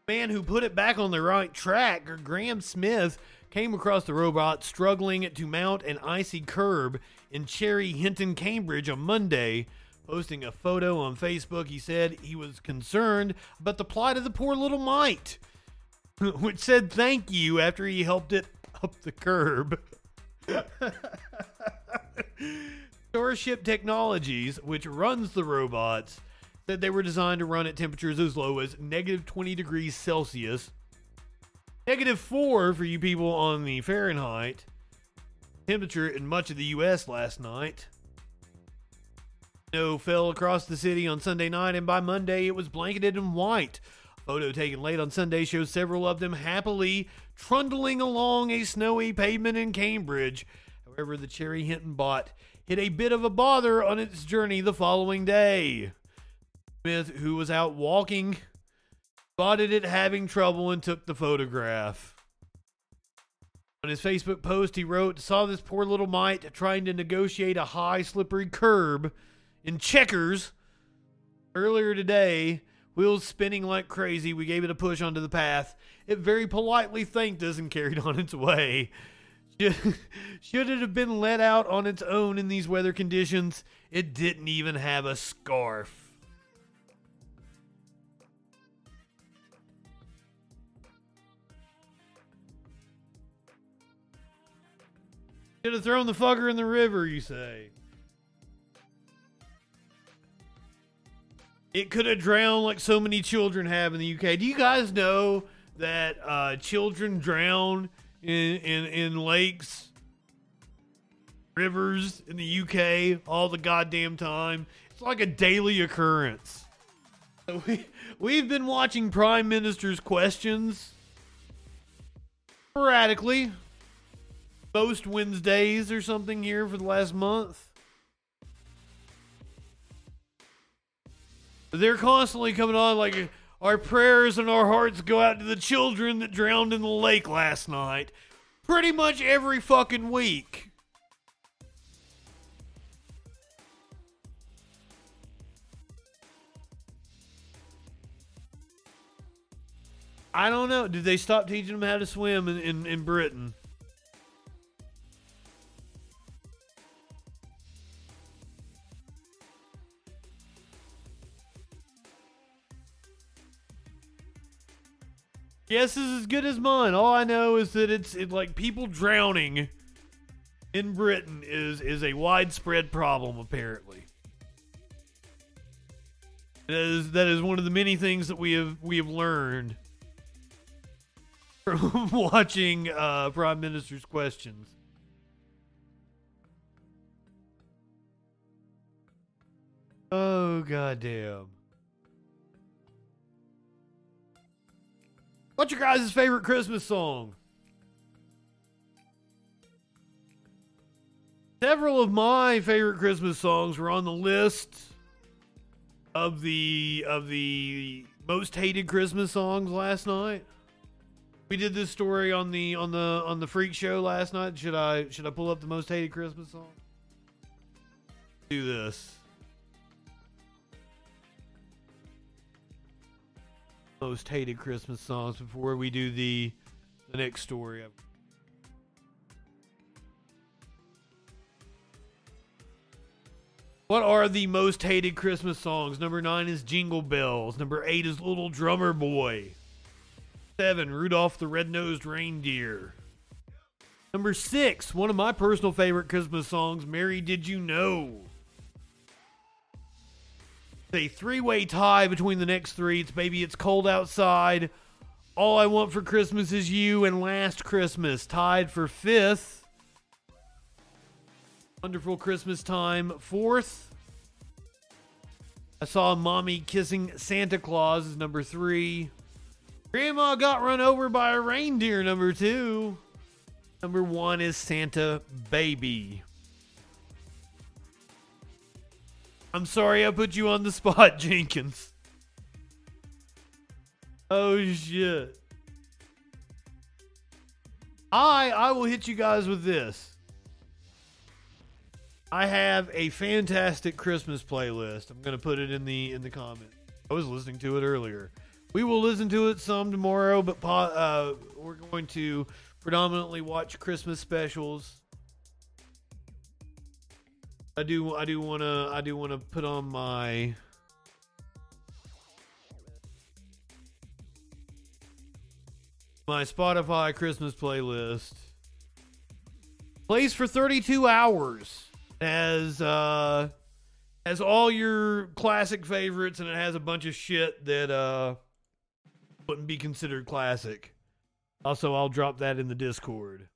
Man who put it back on the right track, Graham Smith, came across the robot struggling to mount an icy curb in Cherry Hinton, Cambridge on Monday. Posting a photo on Facebook, he said he was concerned about the plight of the poor little mite, which said thank you after he helped it up the curb. Starship Technologies, which runs the robots, said they were designed to run at temperatures as low as negative 20 degrees Celsius, negative 4 for you people on the Fahrenheit temperature in much of the U.S. last night. Snow fell across the city on Sunday night, and by Monday it was blanketed in white. A photo taken late on Sunday shows several of them happily trundling along a snowy pavement in Cambridge. However, the Cherry Hinton bot hit a bit of a bother on its journey the following day. Smith, who was out walking, spotted it having trouble and took the photograph. On his Facebook post, he wrote, Saw this poor little mite trying to negotiate a high, slippery curb in checkers earlier today. Wheels spinning like crazy. We gave it a push onto the path. It very politely thanked us and carried on its way. Should it have been let out on its own in these weather conditions? It didn't even have a scarf. Should have thrown the fucker in the river, you say. It could have drowned like so many children have in the UK. Do you guys know that uh, children drown in, in, in lakes, rivers in the UK all the goddamn time? It's like a daily occurrence. We, we've been watching Prime Minister's questions sporadically, most Wednesdays or something here for the last month. They're constantly coming on like our prayers and our hearts go out to the children that drowned in the lake last night. Pretty much every fucking week. I don't know. Did they stop teaching them how to swim in, in, in Britain? Guess is as good as mine. All I know is that it's it, like people drowning in Britain is is a widespread problem apparently. That is that is one of the many things that we have we have learned from watching uh, Prime Minister's questions. Oh goddamn. What's your guys' favorite Christmas song? Several of my favorite Christmas songs were on the list of the of the most hated Christmas songs last night. We did this story on the on the on the Freak Show last night. Should I should I pull up the most hated Christmas song? Do this. Most hated Christmas songs before we do the the next story. What are the most hated Christmas songs? Number nine is Jingle Bells. Number eight is Little Drummer Boy. Seven, Rudolph the Red-Nosed Reindeer. Number six, one of my personal favorite Christmas songs, Mary Did You Know? A three way tie between the next three. It's Baby It's Cold Outside, All I Want for Christmas Is You and Last Christmas tied for fifth. Wonderful Christmas Time, fourth. I saw Mommy Kissing Santa Claus is number three. Grandma Got Run Over by a Reindeer, number two. Number one is Santa Baby. I'm sorry I put you on the spot, Jenkins. Oh shit. I I will hit you guys with this. I have a fantastic Christmas playlist. I'm gonna put it in the in the comments. I was listening to it earlier. We will listen to it some tomorrow, but po- uh, we're going to predominantly watch Christmas specials. I do I do want to I do want to put on my my Spotify Christmas playlist. Plays for 32 hours as uh all your classic favorites and it has a bunch of shit that uh wouldn't be considered classic. Also, I'll drop that in the Discord.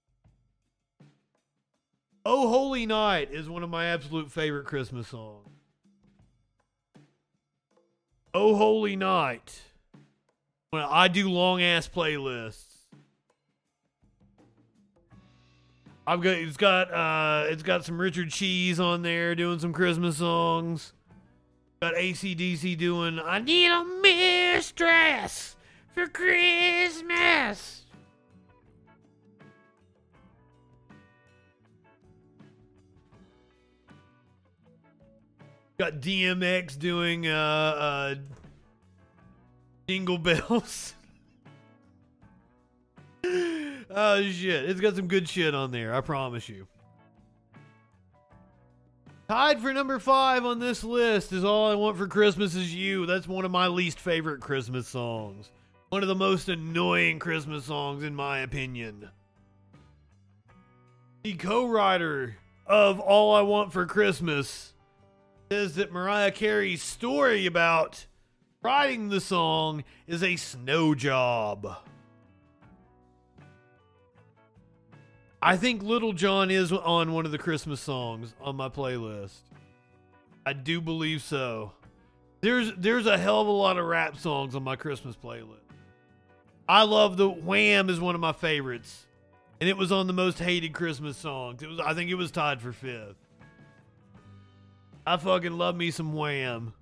Oh Holy Night is one of my absolute favorite Christmas songs. Oh Holy Night. When I do long ass playlists. I've got it's got uh it's got some Richard Cheese on there doing some Christmas songs. Got ACDC doing I need a mistress for Christmas. Got DMX doing uh uh Jingle Bells. oh shit. It's got some good shit on there, I promise you. Tied for number five on this list is All I Want for Christmas Is You. That's one of my least favorite Christmas songs. One of the most annoying Christmas songs, in my opinion. The co writer of All I Want for Christmas says that Mariah Carey's story about writing the song is a snow job. I think Lil Jon is on one of the Christmas songs on my playlist. I do believe so. There's there's a hell of a lot of rap songs on my Christmas playlist. I love the Wham is one of my favorites. And it was on the most hated Christmas songs. It was I think it was tied for fifth. I fucking love me some Wham.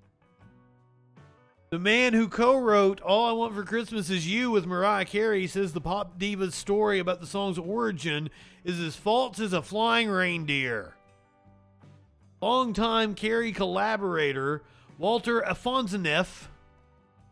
The man who co wrote All I Want for Christmas Is You with Mariah Carey says the pop diva's story about the song's origin is as false as a flying reindeer. Longtime Carey collaborator Walter Afanasieff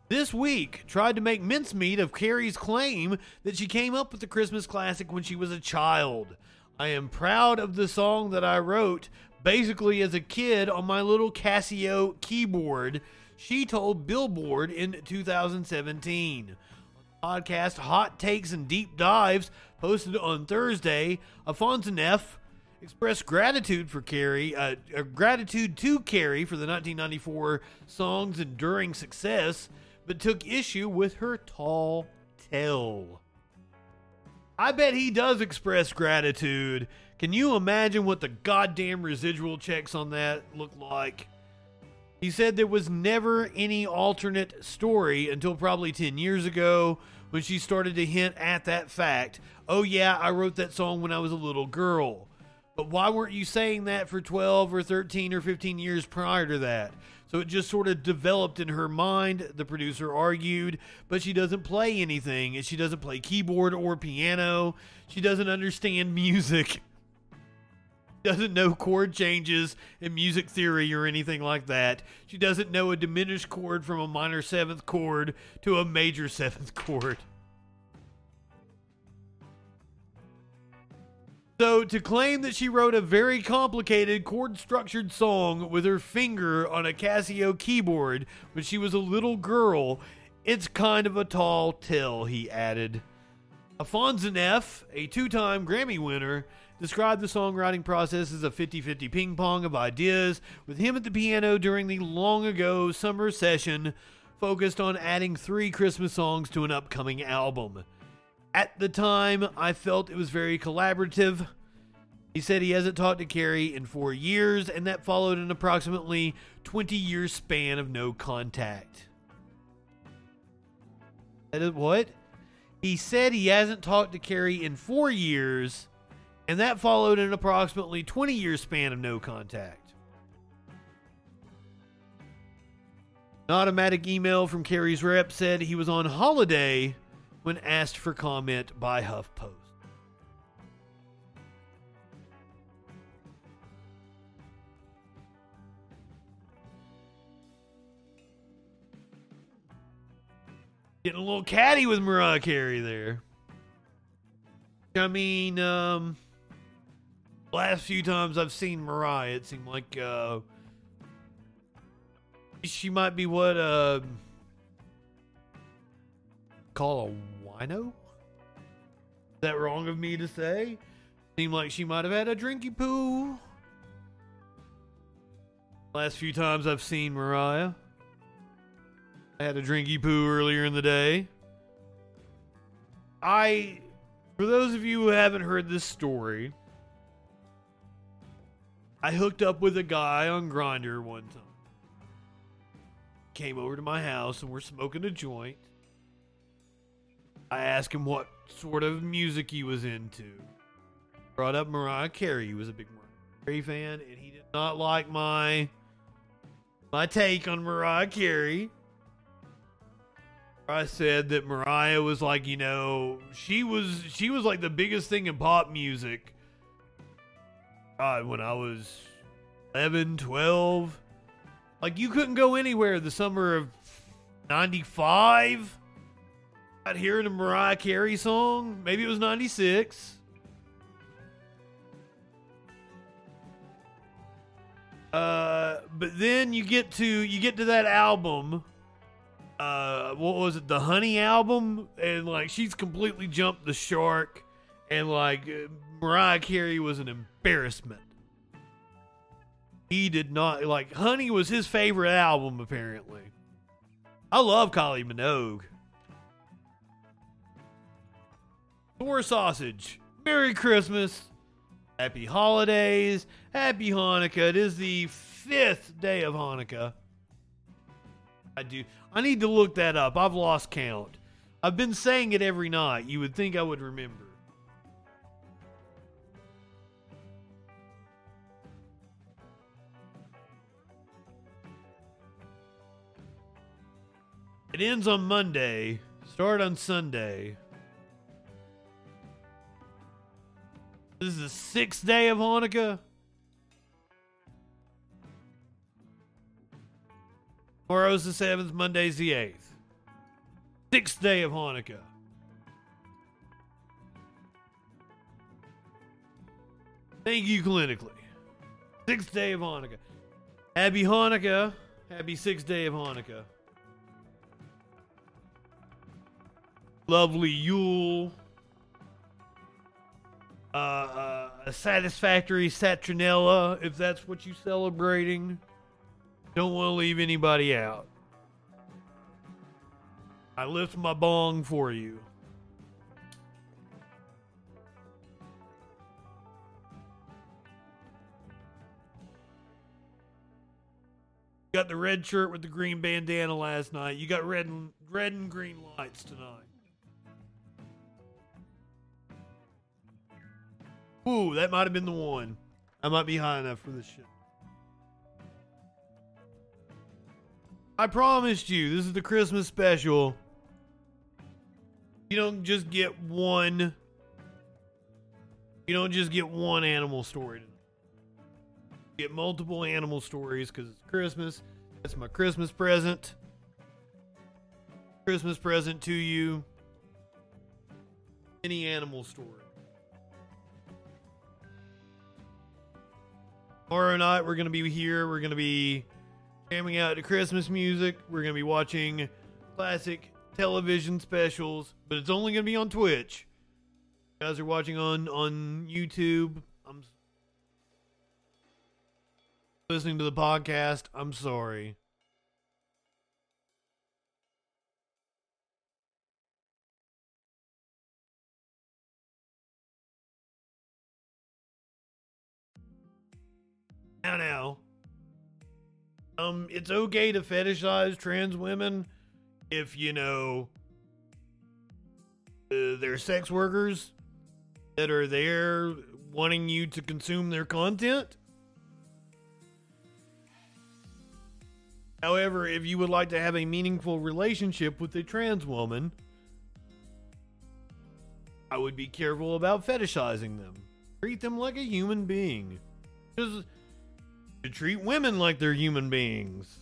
this week tried to make mincemeat of Carey's claim that she came up with the Christmas classic when she was a child. I am proud of the song that I wrote basically as a kid on my little Casio keyboard she told Billboard in 2017. Podcast Hot Takes and Deep Dives, posted on Thursday, Afanasieff expressed gratitude for Carey, uh, uh, gratitude to Carey for the 1994 song's enduring success, but took issue with her tall tale. I bet he does express gratitude. Can you imagine what the goddamn residual checks on that look like? He said there was never any alternate story until probably 10 years ago when she started to hint at that fact. Oh, yeah, I wrote that song when I was a little girl. But why weren't you saying that for 12 or 13 or 15 years prior to that? So it just sort of developed in her mind, the producer argued, but she doesn't play anything, and she doesn't play keyboard or piano. She doesn't understand music doesn't know chord changes in music theory or anything like that. She doesn't know a diminished chord from a minor seventh chord to a major seventh chord. So, to claim that she wrote a very complicated chord structured song with her finger on a Casio keyboard when she was a little girl, it's kind of a tall tale, he added. Afanasieff, a two time Grammy winner, described the songwriting process as a 50 50 ping pong of ideas, with him at the piano during the long ago summer session focused on adding three Christmas songs to an upcoming album. At the time, I felt it was very collaborative. He said he hasn't talked to Carey in four years, and that followed an approximately 20 year span of no contact. That is what? He said he hasn't talked to Carey in four years, and that followed an approximately 20 year span of no contact. An automatic email from Carey's rep said he was on holiday when asked for comment by HuffPost. Getting a little catty with Mariah Carey there. I mean, um, last few times I've seen Mariah, it seemed like uh, she might be what uh, call a wino. Is that wrong of me to say? Seemed like she might have had a drinky poo. Last few times I've seen Mariah. I had a drinky poo earlier in the day. I, for those of you who haven't heard this story, I hooked up with a guy on Grindr one time. Came over to my house and we're smoking a joint. I asked him what sort of music he was into. Brought up Mariah Carey. He was a big Mariah Carey fan, and he did not like my my take on Mariah Carey. I said that Mariah was like, you know, she was she was like the biggest thing in pop music. When I was 11, 12, like you couldn't go anywhere the summer of 95 without hearing a Mariah Carey song. Maybe it was 96. Uh, but then you get to you get to that album uh what was it the honey album and like she's completely jumped the shark and like mariah carey was an embarrassment he did not like honey was his favorite album apparently i love kylie minogue Thor sausage merry christmas happy holidays happy hanukkah it is the fifth day of hanukkah I do. I need to look that up. I've lost count. I've been saying it every night. You would think I would remember. It ends on Monday. Start on Sunday. This is the sixth day of Hanukkah. Tomorrow's the 7th, Monday's the 8th. Sixth day of Hanukkah. Thank you, clinically. Sixth day of Hanukkah. Happy Hanukkah. Happy sixth day of Hanukkah. Lovely Yule. Uh, uh, a satisfactory Saturnalia, if that's what you're celebrating. Don't want to leave anybody out. I lift my bong for you. got the red shirt with the green bandana last night. You got red and red and green lights tonight. Ooh, that might have been the one. I might be high enough for this shit. I promised you, this is the Christmas special. You don't just get one. You don't just get one animal story. You get multiple animal stories because it's Christmas. That's my Christmas present. Christmas present to you. Any animal story. Tomorrow night we're gonna be here. We're gonna be jamming out to Christmas music. We're gonna be watching classic television specials, but it's only gonna be on Twitch. You guys are watching on on YouTube. I'm listening to the podcast. I'm sorry. Now, now. Um, it's okay to fetishize trans women if you know uh, they're sex workers that are there wanting you to consume their content. However, if you would like to have a meaningful relationship with a trans woman, I would be careful about fetishizing them. Treat them like a human being. Just to treat women like they're human beings.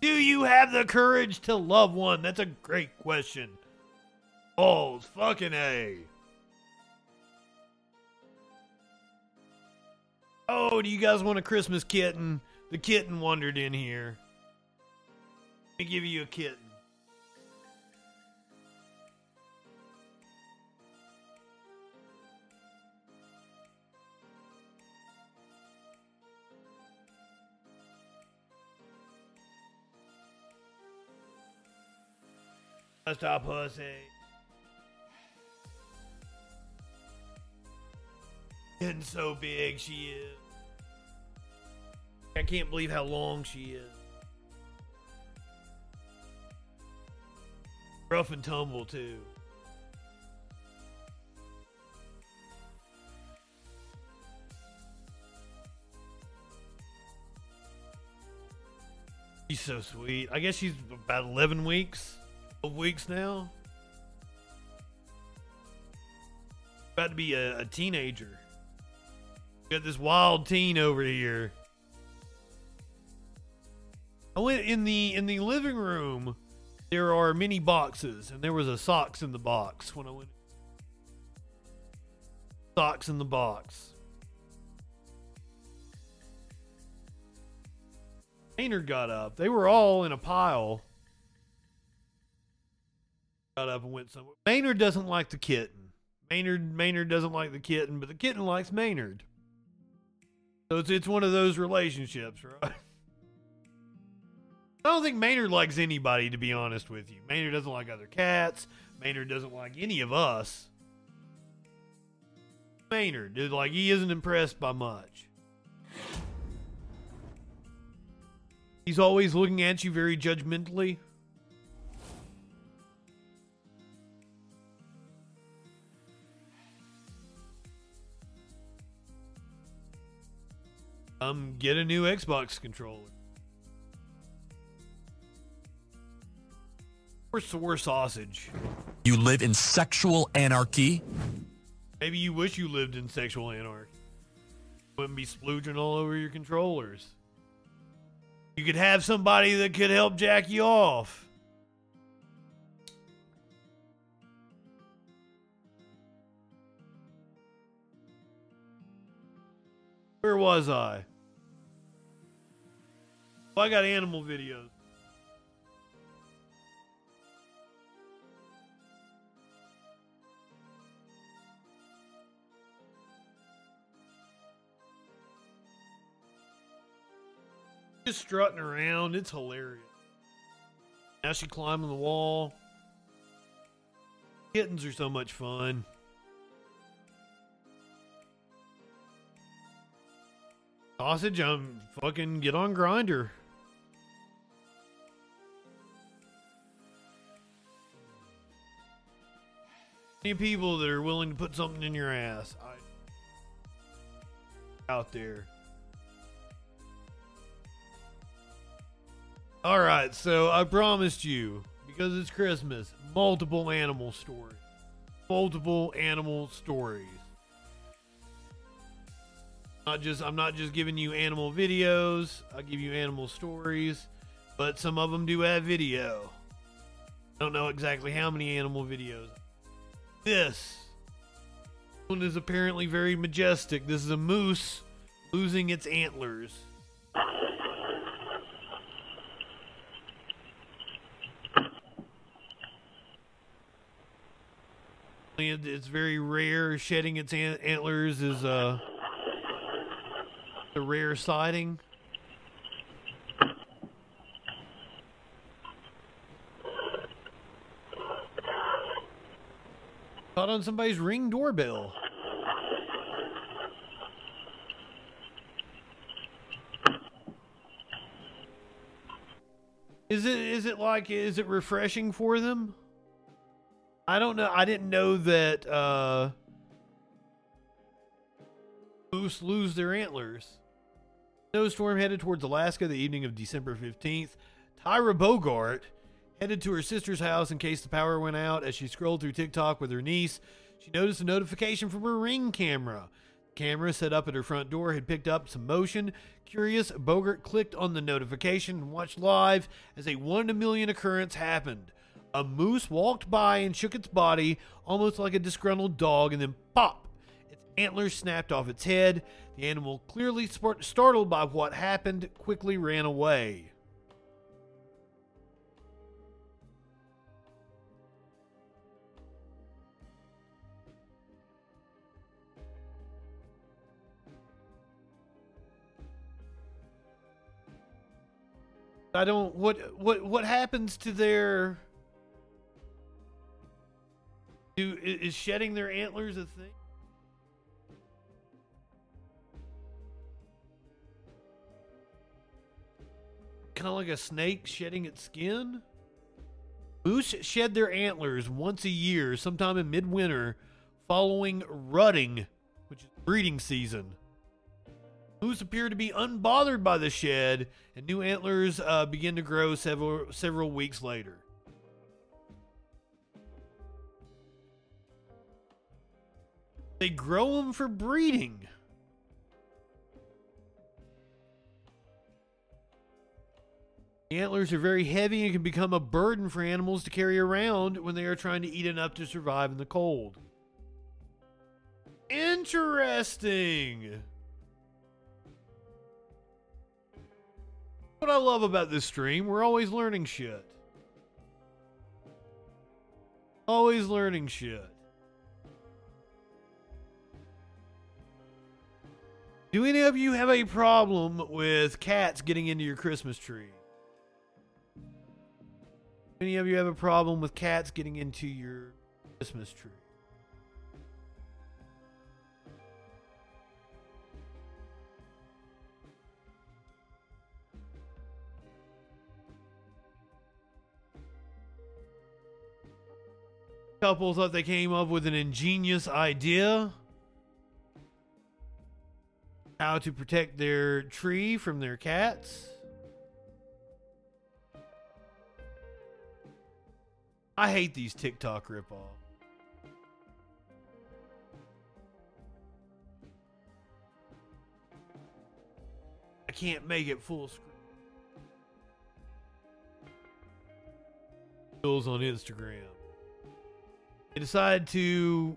Do you have the courage to love one? That's a great question. Oh, fucking A. Oh, do you guys want a Christmas kitten? The kitten wandered in here. Let me give you a kitten. Stop pussy. Getting so big she is. I can't believe how long she is. Rough and tumble too. She's so sweet. I guess she's about 11 weeks. 12 weeks now. About to be a, a teenager. Got this wild teen over here. I went in the in the living room. There are many boxes, and there was a socks in the box when I went. Socks in the box. Maynard got up. They were all in a pile. Got up and went somewhere. Maynard doesn't like the kitten. Maynard Maynard doesn't like the kitten, but the kitten likes Maynard. So it's it's one of those relationships, right? I don't think Maynard likes anybody, to be honest with you. Maynard doesn't like other cats. Maynard doesn't like any of us. Maynard, dude, like he isn't impressed by much. He's always looking at you very judgmentally. Um, get a new Xbox controller. Or sore sausage. You live in sexual anarchy? Maybe you wish you lived in sexual anarchy. Wouldn't be splooging all over your controllers. You could have somebody that could help jack you off. Where was I? Oh, I got animal videos. Just strutting around. It's hilarious. Now she climbing the wall. Kittens are so much fun. Sausage, I'm fucking get on Grindr. People that are willing to put something in your ass I, out there. All right, so I promised you because it's Christmas, multiple animal stories, multiple animal stories. Not just I'm not just giving you animal videos. I'll give you animal stories, but some of them do have video. I Don't know exactly how many animal videos. This one is apparently very majestic. This is a moose losing its antlers. It's very rare. Shedding its antlers is uh, the rare sighting. Caught on somebody's ring doorbell. Is it is it like is it refreshing for them? I don't know. I didn't know that uh moose lose their antlers. Snowstorm headed towards Alaska the evening of December 15th. Tyra Bogart headed to her sister's house in case the power went out. As she scrolled through TikTok with her niece, she noticed a notification from her ring camera. The camera set up at her front door had picked up some motion. Curious, Bogart clicked on the notification and watched live as a one in a million occurrence happened. A moose walked by and shook its body almost like a disgruntled dog, and then pop! Its antlers snapped off its head. The animal, clearly startled by what happened, quickly ran away. I don't what what what happens to their do is shedding their antlers a thing? Kind of like a snake shedding its skin? Moose shed their antlers once a year, sometime in midwinter, following rutting, which is breeding season. Moose appear to be unbothered by the shed, and new antlers uh, begin to grow several several weeks later. They grow them for breeding. The antlers are very heavy and can become a burden for animals to carry around when they are trying to eat enough to survive in the cold. Interesting. What I love about this stream, we're always learning shit. Always learning shit. Do any of you have a problem with cats getting into your Christmas tree? Any of you have a problem with cats getting into your Christmas tree? Couple thought they came up with an ingenious idea how to protect their tree from their cats. I hate these TikTok ripoffs. I can't make it full screen. Bills on Instagram. They decide to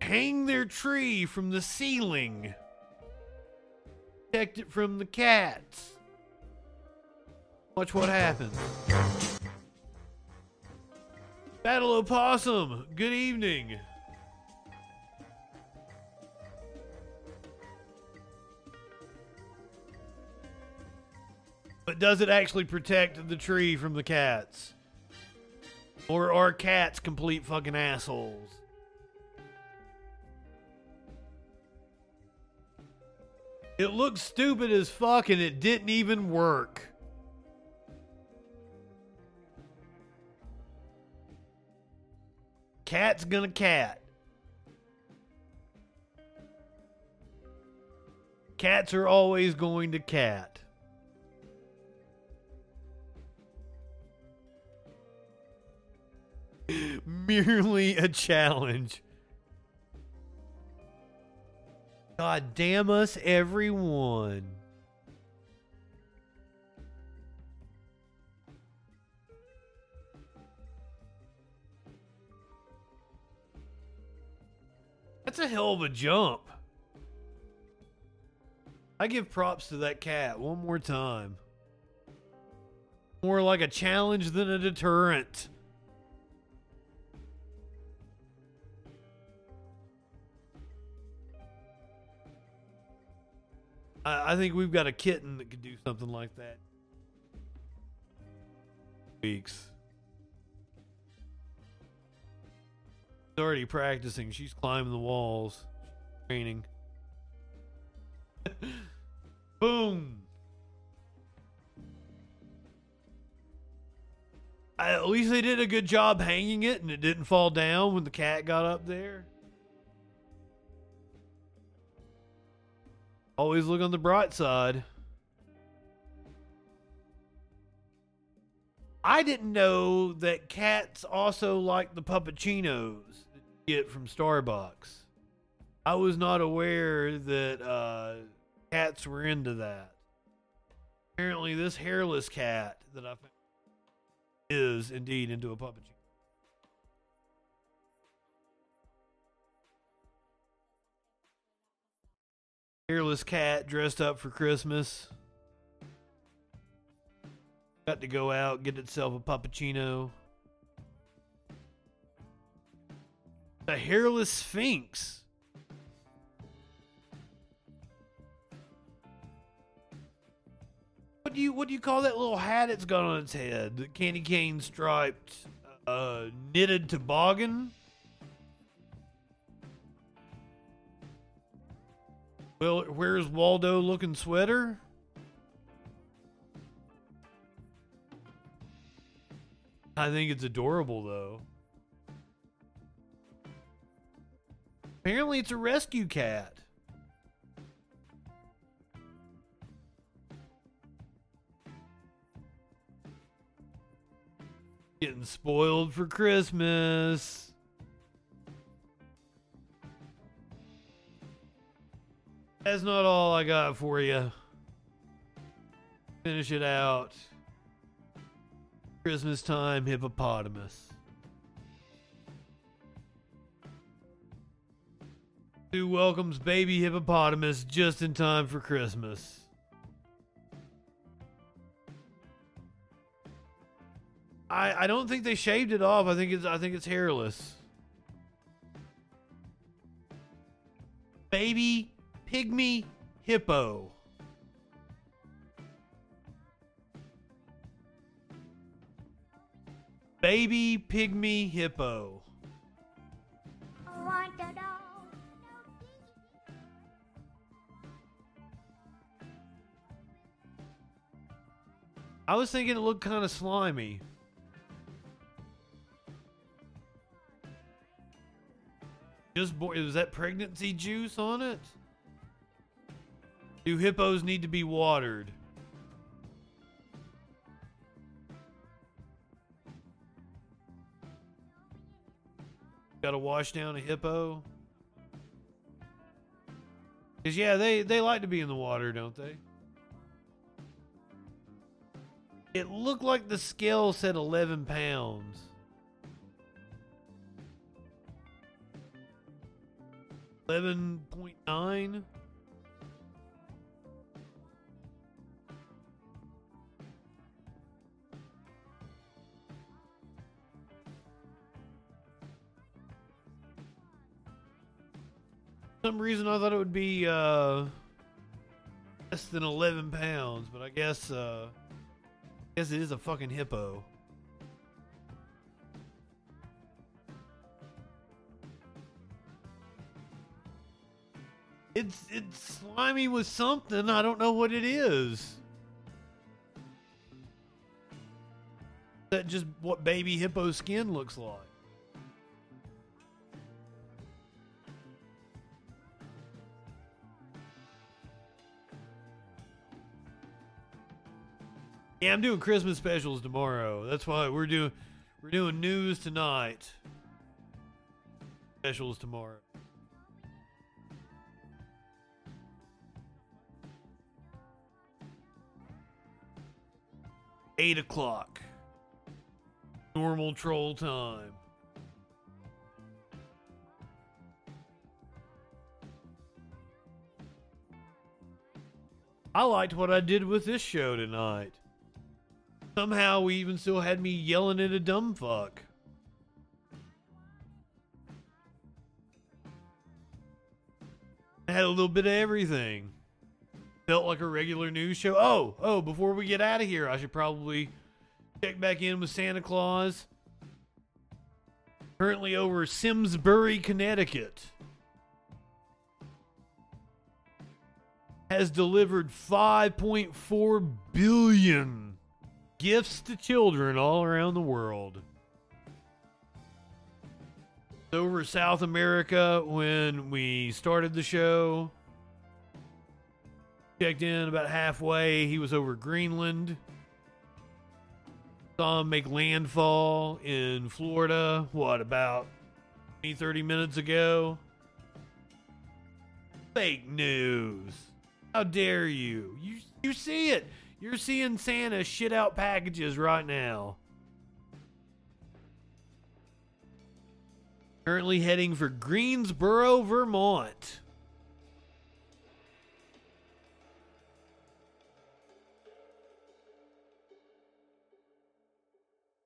hang their tree from the ceiling, protect it from the cats. Watch what happens. Battle Opossum, good evening. But does it actually protect the tree from the cats? Or are cats complete fucking assholes? It looked stupid as fuck and it didn't even work. Cat's gonna cat. Cats are always going to cat. Merely a challenge. God damn us, everyone. That's a hell of a jump. I give props to that cat one more time. More like a challenge than a deterrent. I, I think we've got a kitten that could do something like that. Weeks. She's already practicing. She's climbing the walls. Training. Boom. at least they did a good job hanging it and it didn't fall down when the cat got up there. Always look on the bright side. I didn't know that cats also like the puppuccinos that you get from Starbucks. I was not aware that uh, cats were into that. Apparently, this hairless cat that I found is indeed into a puppuccino. Hairless cat dressed up for Christmas. Got to go out, get itself a puppuccino. The hairless sphynx. What do you what do you call that little hat it's got on its head? The candy cane striped uh knitted toboggan? Well, where's Waldo looking sweater? I think it's adorable though. Apparently it's a rescue cat. Getting spoiled for Christmas. That's not all I got for you. Finish it out. Christmas time hippopotamus. Who welcomes baby hippopotamus just in time for Christmas? I I don't think they shaved it off. I think it's I think it's hairless. Baby pygmy hippo. Baby pygmy hippo. I was thinking it looked kind of slimy. Just boy, is that pregnancy juice on it? Do hippos need to be watered? Got to wash down a hippo? Cause yeah, they they like to be in the water, don't they? It looked like the scale said 11 pounds. Eleven point nine. Some reason I thought it would be uh, less than 11 pounds, but I guess uh, I guess it is a fucking hippo. It's it's slimy with something. I don't know what it is. Is that just what baby hippo skin looks like? Yeah, I'm doing Christmas specials tomorrow. That's why we're doing we're doing news tonight. Specials tomorrow. Eight o'clock. Normal troll time. I liked what I did with this show tonight. Somehow we even still had me yelling at a dumb fuck. I had a little bit of everything. Felt like a regular news show. Oh, oh, before we get out of here, I should probably check back in with Santa Claus. Currently over Simsbury, Connecticut. Has delivered 5.4 billion gifts to children all around the world. Over South America when we started the show. Checked in about halfway. He was over Greenland. Saw him make landfall in Florida, what, about 20, 30 minutes ago? Fake news. How dare you? You you see it. You're seeing Santa shit out packages right now. Currently heading for Greensboro, Vermont.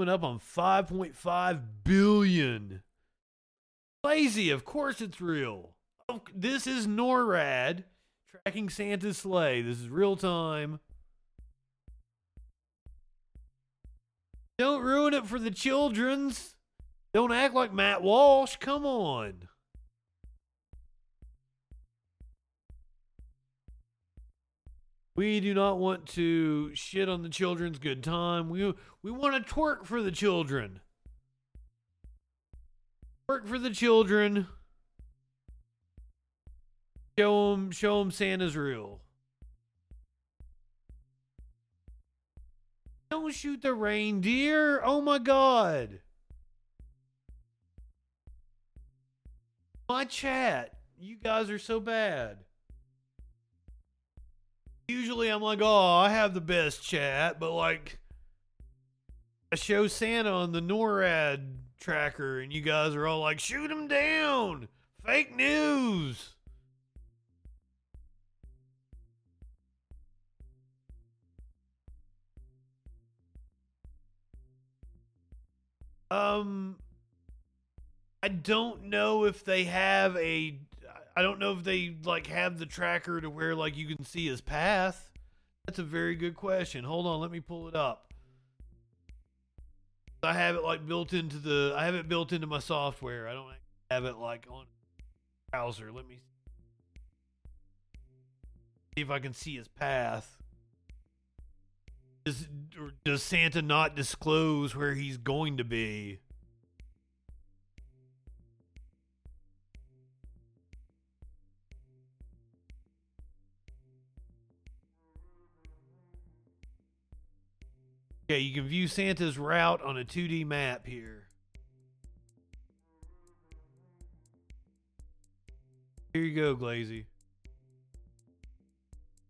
Up on 5.5 billion. Lazy, of course it's real. Oh, This is NORAD tracking Santa's sleigh. This is real time. Don't ruin it for the children's. Don't act like Matt Walsh. Come on. We do not want to shit on the children's good time. We we want to twerk for the children. Twerk for the children. Show them, show them Santa's real. Don't shoot the reindeer. Oh my god. My chat. You guys are so bad. Usually I'm like, oh, I have the best chat, but like, I show Santa on the NORAD tracker, and you guys are all like, shoot him down. Fake news. Um, I don't know if they have a. I don't know if they like have the tracker to where like you can see his path. That's a very good question. Hold on, let me pull it up. I have it like built into the. I have it built into my software. I don't have it like on browser. Let me see if I can see his path. Does, does Santa not disclose where he's going to be? Okay, you can view Santa's route on a 2D map here. Here you go, Glazy.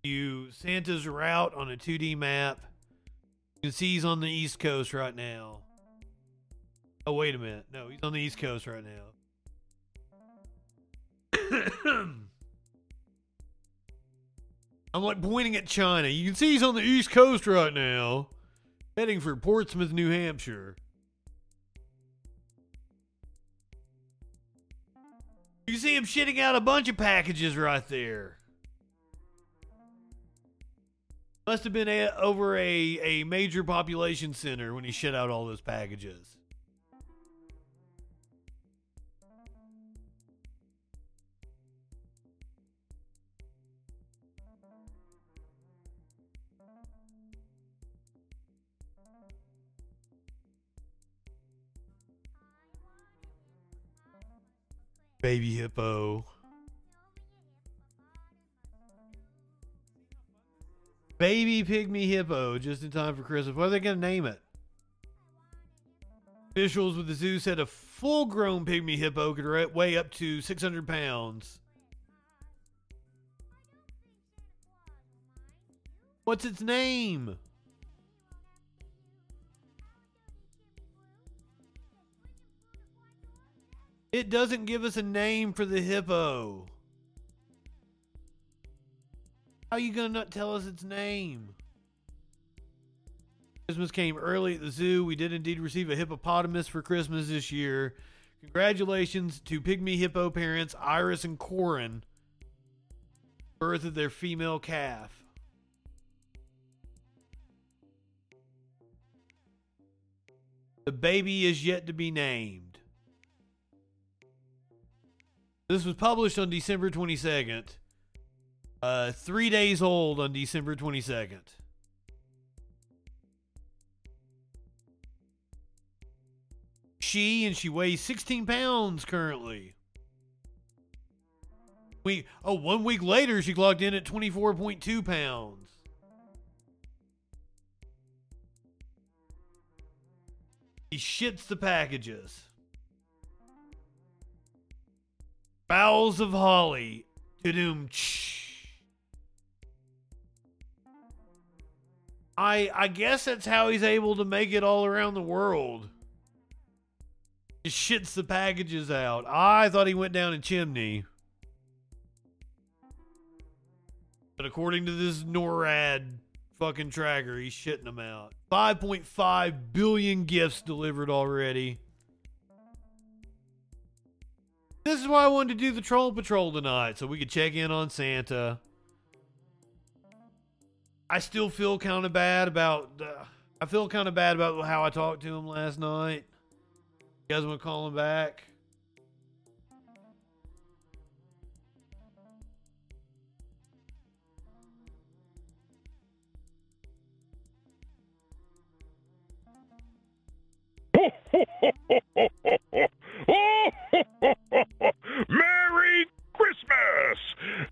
You Santa's route on a 2D map. You can see he's on the East Coast right now. Oh, wait a minute. No, he's on the East Coast right now. I'm like pointing at China. You can see he's on the East Coast right now, heading for Portsmouth, New Hampshire. You see him shitting out a bunch of packages right there. Must have been a, over a, a major population center when he shit out all those packages. Baby hippo. Baby pygmy hippo, just in time for Christmas. What are they going to name it? Officials with the zoo said a full grown pygmy hippo could weigh up to 600 pounds. What's its name? It doesn't give us a name for the hippo. How you gonna not tell us its name? Christmas came early at the zoo. We did indeed receive a hippopotamus for Christmas this year. Congratulations to pygmy hippo parents Iris and Corin. Birth of their female calf. The baby is yet to be named. This was published on December 22nd uh, three days old on December 22nd. She and she weighs 16 pounds currently. We oh one week later she logged in at 24.2 pounds. He shits the packages. Bowels of Holly. Doom. I I guess that's how he's able to make it all around the world. Just shits the packages out. I thought he went down a chimney. But according to this NORAD fucking tracker, he's shitting them out. 5.5 billion gifts delivered already. This is why I wanted to do the Troll Patrol tonight, so we could check in on Santa. I still feel kind of bad about. Uh, I feel kind of bad about how I talked to him last night. You guys want to call him back? Merry Christmas!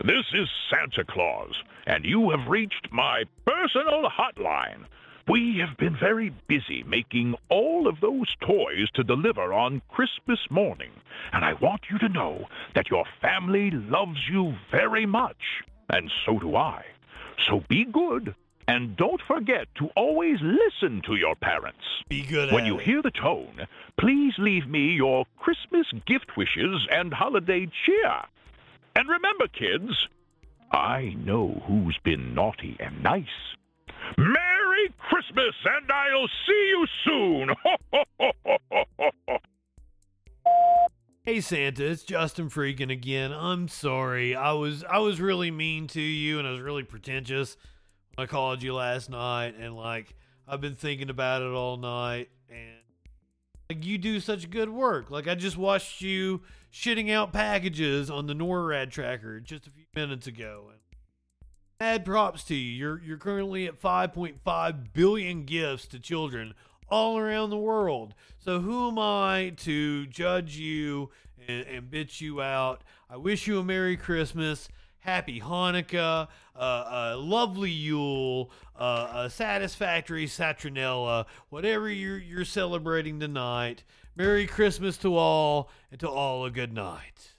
This is Santa Claus, and you have reached my personal hotline. We have been very busy making all of those toys to deliver on Christmas morning, and I want you to know that your family loves you very much, and so do I. So be good and don't forget to always listen to your parents. Be good When you it. hear the tone, please leave me your Christmas gift wishes and holiday cheer. And remember, kids, I know who's been naughty and nice. Merry Christmas, and I'll see you soon. Hey Santa, it's Justin Freaking again. I'm sorry. I was I was really mean to you and I was really pretentious. I called you last night and like I've been thinking about it all night and like you do such good work. Like I just watched you shitting out packages on the NORAD tracker just a few minutes ago. And props to you. You're you're currently at 5.5 billion gifts to children all around the world. So who am I to judge you and, and bitch you out? I wish you a Merry Christmas, Happy Hanukkah, uh, a lovely Yule, uh, a satisfactory Saturnalia, whatever you're you're celebrating tonight. Merry Christmas to all, and to all a good night.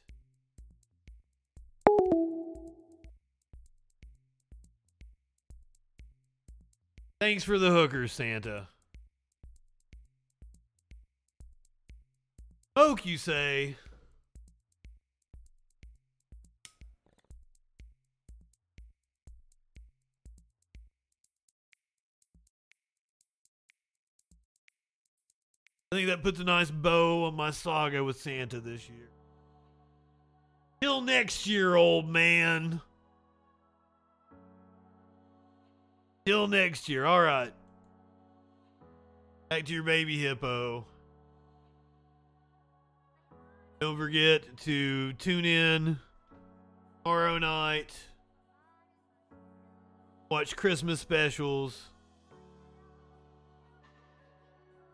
Thanks for the hookers, Santa. Smoke, you say? I think that puts a nice bow on my saga with Santa this year. Till next year, old man. Till next year. All right. Back to your baby hippo. Don't forget to tune in tomorrow night. Watch Christmas specials.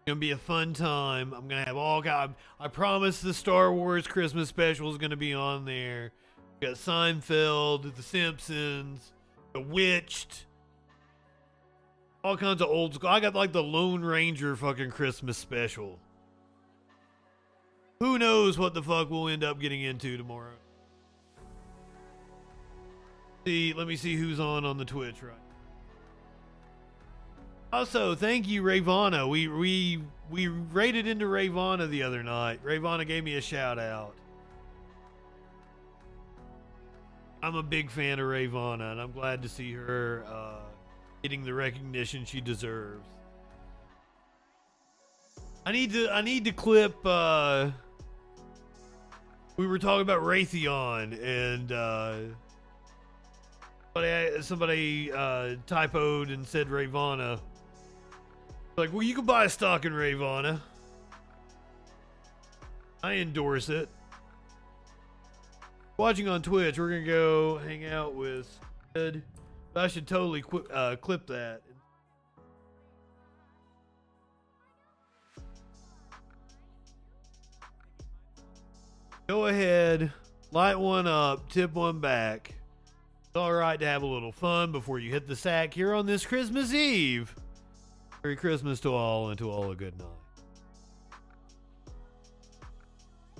Gonna be a fun time. I'm gonna have all God. I promise the Star Wars Christmas special is gonna be on there. We got Seinfeld, The Simpsons, The Bewitched, all kinds of old school. I got like the Lone Ranger fucking Christmas special. Who knows what the fuck we'll end up getting into tomorrow? See, let me see who's on on the Twitch right. Also, thank you, Ravana. We we we raided into Ravana the other night. Ravana gave me a shout out. I'm a big fan of Ravana, and I'm glad to see her uh, getting the recognition she deserves. I need to I need to clip. Uh, we were talking about Raytheon, and uh, somebody somebody uh, typoed and said Ravana. Like, well, you can buy stock in Ravana. I endorse it. Watching on Twitch, we're gonna go hang out with Ed. I should totally qu- uh, clip that. Go ahead, light one up, tip one back. It's all right to have a little fun before you hit the sack here on this Christmas Eve. Merry Christmas to all and to all a good night.